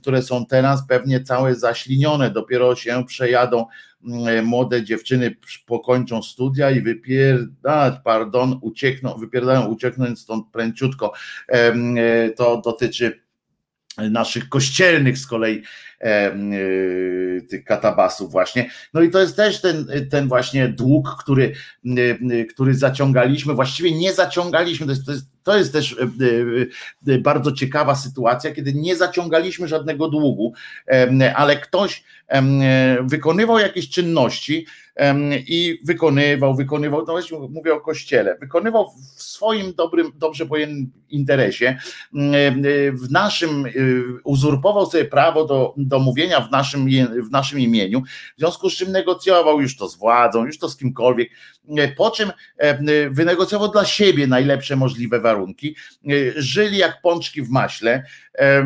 które są teraz pewnie całe zaślinione, dopiero się przejadą młode dziewczyny, pokończą studia i wypierdać, pardon, uciekną, wypierdają ucieknąć stąd pręciutko. E, to dotyczy naszych kościelnych z kolei e, tych katabasów właśnie. No i to jest też ten, ten właśnie dług, który, który zaciągaliśmy, właściwie nie zaciągaliśmy, to jest, to jest, to jest też bardzo ciekawa sytuacja, kiedy nie zaciągaliśmy żadnego długu, ale ktoś wykonywał jakieś czynności, i wykonywał, wykonywał, no właśnie mówię o kościele, wykonywał w swoim dobrym, dobrze pojętym interesie, w naszym, uzurpował sobie prawo do, do mówienia w naszym, w naszym imieniu, w związku z czym negocjował już to z władzą, już to z kimkolwiek, po czym wynegocjował dla siebie najlepsze możliwe warunki, żyli jak pączki w maśle, e,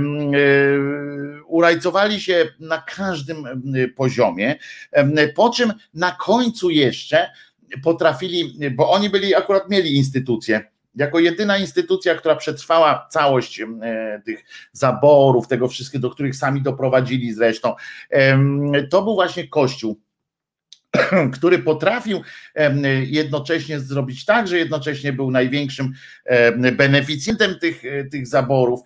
urajcowali się na każdym poziomie, po czym na końcu jeszcze potrafili, bo oni byli, akurat mieli instytucje, jako jedyna instytucja, która przetrwała całość tych zaborów, tego wszystkiego, do których sami doprowadzili zresztą, to był właśnie Kościół <clears throat> który potrafił jednocześnie zrobić tak, że jednocześnie był największym beneficjentem tych, tych zaborów,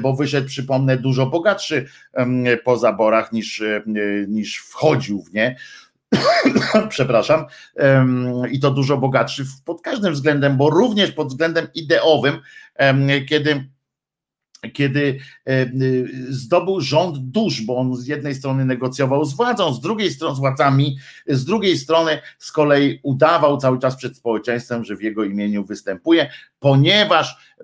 bo wyszedł, przypomnę, dużo bogatszy po zaborach niż, niż wchodził w nie. <clears throat> Przepraszam, i to dużo bogatszy pod każdym względem, bo również pod względem ideowym, kiedy kiedy e, zdobył rząd dusz, bo on z jednej strony negocjował z władzą, z drugiej strony z władzami, z drugiej strony z kolei udawał cały czas przed społeczeństwem, że w jego imieniu występuje, ponieważ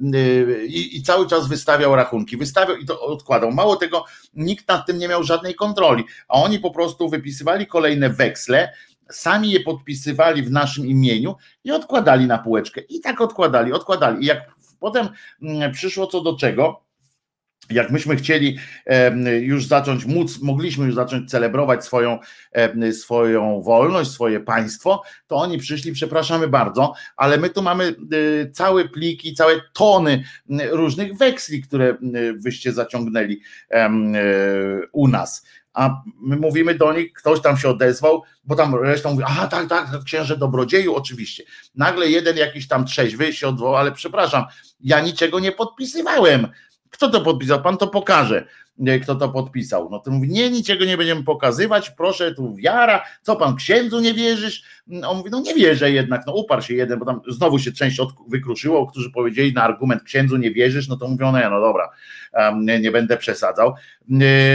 i, i cały czas wystawiał rachunki, wystawiał i to odkładał. Mało tego, nikt nad tym nie miał żadnej kontroli, a oni po prostu wypisywali kolejne weksle, sami je podpisywali w naszym imieniu i odkładali na półeczkę. I tak odkładali, odkładali. I jak potem przyszło co do czego, jak myśmy chcieli już zacząć móc, mogliśmy już zacząć celebrować swoją, swoją wolność, swoje państwo, to oni przyszli, przepraszamy bardzo, ale my tu mamy y, całe pliki, całe tony różnych weksli, które wyście zaciągnęli u nas a my mówimy do nich, ktoś tam się odezwał, bo tam resztą mówi, aha, tak, tak, księże dobrodzieju, oczywiście. Nagle jeden jakiś tam trzeźwy się odwołał, ale przepraszam, ja niczego nie podpisywałem. Kto to podpisał? Pan to pokaże, kto to podpisał. No to mówi, nie, niczego nie będziemy pokazywać, proszę, tu wiara, co pan księdzu nie wierzysz? On mówi, no nie wierzę jednak, no uparł się jeden, bo tam znowu się część wykruszyło, którzy powiedzieli na argument księdzu nie wierzysz, no to mówią, no, no dobra, nie, będę przesadzał.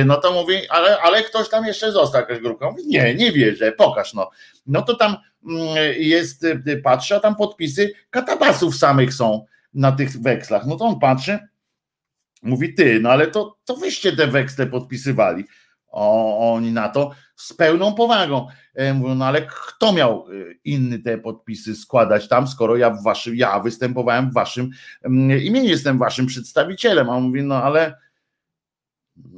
No to mówi, ale, ale ktoś tam jeszcze został, jakaś grupka. Mówi, nie, nie wierzę, pokaż no. No to tam mm, jest, patrzy, a tam podpisy katabasów samych są na tych wekslach. No to on patrzy, Mówi ty, no ale to, to wyście te weksle podpisywali. O, oni na to z pełną powagą. E, mówią, no ale kto miał e, inny te podpisy składać tam, skoro ja w waszym, ja występowałem w waszym mm, imieniu, jestem waszym przedstawicielem. A on mówi, no ale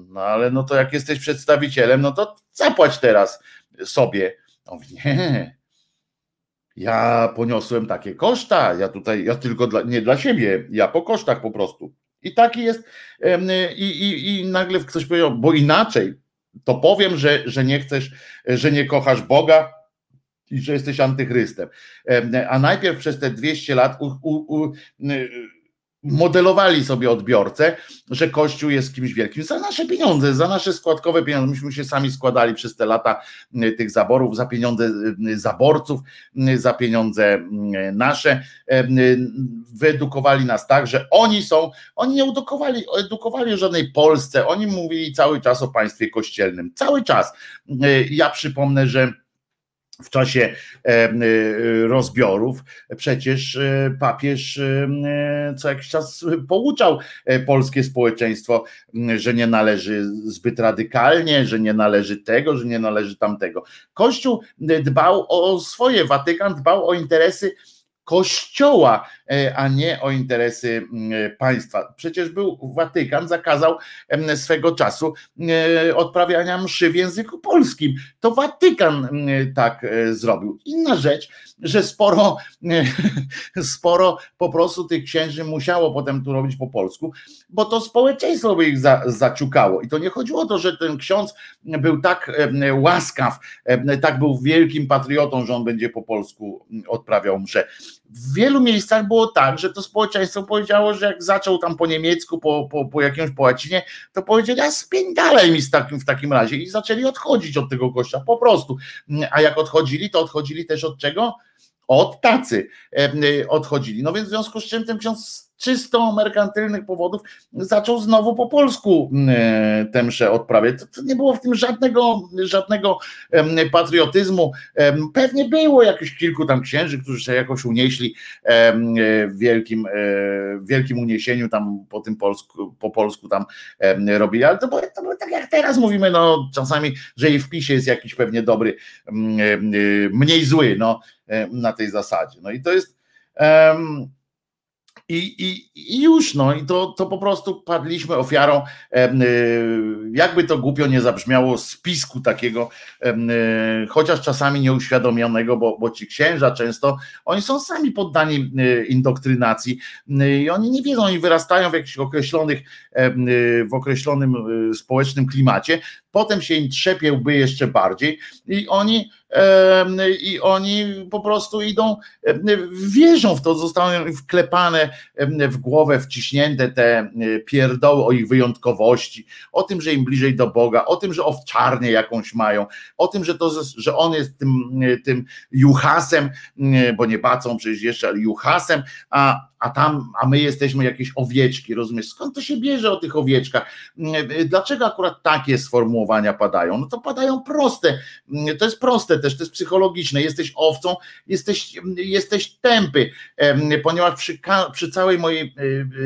no ale no to jak jesteś przedstawicielem, no to zapłać teraz sobie. On mówi, nie, ja poniosłem takie koszta, ja tutaj, ja tylko dla, nie dla siebie, ja po kosztach po prostu. I taki jest, i, i, i nagle ktoś powiedział, bo inaczej, to powiem, że, że nie chcesz, że nie kochasz Boga i że jesteś antychrystem. A najpierw przez te 200 lat u, u, u, modelowali sobie odbiorcę, że Kościół jest kimś wielkim za nasze pieniądze, za nasze składkowe pieniądze. Myśmy się sami składali przez te lata y, tych zaborów, za pieniądze y, zaborców, y, za pieniądze nasze. Wyedukowali nas tak, że oni są, oni nie edukowali, edukowali o żadnej Polsce, oni mówili cały czas o państwie kościelnym. Cały czas. Ja przypomnę, że w czasie e, rozbiorów przecież e, papież e, co jakiś czas pouczał polskie społeczeństwo, że nie należy zbyt radykalnie, że nie należy tego, że nie należy tamtego. Kościół dbał o swoje, Watykan dbał o interesy kościoła, e, a nie o interesy mm, państwa. Przecież był Watykan, zakazał swego czasu e, odprawiania mszy w języku polskim. To Watykan mm, tak e, zrobił. Inna rzecz, że sporo, <laughs> sporo po prostu tych księży musiało potem tu robić po polsku, bo to społeczeństwo by ich za, zaciukało. I to nie chodziło o to, że ten ksiądz był tak łaskaw, tak był wielkim patriotą, że on będzie po polsku mm, odprawiał mszę w wielu miejscach było tak, że to społeczeństwo powiedziało, że jak zaczął tam po niemiecku, po, po, po jakimś po łacinie, to powiedzieli, a spiędalej mi z takim, w takim razie i zaczęli odchodzić od tego kościoła, po prostu. A jak odchodzili, to odchodzili też od czego? Od tacy odchodzili. No więc w związku z czym ten ksiądz czysto merkantylnych powodów zaczął znowu po polsku e, tę mszę odprawiać. To nie było w tym żadnego, żadnego patriotyzmu. Pewnie było jakieś kilku tam księży, którzy się jakoś unieśli e, w wielkim, e, w wielkim uniesieniu tam po tym polsku, po polsku tam robili, ale to było, to było tak jak teraz mówimy, no czasami, że i w PiSie jest jakiś pewnie dobry, mniej zły, no na tej zasadzie. No i to jest i, i, I, już, no i to, to po prostu padliśmy ofiarą, y, jakby to głupio nie zabrzmiało, spisku takiego, chociaż czasami nieuświadomionego, bo, bo ci księża często, oni są sami poddani y, indoktrynacji i oni nie wiedzą, oni wyrastają w jakichś określonych, w określonym społecznym klimacie, potem się im trzepie łby jeszcze bardziej i oni i oni po prostu idą, wierzą w to, zostaną wklepane w głowę, wciśnięte te pierdoły o ich wyjątkowości, o tym, że im bliżej do Boga, o tym, że owczarnię jakąś mają, o tym, że, to, że on jest tym, tym juchasem, bo nie bacą przecież jeszcze, ale juchasem, a a tam, a my jesteśmy jakieś owieczki, rozumiesz? Skąd to się bierze o tych owieczkach? Dlaczego akurat takie sformułowania padają? No to padają proste, to jest proste też, to jest psychologiczne. Jesteś owcą, jesteś, jesteś tępy, ponieważ przy, przy całej mojej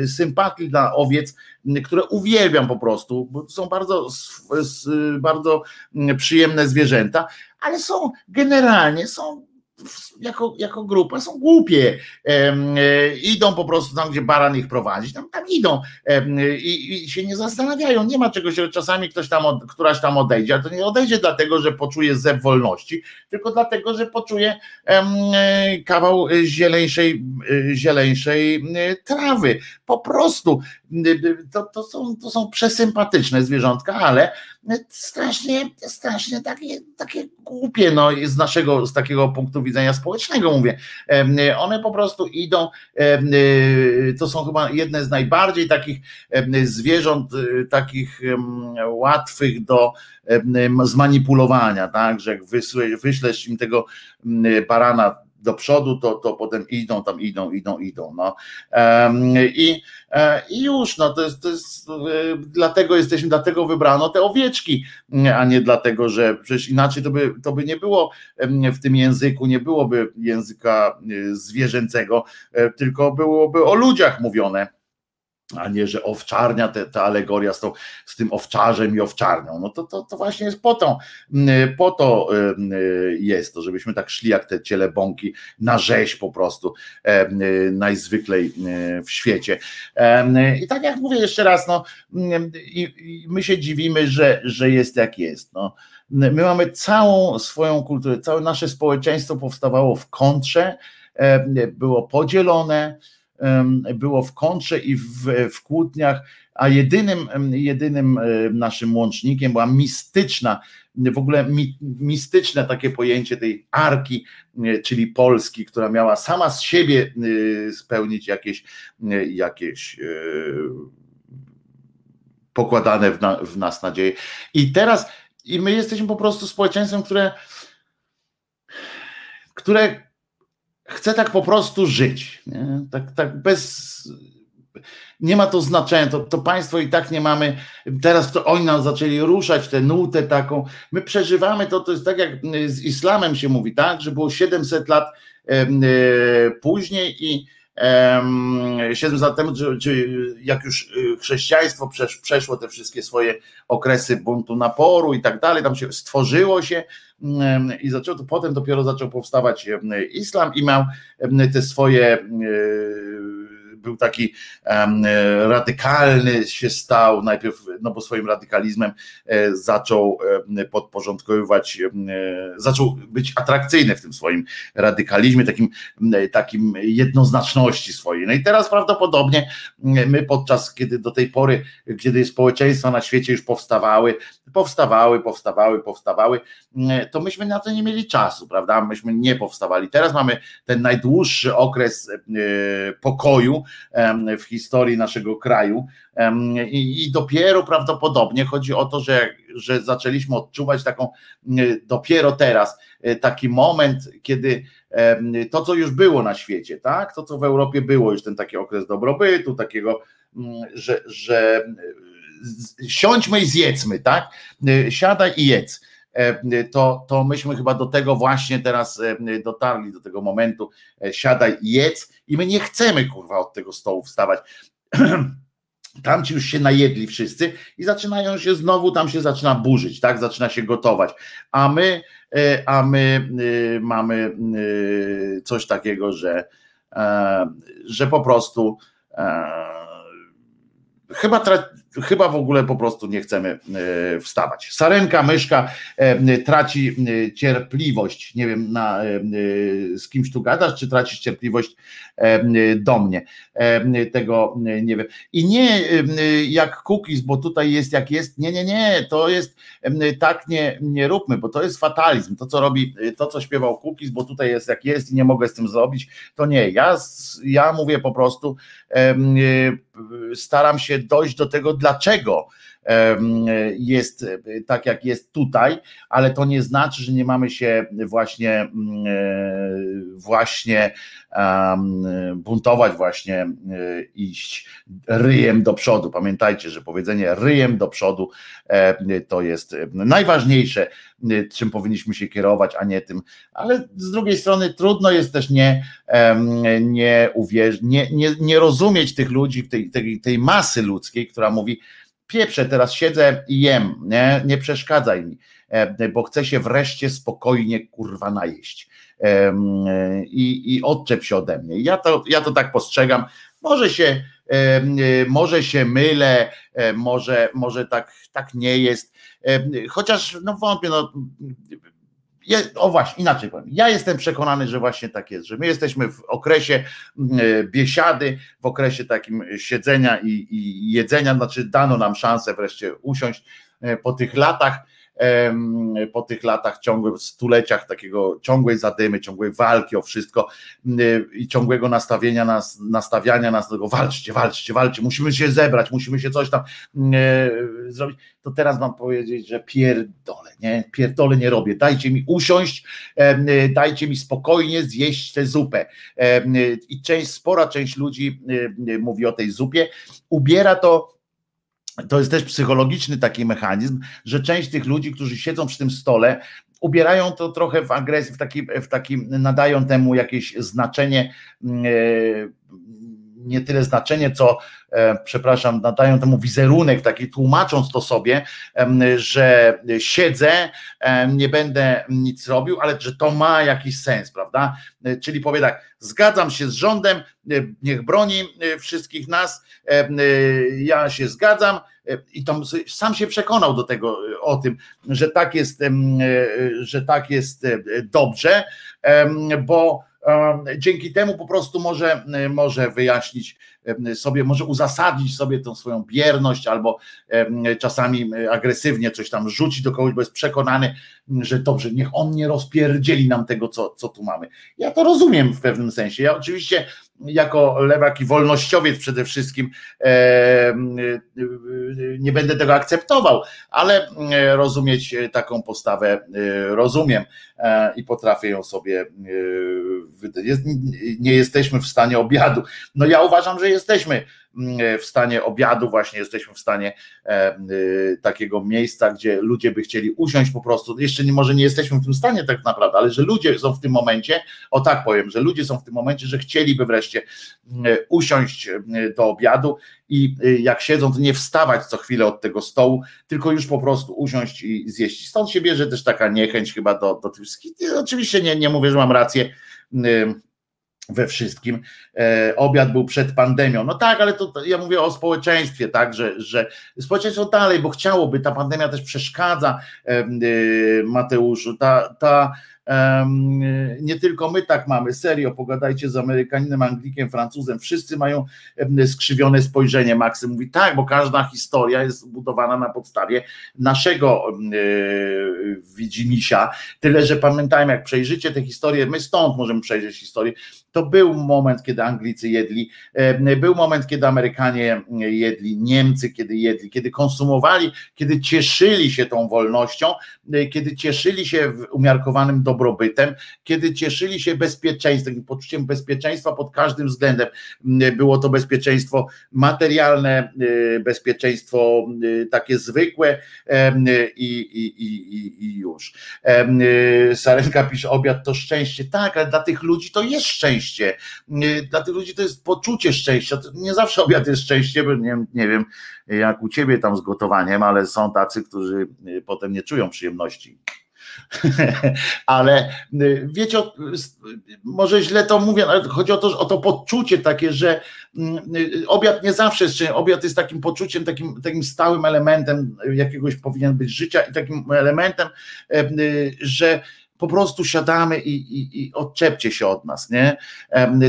e, sympatii dla owiec, które uwielbiam po prostu, bo są bardzo, bardzo przyjemne zwierzęta, ale są generalnie są jako, jako grupa są głupie. E, idą po prostu tam, gdzie baran ich prowadzi, tam, tam idą i, i się nie zastanawiają. Nie ma czegoś, że czasami ktoś tam, któraś tam odejdzie, ale to nie odejdzie dlatego, że poczuje zew wolności, tylko dlatego, że poczuje e, kawał zieleńszej, e, zieleńszej trawy. Po prostu to, to, są, to są przesympatyczne zwierzątka, ale strasznie, strasznie takie, takie głupie, no, z naszego, z takiego punktu widzenia społecznego mówię. One po prostu idą, to są chyba jedne z najbardziej takich zwierząt, takich łatwych do zmanipulowania, tak, że jak wyślesz im tego barana do przodu, to, to potem idą, tam idą, idą, idą. No. I, e, I już, no to jest, to jest e, dlatego jesteśmy, dlatego wybrano te owieczki, a nie dlatego, że przecież inaczej to by, to by nie było w tym języku, nie byłoby języka e, zwierzęcego, tylko byłoby o ludziach mówione a nie, że owczarnia, te, ta alegoria z, tą, z tym owczarzem i owczarnią, no to, to, to właśnie jest po to, mm, po to y, jest to, żebyśmy tak szli jak te cielebąki na rzeź po prostu y, najzwyklej y, w świecie. I tak jak mówię jeszcze raz, no i, i my się dziwimy, że, że jest jak jest. No. My mamy całą swoją kulturę, całe nasze społeczeństwo powstawało w kontrze, było podzielone, było w kontrze i w, w kłótniach, a jedynym, jedynym naszym łącznikiem była mistyczna, w ogóle mi, mistyczne takie pojęcie tej arki, czyli Polski, która miała sama z siebie spełnić jakieś, jakieś pokładane w, na, w nas nadzieje. I teraz, i my jesteśmy po prostu społeczeństwem, które, które chce tak po prostu żyć. Nie? Tak, tak bez. Nie ma to znaczenia, to, to państwo i tak nie mamy. Teraz to oni nam zaczęli ruszać tę nutę taką. My przeżywamy to, to jest tak jak z islamem się mówi, tak, że było 700 lat e, później i 700 lat temu, jak już y, chrześcijaństwo przeszło te wszystkie swoje okresy buntu naporu i tak dalej, tam się stworzyło się i zaczęło to potem dopiero zaczął powstawać islam i miał te swoje y, był taki radykalny się stał, najpierw, no bo swoim radykalizmem e, zaczął podporządkowywać, zaczął być atrakcyjny w tym swoim radykalizmie, takim, takim jednoznaczności swojej. No i teraz prawdopodobnie my podczas, kiedy do tej pory, kiedy społeczeństwa na świecie już powstawały, powstawały, powstawały, powstawały, to myśmy na to nie mieli czasu, prawda? Myśmy nie powstawali. Teraz mamy ten najdłuższy okres e, pokoju, w historii naszego kraju. I, dopiero prawdopodobnie chodzi o to, że, że zaczęliśmy odczuwać taką dopiero teraz e, taki moment, kiedy to, co już było na świecie, tak? To, co w Europie było, już ten taki okres dobrobytu, takiego, że, że siądźmy i zjedzmy, tak? E, siadaj i jedz to, to myśmy chyba do tego właśnie teraz e, dotarli, do tego momentu, e, siadaj jedz i my nie chcemy kurwa od tego stołu wstawać. <clears throat> Tam ci już się najedli wszyscy i zaczynają się znowu, tam się zaczyna burzyć, tak? Zaczyna się gotować. A my, a my mamy coś takiego, że, że po prostu chyba, tra, chyba w ogóle po prostu nie chcemy e, wstawać. Sarenka, myszka e, traci cierpliwość. Nie wiem, na, z kimś tu gadasz, czy tracisz cierpliwość do mnie. Tego nie wiem. I nie jak cookies, bo tutaj jest jak jest. Nie, nie, nie. To jest tak nie, nie róbmy, bo to jest fatalizm. To, co robi, to, co śpiewał cookies, bo tutaj jest jak jest i nie mogę z tym zrobić. To nie. Ja, ja mówię po prostu, staram się dojść do tego, dlaczego jest tak, jak jest tutaj, ale to nie znaczy, że nie mamy się właśnie, mm, e, właśnie buntować, właśnie e, iść ryjem do przodu. Pamiętajcie, że powiedzenie ryjem do przodu e, to jest najważniejsze, czym powinniśmy się kierować, a nie tym, ale z drugiej strony trudno jest też nie, nie, uwierz, nie, nie, nie rozumieć tych ludzi, tej, tej, tej masy ludzkiej, która mówi, pieprze, teraz siedzę i jem, nie, nie przeszkadzaj mi, e, bo chcę się wreszcie spokojnie kurwa najeść. I, i odczep się ode mnie. Ja to, ja to tak postrzegam, może się, może się mylę, e, może, może tak, tak nie jest, chociaż no wątpię, no o właśnie, inaczej powiem. Ja jestem przekonany, że właśnie tak jest, że my jesteśmy w okresie mm, e, biesiady, w okresie takim siedzenia i, i jedzenia, znaczy dano nam szansę wreszcie usiąść e, po tych latach po tych latach ciągłych, stuleciach takiego ciągłej zadymy, ciągłej walki o wszystko i ciągłego nastawienia nas, nastawiania nas do tego walczcie, walczcie, walczcie, musimy się zebrać, musimy się coś tam e, zrobić, to teraz mam powiedzieć, że pierdolę, nie, pierdolę nie robię, dajcie mi usiąść, dajcie mi spokojnie zjeść tę zupę. I część, spora część ludzi mówi o tej zupie, ubiera to to jest też psychologiczny taki mechanizm, że część tych ludzi, którzy siedzą przy tym stole, ubierają to trochę w agresji, w taki, w taki nadają temu jakieś znaczenie, mm, e, nie tyle znaczenie, co e, przepraszam, nadają temu wizerunek, taki tłumacząc to sobie, że siedzę, nie będę nic robił, ale że to ma jakiś sens, prawda? E, czyli powie tak, zgadzam się z rządem, niech broni wszystkich nas, ja się zgadzam, i tam sam się przekonał do tego o tym, że tak jest, że tak jest dobrze, bo dzięki temu po prostu może, może wyjaśnić sobie, może uzasadnić sobie tą swoją bierność albo czasami agresywnie coś tam rzucić do kogoś, bo jest przekonany, że dobrze, niech on nie rozpierdzieli nam tego, co, co tu mamy. Ja to rozumiem w pewnym sensie. Ja oczywiście jako lewak i wolnościowiec przede wszystkim nie będę tego akceptował, ale rozumieć taką postawę rozumiem e, i potrafię ją sobie nie jesteśmy w stanie obiadu. No ja uważam, że jesteśmy w stanie obiadu, właśnie jesteśmy w stanie e, y, takiego miejsca, gdzie ludzie by chcieli usiąść po prostu. Jeszcze nie, może nie jesteśmy w tym stanie tak naprawdę, ale że ludzie są w tym momencie, o tak powiem, że ludzie są w tym momencie, że chcieliby wreszcie usiąść do obiadu i jak siedzą, to nie wstawać co chwilę od tego stołu, tylko już po prostu usiąść i zjeść. Stąd się bierze też taka niechęć chyba do, do tych wszystkich. Oczywiście nie, nie mówię, że mam rację we wszystkim. E, obiad był przed pandemią. No tak, ale to, ja mówię o społeczeństwie, tak, że, że społeczeństwo dalej, bo chciałoby, ta pandemia też przeszkadza e, Mateuszu, ta, ta nie tylko my tak mamy, serio, pogadajcie z Amerykaninem, Anglikiem, Francuzem, wszyscy mają skrzywione spojrzenie. Maksym mówi tak, bo każda historia jest budowana na podstawie naszego e, widzimisia, tyle, że pamiętajmy, jak przejrzycie tę historię, my stąd możemy przejrzeć historię, to był moment, kiedy Anglicy jedli, był moment, kiedy Amerykanie jedli, Niemcy kiedy jedli, kiedy konsumowali, kiedy cieszyli się tą wolnością, e, kiedy cieszyli się umiarkowanym dobrobytem, kiedy cieszyli się bezpieczeństwem, poczuciem bezpieczeństwa pod każdym względem. Było to bezpieczeństwo materialne, e, bezpieczeństwo e, takie zwykłe i, i, i, i już. Sarenka pisze, obiad to szczęście. Tak, ale dla tych ludzi to jest szczęście szczęście. Dla tych ludzi to jest poczucie szczęścia. Nie zawsze obiad jest szczęście, bo nie, nie wiem jak u ciebie tam z gotowaniem, ale są tacy, którzy y, potem nie czują przyjemności <laughs> ale y, wiecie, może źle to mówię, ale chodzi o to, o to poczucie takie, że mm, obiad nie zawsze jest, obiad jest takim poczuciem, takim, takim stałym elementem jakiegoś powinien być życia i takim elementem, że po prostu siadamy i, i, i odczepcie się od nas, nie?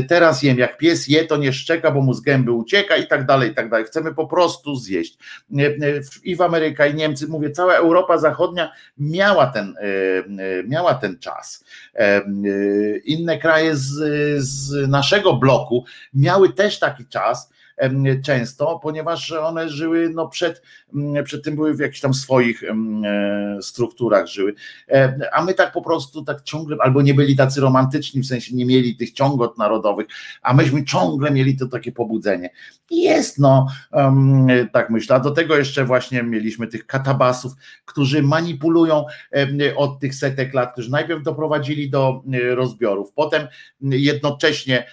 Teraz jem, jak pies je, to nie szczeka, bo mu z gęby ucieka i tak dalej, i tak dalej. Chcemy po prostu zjeść. I w Ameryka, i Niemcy, mówię, cała Europa Zachodnia miała ten, miała ten czas. Inne kraje z, z naszego bloku miały też taki czas, często, ponieważ one żyły no przed, przed tym były w jakichś tam swoich e, strukturach żyły, a my tak po prostu tak ciągle, albo nie byli tacy romantyczni, w sensie nie mieli tych ciągot narodowych, a myśmy ciągle mieli to takie pobudzenie. Jest no, tak myślę, a do tego jeszcze właśnie mieliśmy tych katabasów, którzy manipulują od tych setek lat, którzy najpierw doprowadzili do e, rozbiorów, potem jednocześnie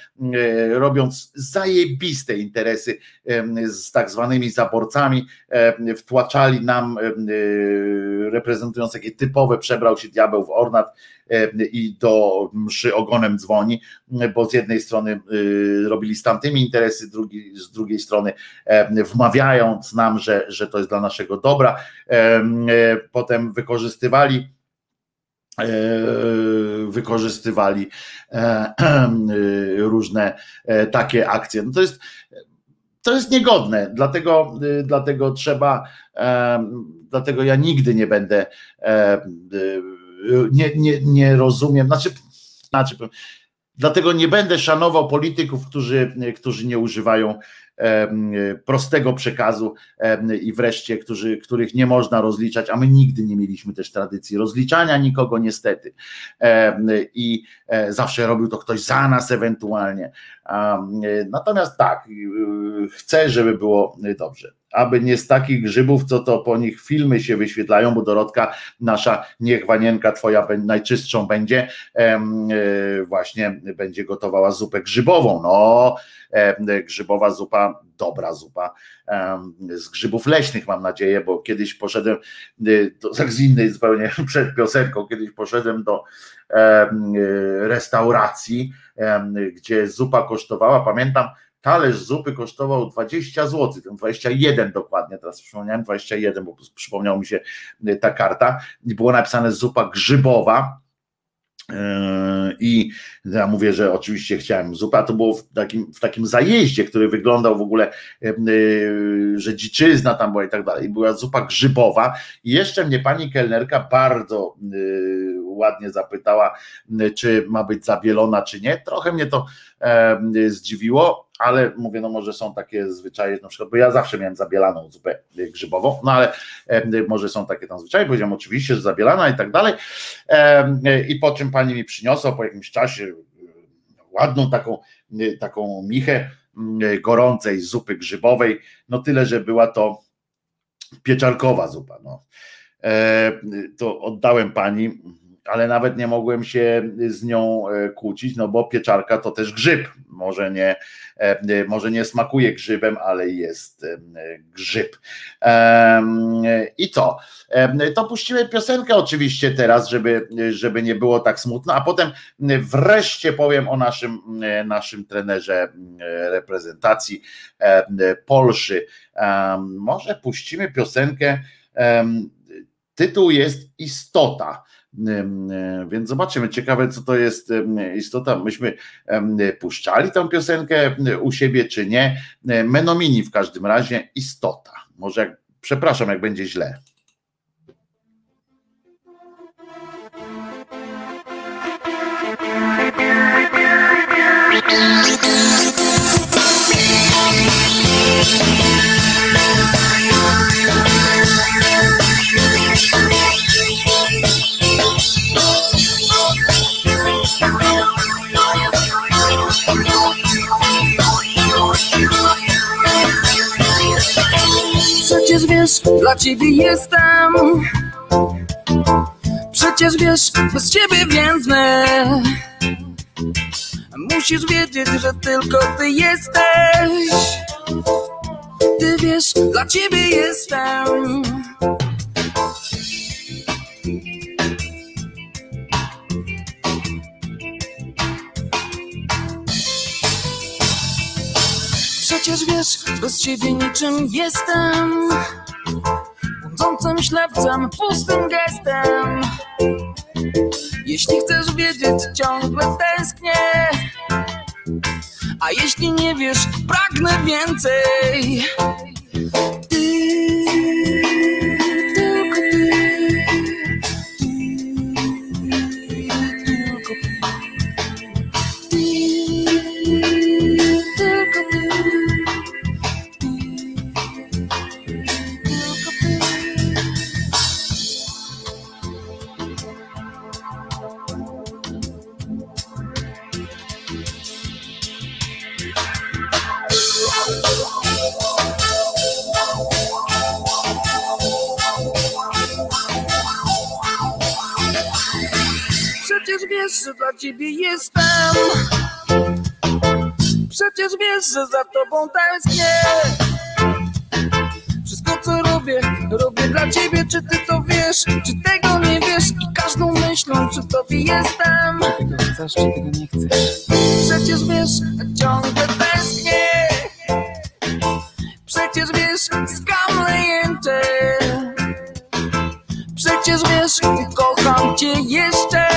robiąc zajebiste interesy interesy z tak zwanymi zaborcami, wtłaczali nam, reprezentując takie typowe, przebrał się diabeł w ornat i do mszy ogonem dzwoni, bo z jednej strony y, robili z tamtymi interesy, z drugiej strony wmawiając nam, że, że to jest dla naszego dobra, potem wykorzystywali e, wykorzystywali <clears throat> e, różne e, takie akcje. No to jest to jest niegodne, dlatego, y, dlatego trzeba, dlatego ja nigdy nie będę, y, nie, nie, nie rozumiem, znaczy, znaczy, dlatego nie będę szanował polityków, którzy, którzy nie używają prostego przekazu i wreszcie, którzy, których nie można rozliczać, a my nigdy nie mieliśmy też tradycji rozliczania nikogo niestety i e, zawsze robił to ktoś za nas ewentualnie. Natomiast tak, y, chcę, żeby było dobrze aby nie z takich grzybów, co to po nich filmy się wyświetlają, bo Dorotka, nasza niech wanienka twoja najczystszą będzie, e, właśnie będzie gotowała zupę grzybową. No, grzybowa zupa, dobra zupa z grzybów leśnych mam nadzieję, bo kiedyś poszedłem, to tak z innej zupełnie <laughs> przed piosenką, kiedyś poszedłem do restauracji, gdzie zupa kosztowała, pamiętam, talerz zupy kosztował 20 zł, 21 dokładnie, teraz przypomniałem 21, bo przypomniał mi się y, ta karta było napisane zupa grzybowa, i ja mówię, że oczywiście chciałem zupę, a to było w takim, w takim zajeździe, który wyglądał w ogóle, yy, że dziczyzna tam była i tak dalej. Była zupa grzybowa i jeszcze mnie pani kelnerka bardzo ładnie zapytała, czy ma być zabielona, czy nie. Trochę mnie to zdziwiło, ale mówię, no może są takie zwyczaje, na przykład, bo ja zawsze miałem zabielaną zupę grzybową, no ale może są takie tam zwyczaje, powiedziałem oczywiście, że zabielana i tak dalej i po czym pani mi przyniosła po jakimś czasie ładną taką, taką michę gorącej zupy grzybowej, no tyle, że była to pieczarkowa zupa, no. To oddałem pani, ale nawet nie mogłem się z nią e, kłócić, no bo pieczarka to też grzyb. Może nie, e, może nie smakuje grzybem, ale jest e, grzyb. I co? To puścimy piosenkę oczywiście teraz, żeby, żeby nie było tak smutno, a potem wreszcie powiem o naszym, naszym trenerze reprezentacji Polszy. Może puścimy piosenkę. Tytuł jest Istota. Więc zobaczymy, ciekawe co to jest istota. Myśmy puszczali tę piosenkę u siebie, czy nie. Menomini w każdym razie istota. Może jak, przepraszam, jak będzie źle. Przecież wiesz, dla ciebie jestem. Przecież wiesz, bez ciebie więdnę Musisz wiedzieć, że tylko ty jesteś. Ty wiesz, dla ciebie jestem. Przecież wiesz, bez ciebie niczym jestem. Błądzącym ślepcem, pustym gestem. Jeśli chcesz wiedzieć, ciągle tęsknię. A jeśli nie wiesz, pragnę więcej. Ty, wiesz, że dla ciebie jestem. Przecież wiesz, że za tobą tęsknię. Wszystko co robię, robię dla ciebie. Czy ty to wiesz, czy tego nie wiesz? I każdą myślą przy tobie jestem. Tego chcesz, czy tego nie chcesz? Przecież wiesz, ciągle tęsknię. Przecież wiesz, skam lejęcze Przecież wiesz, kocham cię jeszcze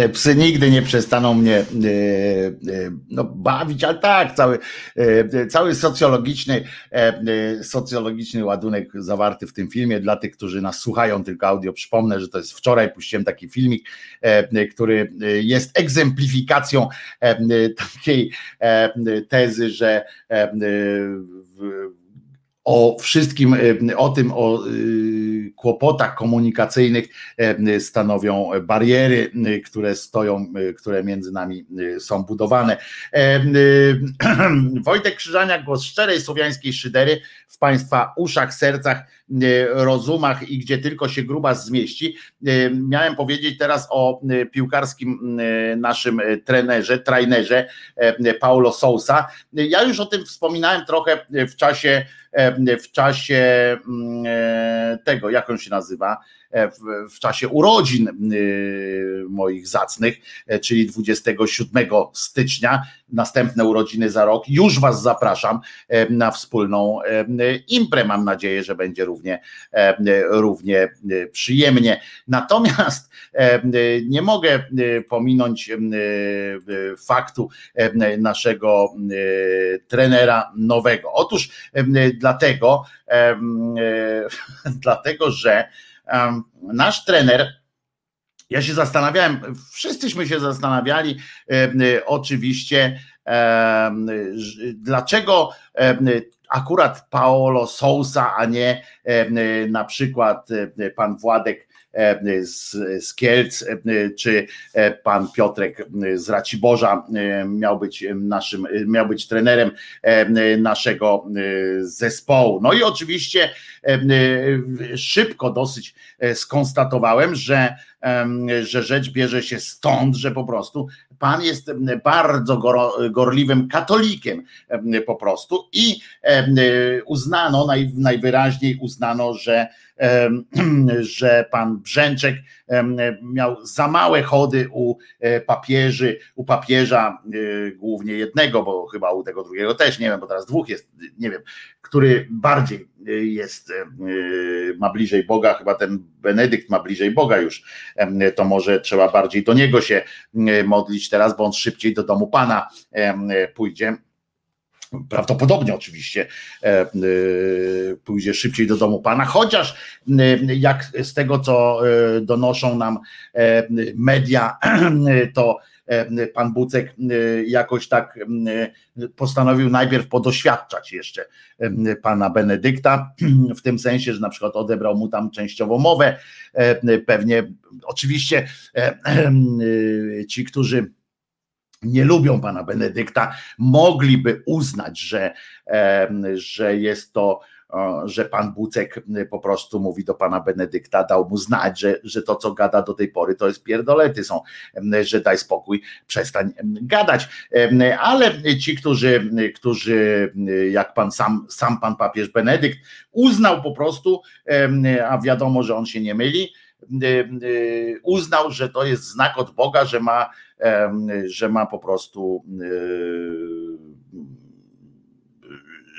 Te psy nigdy nie przestaną mnie e, e, no, bawić, ale tak, cały, e, cały socjologiczny, socjologiczny ładunek zawarty w tym filmie. Dla tych, którzy nas słuchają tylko audio, przypomnę, że to jest wczoraj, puściłem taki filmik, który jest egzemplifikacją takiej tezy, że w, o wszystkim, e, o tym, o y, kłopotach komunikacyjnych e, stanowią bariery, które stoją, które między nami są budowane. E, <clears throat> Wojtek Krzyżaniak, głos szczerej słowiańskiej szydery w Państwa uszach, sercach, rozumach i gdzie tylko się gruba zmieści. Y, Miałem powiedzieć teraz o y, piłkarskim y, naszym y, trenerze, trainerze Paulo Sousa. Ja już o tym wspominałem trochę w czasie w czasie mm, tego, jak on się nazywa, w, w czasie urodzin y, moich zacnych, e, czyli 27 stycznia, następne urodziny za rok. Już Was zapraszam e, na wspólną e, imprę. Mam nadzieję, że będzie równie, e, równie e, przyjemnie. Natomiast e, nie mogę e, pominąć e, e, faktu e, naszego e, trenera nowego. Otóż e, dlatego, e, e, <laughs> dlatego że nasz trener, ja się zastanawiałem, wszyscyśmy się zastanawiali, oczywiście, dlaczego akurat Paolo Sousa, a nie na przykład pan Władek z, z Kielc, czy pan Piotrek z Raciborza miał być naszym, miał być trenerem naszego zespołu. No i oczywiście szybko dosyć skonstatowałem, że, że rzecz bierze się stąd, że po prostu pan jest bardzo gorliwym katolikiem po prostu i uznano, najwyraźniej uznano, że <clears throat> że pan Brzęczek miał za małe chody u e, papieży, u papieża e, głównie jednego, bo chyba u tego drugiego też, nie wiem, bo teraz dwóch jest, nie wiem, który bardziej jest, ma bliżej Boga, chyba ten Benedykt ma bliżej Boga już, to może trzeba bardziej do niego się modlić teraz, bo on szybciej do domu Pana pójdzie. Prawdopodobnie oczywiście e, e, pójdzie szybciej do domu Pana, chociaż e, jak z tego, co donoszą nam media, <clears throat> to pan Bucek jakoś tak postanowił najpierw podoświadczać jeszcze pana Benedykta, <clears throat> w tym sensie, że na przykład odebrał mu tam częściowo mowę, pewnie oczywiście ci, którzy nie lubią pana Benedykta, mogliby uznać, że, że jest to, że pan Bucek po prostu mówi do pana Benedykta, dał mu znać, że, że to, co gada do tej pory, to jest pierdolety są, że daj spokój, przestań gadać. Ale ci, którzy, którzy jak pan sam, sam pan papież Benedykt uznał po prostu, a wiadomo, że on się nie myli, uznał, że to jest znak od Boga, że ma że ma po prostu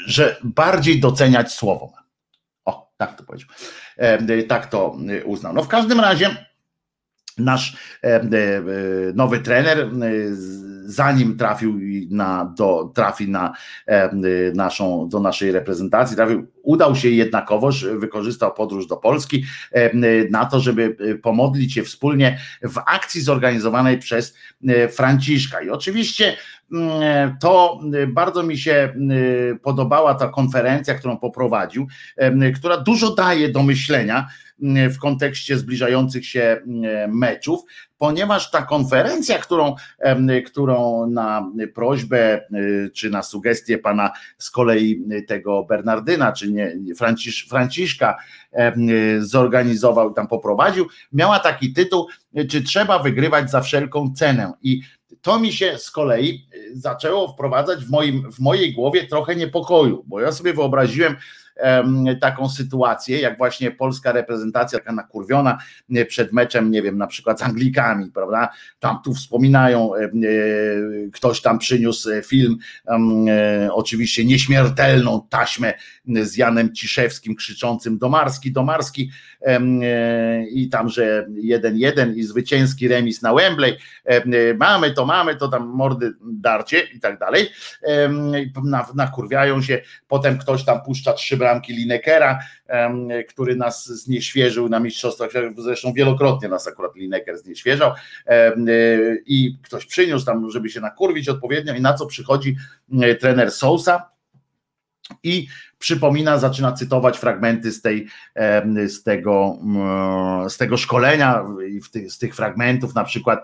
że bardziej doceniać słowo. O, tak to powiedział. Tak to uznał. No w każdym razie nasz nowy trener zanim trafił na, do, trafi na naszą, do naszej reprezentacji, trafił, udał się jednakowoż, wykorzystał podróż do Polski na to, żeby e, pomodlić się wspólnie w akcji zorganizowanej przez e, Franciszka. I oczywiście to bardzo mi się podobała ta konferencja, którą poprowadził, która dużo daje do myślenia w kontekście zbliżających się meczów, ponieważ ta konferencja, którą, którą na prośbę y, czy na sugestię pana z kolei tego Bernardyna, czy nie, Francisz, Franciszka zorganizował i tam poprowadził, miała taki tytuł, czy trzeba wygrywać za wszelką cenę. I to mi się z kolei zaczęło wprowadzać w, moim, w mojej głowie trochę niepokoju, bo ja sobie wyobraziłem, taką sytuację, jak właśnie polska reprezentacja taka nakurwiona e, przed meczem, nie wiem, na przykład z Anglikami, prawda? Tam tu wspominają, e, ktoś tam przyniósł film, oczywiście nieśmiertelną taśmę z Janem Ciszewskim krzyczącym Domarski, Domarski i tam, że jeden jeden i zwycięski remis na Wembley, mamy to, mamy to, tam mordy darcie i tak dalej, nakurwiają się, potem ktoś tam puszcza trzy bramki Linekera, który nas znieświeżył na mistrzostwach, zresztą wielokrotnie nas akurat Lineker znieświeżał. I ktoś przyniósł tam, żeby się nakurwić odpowiednio. I na co przychodzi trener Sousa i przypomina, zaczyna cytować fragmenty z, tej, z, tego, z tego szkolenia i z tych fragmentów na przykład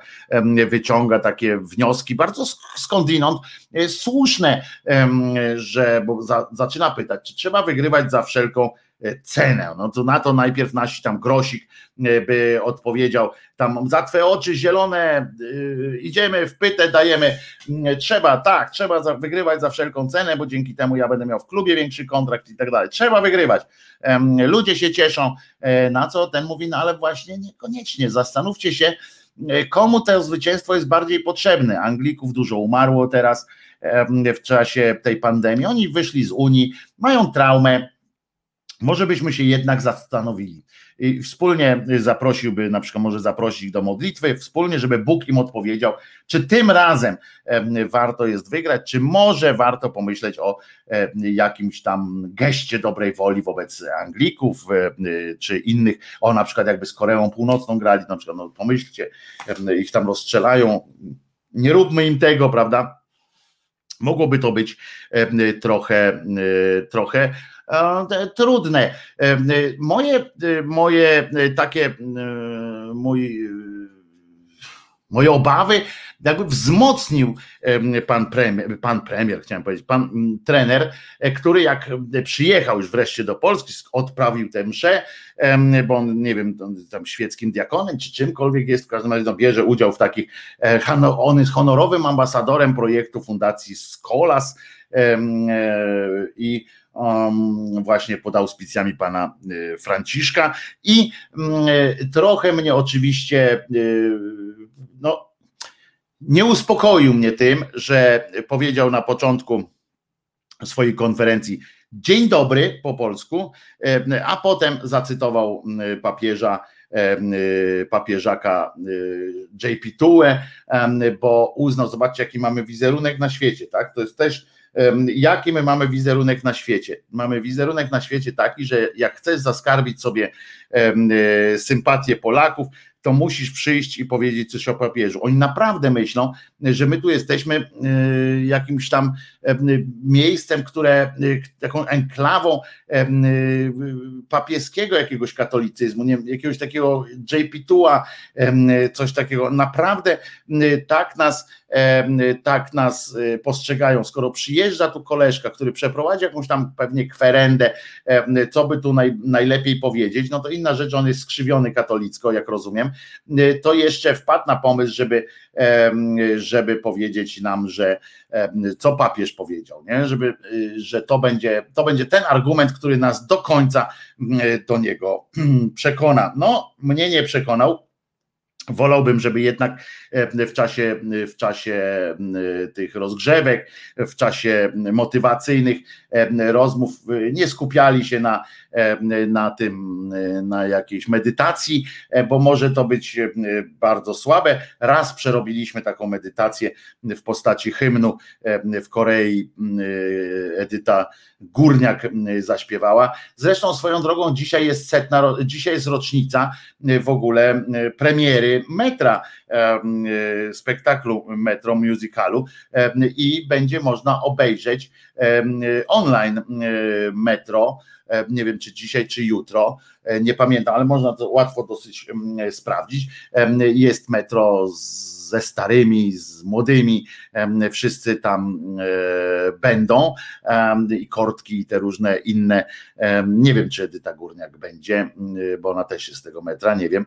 wyciąga takie wnioski bardzo skądinąd e, słuszne, że bo za, zaczyna pytać, czy trzeba wygrywać za wszelką cenę. No to na to najpierw nasi tam grosik e, by odpowiedział, tam za twoje oczy zielone, yy, idziemy w pytę, dajemy, yy, trzeba, tak, trzeba wygrywać za wszelką cenę, bo dzięki temu ja będę miał w klubie większy kontrakt i tak dalej. Trzeba wygrywać. Ludzie się cieszą, na co ten mówi, no ale właśnie niekoniecznie, zastanówcie się, komu to zwycięstwo jest bardziej potrzebne. Anglików dużo umarło teraz w czasie tej pandemii, oni wyszli z Unii, mają traumę, może byśmy się jednak zastanowili. I wspólnie zaprosiłby, na przykład może zaprosić do modlitwy, wspólnie, żeby Bóg im odpowiedział, czy tym razem warto jest wygrać, czy może warto pomyśleć o jakimś tam geście dobrej woli wobec Anglików, czy innych, o na przykład jakby z Koreą Północną grali, na przykład, no pomyślcie, ich tam rozstrzelają, nie róbmy im tego, prawda? mogłoby to być trochę, trochę trudne. Moje, moje takie, mój moje obawy jakby wzmocnił pan premier, pan premier, chciałem powiedzieć, pan trener, e, który jak przyjechał już wreszcie do Polski, odprawił tę mszę, bo on, nie wiem, tam świeckim diakonem czy czymkolwiek jest, w każdym razie no, bierze udział w takich, e, on jest honorowym ambasadorem projektu Fundacji Skolas e, i właśnie pod auspicjami pana Franciszka i mm, trochę mnie oczywiście no, nie uspokoił mnie tym, że powiedział na początku swojej konferencji dzień dobry po polsku, a potem zacytował papieża, papieżaka JP Tue, bo uznał, zobaczcie jaki mamy wizerunek na świecie, tak? To jest też jaki my mamy wizerunek na świecie. Mamy wizerunek na świecie taki, że jak chcesz zaskarbić sobie sympatię Polaków, to musisz przyjść i powiedzieć coś o papieżu. Oni naprawdę myślą, że my tu jesteśmy e, jakimś tam e, miejscem, które e, taką enklawą papieskiego jakiegoś katolicyzmu, nie, jakiegoś takiego JP Tua, coś takiego. Naprawdę tak nas tak nas postrzegają. Skoro przyjeżdża tu koleżka, który przeprowadzi jakąś tam pewnie kwerendę, co by tu naj, najlepiej powiedzieć, no to inna rzecz, on jest skrzywiony katolicko, jak rozumiem, to jeszcze wpadł na pomysł, żeby, żeby powiedzieć nam, że co papież powiedział, nie? Żeby, że to będzie, to będzie ten argument, który nas do końca do niego przekona. No, mnie nie przekonał, Wolałbym, żeby jednak e, w czasie, w czasie e, tych rozgrzewek, w czasie motywacyjnych e, rozmów nie skupiali się na, na tym, na jakiejś medytacji, bo może to być bardzo słabe. Raz przerobiliśmy taką medytację w postaci hymnu w Korei. Edyta Górniak zaśpiewała. Zresztą swoją drogą dzisiaj jest setna, dzisiaj jest rocznica w ogóle premiery metra, e, spektaklu Metro Musicalu i będzie można obejrzeć online Metro. Nie wiem, czy dzisiaj, czy jutro, e, nie pamiętam, ale można to łatwo dosyć sprawdzić. Jest metro ze starymi, z młodymi, wszyscy tam e, będą i kortki i te różne inne, nie wiem czy Edyta Górniak będzie, bo ona też jest z tego metra, nie wiem.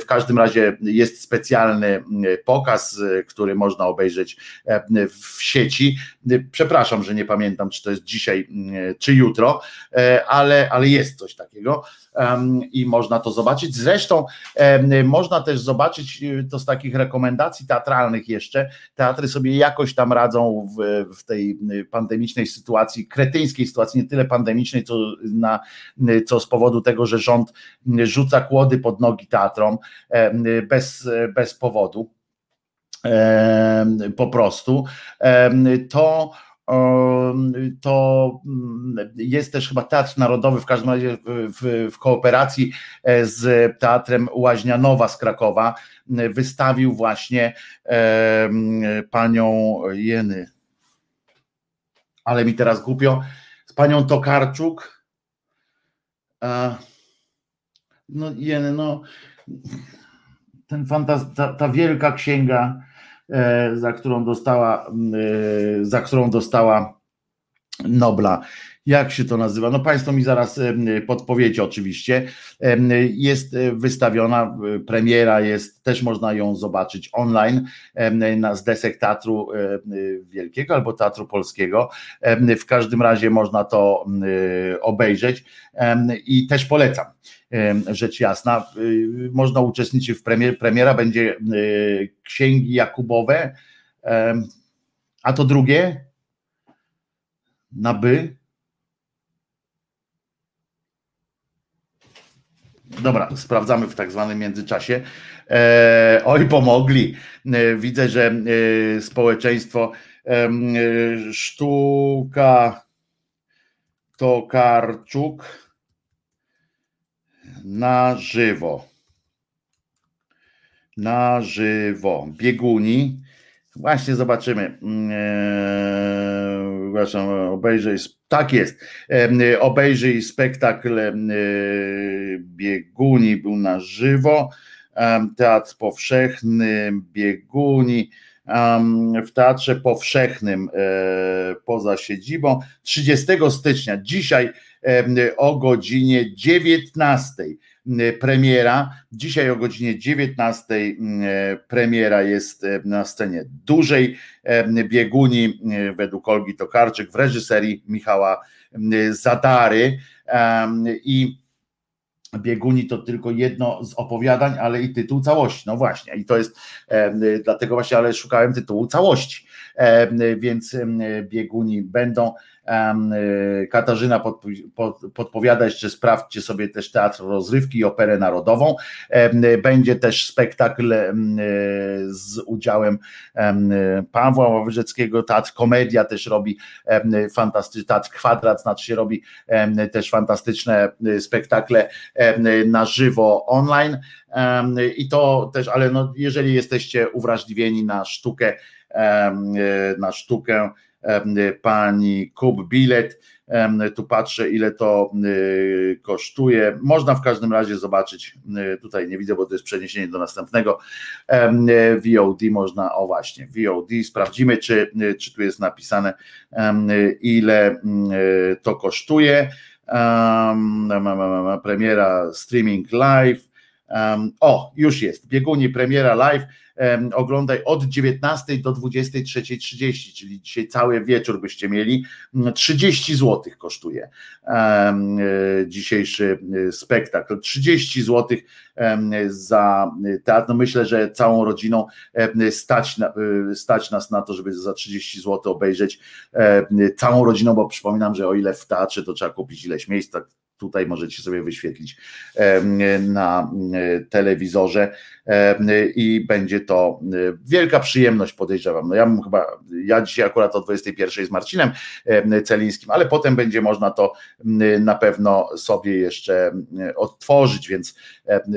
W każdym razie jest specjalny pokaz, który można obejrzeć w sieci. Przepraszam, że nie pamiętam, czy to jest dzisiaj, czy jutro, e, ale, ale jest coś takiego i można to zobaczyć. Zresztą można też zobaczyć y, to z takich rekomendacji teatralnych jeszcze. Teatry sobie jakoś tam radzą w, w tej y, pandemicznej sytuacji, kretyńskiej sytuacji, nie tyle pandemicznej, co, na, y, co z powodu tego, że rząd rzuca kłody pod nogi teatrom bez, bez powodu. Po prostu to to mm, jest też chyba Teatr Narodowy, w każdym razie w, w, kooperacji e, z Teatrem Łaźnianowa z Krakowa. Wystawił właśnie e, panią Jeny, ale mi teraz głupio, z panią Tokarczuk. E, no Jeny, no ten fantaz, ta, ta wielka księga za którą dostała, e, za którą dostała Nobla. Jak się to nazywa? No Państwo mi zaraz e, podpowiecie oczywiście. Jest wystawiona, premiera jest, też można ją zobaczyć online z desek Teatru Wielkiego albo Teatru Polskiego. W każdym razie można to obejrzeć i też polecam rzecz jasna. Y, można uczestniczyć w premier, premiera, będzie y, księgi Jakubowe, a to drugie na by. Dobra, sprawdzamy w tak zwanym międzyczasie. E, oj, pomogli. E, widzę, że e, społeczeństwo sztuka Tokarczuk na żywo. Na żywo. Bieguni Właśnie zobaczymy. Eee, przepraszam, obejrzyj. Tak jest. Eee, obejrzyj spektakl eee, Bieguni był na żywo. Teatr Powszechny Bieguni w Teatrze Powszechnym poza siedzibą 30 stycznia. Dzisiaj o godzinie 19 premiera. Dzisiaj o godzinie 19 premiera jest na scenie dużej bieguni według Olgi Tokarczyk w reżyserii Michała Zadary i Bieguni to tylko jedno z opowiadań, ale i tytuł całości. No właśnie, i to jest dlatego właśnie, ale szukałem tytułu całości. Więc bieguni będą Katarzyna podpowiada jeszcze, sprawdźcie sobie też Teatr Rozrywki i Operę Narodową. Będzie też spektakl z udziałem Pawła Ławyrzeckiego, Teatr Komedia też robi fantastyczny, Teatr Kwadrat znaczy się robi też fantastyczne y, spektakle na żywo online i to też, ale no, jeżeli jesteście uwrażliwieni na sztukę, y, na sztukę, pani kup bilet. Tu patrzę, ile to y, kosztuje. Można w każdym razie zobaczyć. Y, tutaj nie widzę, bo to jest przeniesienie do następnego. VOD można, o właśnie, VOD. Sprawdzimy, czy, y, czy tu jest napisane, ile to kosztuje. Premiera streaming live. O, już jest. Bieguni premiera live oglądaj od 19 do 23.30, czyli dzisiaj cały wieczór byście mieli. 30 zł kosztuje e, dzisiejszy e, spektakl. 30 zł za teatr. No myślę, że całą rodziną stać, e, stać nas na to, żeby za 30 zł obejrzeć całą rodziną, bo przypominam, że o ile w teatrze to trzeba kupić ileś miejsc, tak tutaj możecie sobie wyświetlić na telewizorze i będzie to wielka przyjemność, podejrzewam. No ja bym chyba, ja dzisiaj akurat o 21 z Marcinem Celińskim, ale potem będzie można to na pewno sobie jeszcze odtworzyć, więc,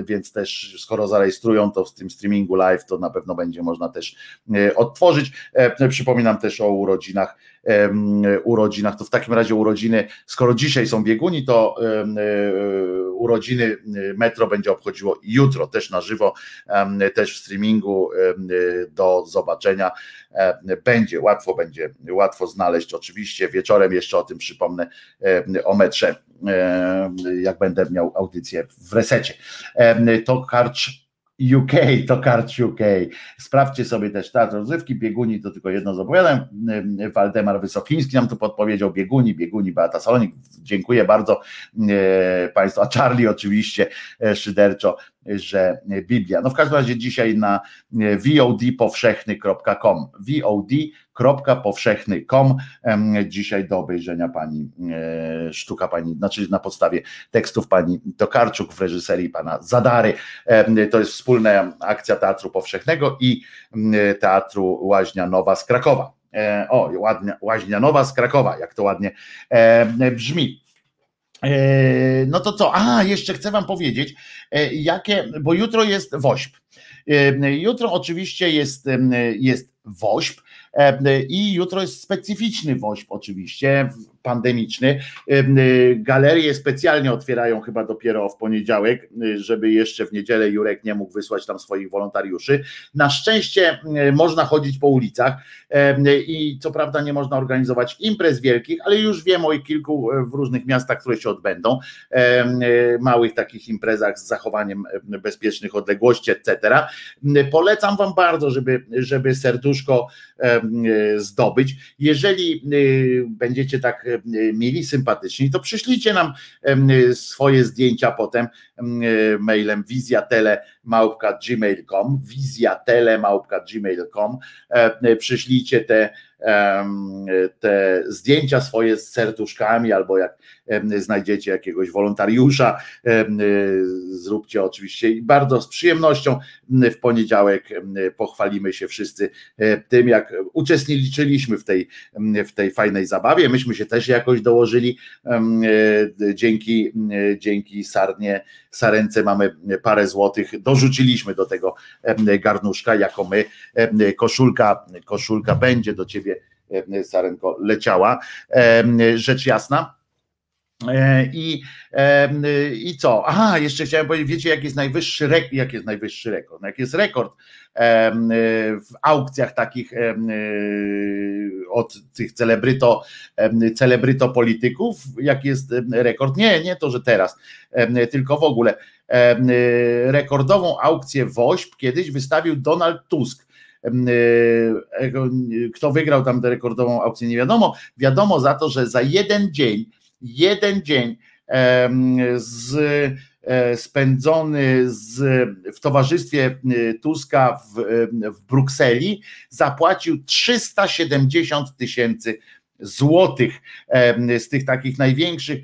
więc też skoro zarejestrują to w tym streamingu live, to na pewno będzie można też odtworzyć. Przypominam też o urodzinach urodzinach, to w takim razie urodziny, skoro dzisiaj są bieguni, to e, urodziny e, Metro będzie obchodziło jutro, też na żywo, też w streamingu do zobaczenia będzie, łatwo będzie, łatwo znaleźć oczywiście, wieczorem jeszcze o tym przypomnę o metrze, jak będę miał audycję w resecie. To karcz UK, to Karcz UK. Sprawdźcie sobie też teatr rozrywki, bieguni to tylko jedno z opowiadań. Waldemar Wysokiński nam tu podpowiedział bieguni, bieguni Beata Salonik. Dziękuję bardzo e, Państwu, a Charlie oczywiście e, szyderczo że Biblia. No w każdym razie dzisiaj na vodpowszechny.com vod.powszechny.com dzisiaj do obejrzenia pani e, sztuka pani, znaczy na podstawie tekstów pani Tokarczuk w reżyserii pana Zadary. To jest wspólna akcja Teatru Powszechnego i Teatru Łaźnia Nowa z Krakowa. E, o, ładnia, Łaźnia Nowa z Krakowa, jak to ładnie brzmi. E, no to co? A, jeszcze chcę Wam powiedzieć, jakie, bo jutro jest WOŚP. Jutro oczywiście jest, jest WOŚP i jutro jest specyficzny WOŚP oczywiście, pandemiczny. Y, galerie specjalnie otwierają chyba dopiero w poniedziałek, y, żeby jeszcze w niedzielę Jurek nie mógł wysłać tam swoich wolontariuszy. Na szczęście y, można chodzić po ulicach i co prawda nie można organizować imprez wielkich, ale już wiem o kilku w różnych miastach, które się odbędą, małych takich imprezach z zachowaniem bezpiecznych odległości, etc. Polecam Wam bardzo, żeby, żeby serduszko zdobyć. Jeżeli będziecie tak mieli, sympatyczni, to przyślijcie nam swoje zdjęcia potem mailem wizjatele.gmail.com wizjatele.gmail.com przyślijcie te te zdjęcia swoje z serduszkami, albo jak znajdziecie jakiegoś wolontariusza, zróbcie oczywiście i bardzo z przyjemnością w poniedziałek pochwalimy się wszyscy tym, jak uczestniczyliśmy w tej, w tej fajnej zabawie. Myśmy się też jakoś dołożyli dzięki, dzięki Sarnie Sarence mamy parę złotych, dorzuciliśmy do tego garnuszka, jako my. Koszulka, koszulka będzie do ciebie, Sarenko, leciała. Rzecz jasna. E, I, I co? Aha, jeszcze chciałem powiedzieć, wiecie, jak jest najwyższy rekord, jak jest najwyższy rekord? No, jak jest rekord w aukcjach takich od tych celebryto, celebryto polityków, jak jest rekord? Nie, nie to, że teraz, tylko w ogóle. Rekordową aukcję WOŚP kiedyś wystawił Donald Tusk. Kto wygrał tam tę rekordową aukcję, nie wiadomo. Wiadomo za to, że za jeden dzień jeden dzień z, e, spędzony z, w towarzystwie e, Tuska w, w Brukseli zapłacił 370 tysięcy złotych. Z tych takich największych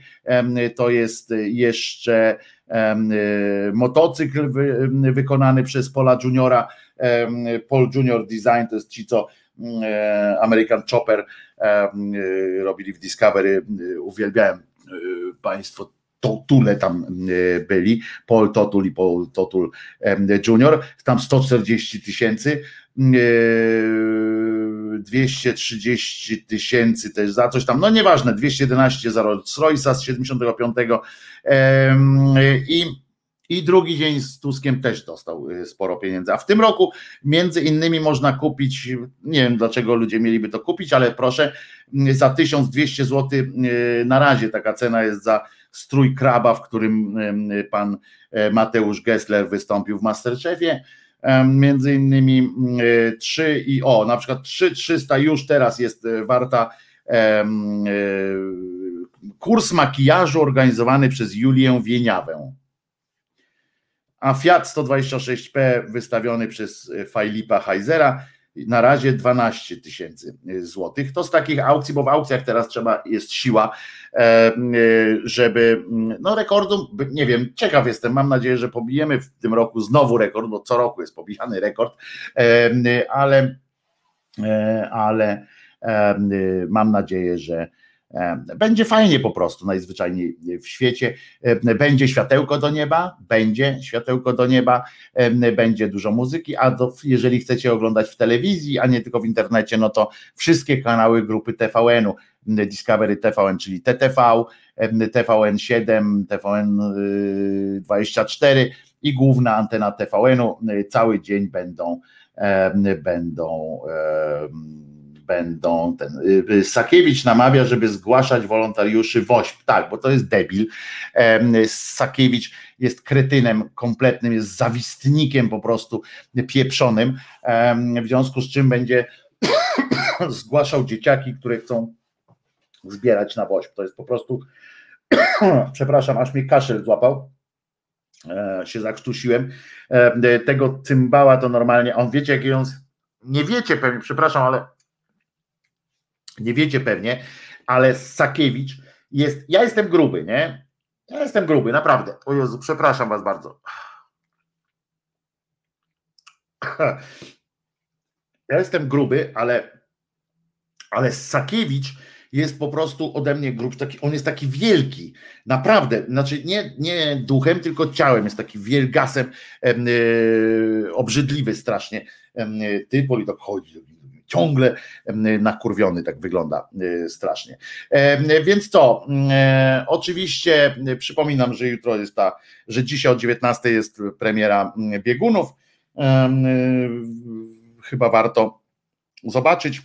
to jest jeszcze motocykl wykonany przez Pola Juniora, Paul Junior Design, to jest ci, co American Chopper robili w Discovery, uwielbiałem Państwo Totule tam byli, Paul Totul i Paul Totul Junior, tam 140 tysięcy, 230 tysięcy też za coś tam, no nieważne, 211 za Rolls Royce'a z 75 i i drugi dzień z Tuskiem też dostał y, sporo pieniędzy. A w tym roku między innymi można kupić, nie wiem dlaczego ludzie mieliby to kupić, ale proszę, y, za 1200 zł y, na razie taka cena jest za strój kraba, w którym pan Mateusz Gessler wystąpił w Masterchefie. Między innymi 3 i o, na przykład 3300 już teraz jest warta kurs makijażu organizowany przez Julię Wieniawę a Fiat 126P wystawiony przez e, Fajlipa Heizera na razie 12 tysięcy e, złotych. To z takich aukcji, bo w aukcjach teraz trzeba, jest siła, e, żeby, mm, no rekordu, nie wiem, ciekaw jestem, mam nadzieję, że pobijemy w tym roku znowu rekord, bo co roku jest pobijany rekord, ale, ale mam nadzieję, że będzie fajnie po prostu, najzwyczajniej w świecie. E, będzie światełko do nieba, będzie światełko do nieba, e, będzie dużo muzyki, a do, jeżeli chcecie oglądać w telewizji, a nie tylko w internecie, no to wszystkie kanały grupy TVN-u, Discovery TVN, czyli TTV, TVN7, TVN24 i główna antena TVN-u cały dzień będą będą będą. Ten, y, Sakiewicz namawia, żeby zgłaszać wolontariuszy WOŚP. Tak, bo to jest debil. Sakiewicz jest kretynem kompletnym, jest zawistnikiem po prostu pieprzonym, w związku z czym będzie <coughs> zgłaszał dzieciaki, które chcą zbierać na WOŚP. To jest po prostu, <coughs> przepraszam, aż mi kaszel złapał e, się zakrztusiłem. Tego cymbała to normalnie, on wiecie jaki on, nie wiecie pewnie, przepraszam, ale nie wiecie pewnie, ale Sakiewicz jest, ja jestem gruby, nie? Ja jestem gruby, naprawdę. O Jezu, przepraszam was bardzo. Ja jestem gruby, ale, ale Sakiewicz jest po prostu ode mnie grub, taki, on jest taki wielki, naprawdę, znaczy nie, nie duchem, tylko ciałem, jest taki wielgasem, yy, obrzydliwy strasznie. Yy, ty, politok, chodzi ciągle nakurwiony, tak wygląda y, strasznie. Więc co, e, oczywiście przypominam, że jutro jest ta, że dzisiaj o 19 jest premiera biegunów. Y, chyba warto zobaczyć.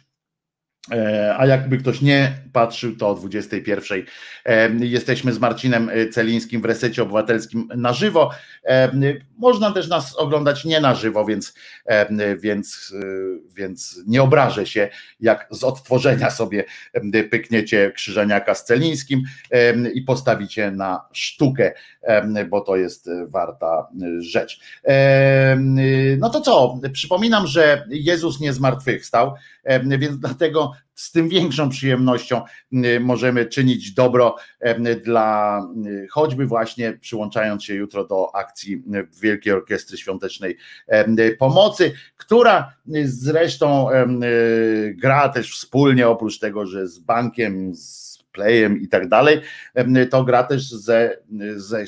E, a jakby ktoś nie patrzył, to o 21 e, jesteśmy z Marcinem Celińskim w resecie obywatelskim na żywo. E, można też nas oglądać nie na żywo, więc, więc, więc nie obrażę się, jak z odtworzenia sobie pykniecie Krzyżaniaka z Celińskim i postawicie na sztukę, bo to jest warta rzecz. No to co? Przypominam, że Jezus nie zmartwychwstał, więc dlatego z tym większą przyjemnością możemy czynić dobro dla choćby właśnie przyłączając się jutro do akcji Wielkiej Orkiestry Świątecznej Pomocy, która zresztą gra też wspólnie oprócz tego, że z bankiem, z playem i tak dalej, to gra też ze, ze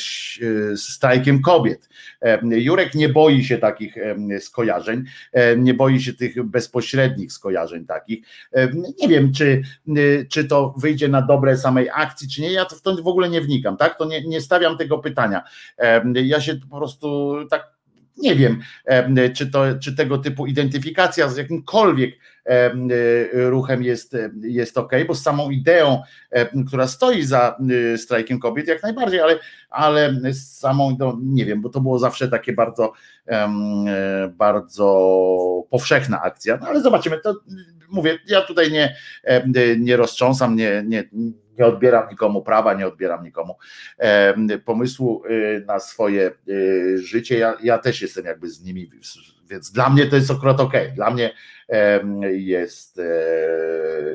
strajkiem kobiet. Jurek nie boi się takich skojarzeń, nie boi się tych bezpośrednich skojarzeń takich. Nie wiem, czy, czy to wyjdzie na dobre samej akcji, czy nie, ja w to w ogóle nie wnikam, tak? To nie, nie stawiam tego pytania. Ja się po prostu tak nie wiem, czy, to, czy tego typu identyfikacja z jakimkolwiek ruchem jest, jest ok, bo z samą ideą, która stoi za strajkiem kobiet, jak najbardziej, ale, ale z samą, no, nie wiem, bo to było zawsze takie bardzo, bardzo powszechna akcja, no ale zobaczymy, to mówię, ja tutaj nie, nie roztrząsam, nie, nie nie odbieram nikomu prawa, nie odbieram nikomu pomysłu y, na swoje y, życie. Ja, ja też jestem jakby z nimi, więc dla mnie to jest akurat ok. Dla mnie jest, e,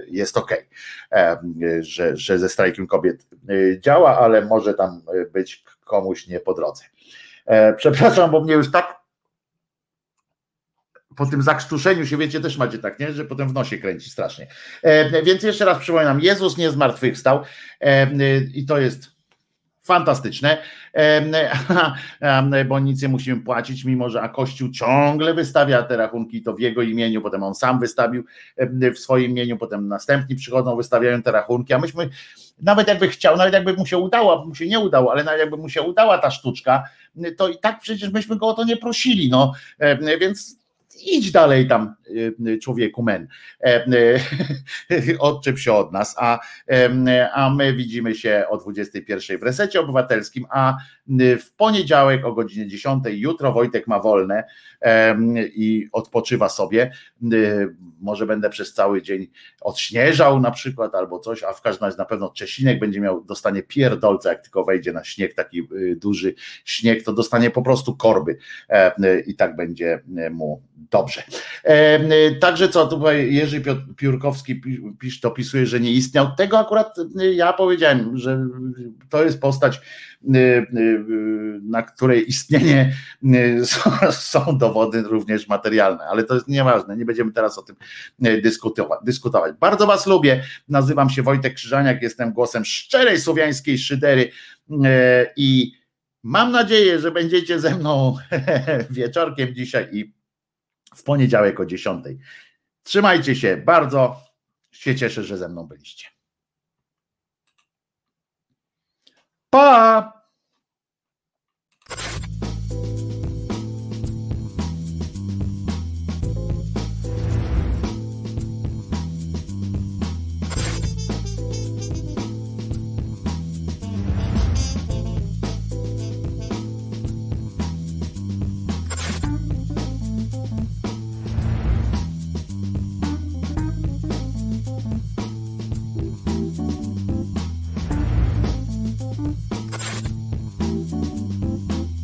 jest ok, że, że ze strajkiem kobiet y, działa, ale może tam być komuś nie po drodze. E, przepraszam, bo mnie już tak po tym zakrztuszeniu się, wiecie, też macie tak, nie? że potem w nosie kręci strasznie. E, więc jeszcze raz przypominam, Jezus nie zmartwychwstał e, i to jest fantastyczne, <laughs> bo nic nie musimy płacić, mimo że a Kościół ciągle wystawia te rachunki, to w jego imieniu, potem on sam wystawił w swoim imieniu, potem następni przychodzą, wystawiają te rachunki, a myśmy, nawet jakby chciał, nawet jakby mu się udało, mu się nie udało, ale nawet jakby mu się udała ta sztuczka, to i tak przecież myśmy go o to nie prosili, no, więc idź dalej tam, człowieku men, e, y, <laughs> odczep się od nas, a, a my widzimy się o 21 w Resecie Obywatelskim, a y, w poniedziałek o godzinie 10 jutro Wojtek ma wolne i odpoczywa sobie, może będę przez cały dzień odśnieżał na przykład albo coś, a w każdym razie na pewno Czesinek będzie miał, dostanie pierdolca, jak tylko wejdzie na śnieg, taki duży śnieg, to dostanie po prostu korby. I tak będzie mu Dobrze. E, także co tutaj Jerzy Piórkowski pisz, dopisuje, że nie istniał. Tego akurat e, ja powiedziałem, że to jest postać, e, na której istnienie są dowody również materialne, ale to jest nieważne, nie będziemy teraz o tym dyskutować. Bardzo Was lubię, nazywam się Wojtek Krzyżaniak, jestem głosem szczerej słowiańskiej szydery i mam nadzieję, że będziecie ze mną <laughs> wieczorkiem dzisiaj i w poniedziałek o 10. Trzymajcie się, bardzo się cieszę, że ze mną byliście. Pa!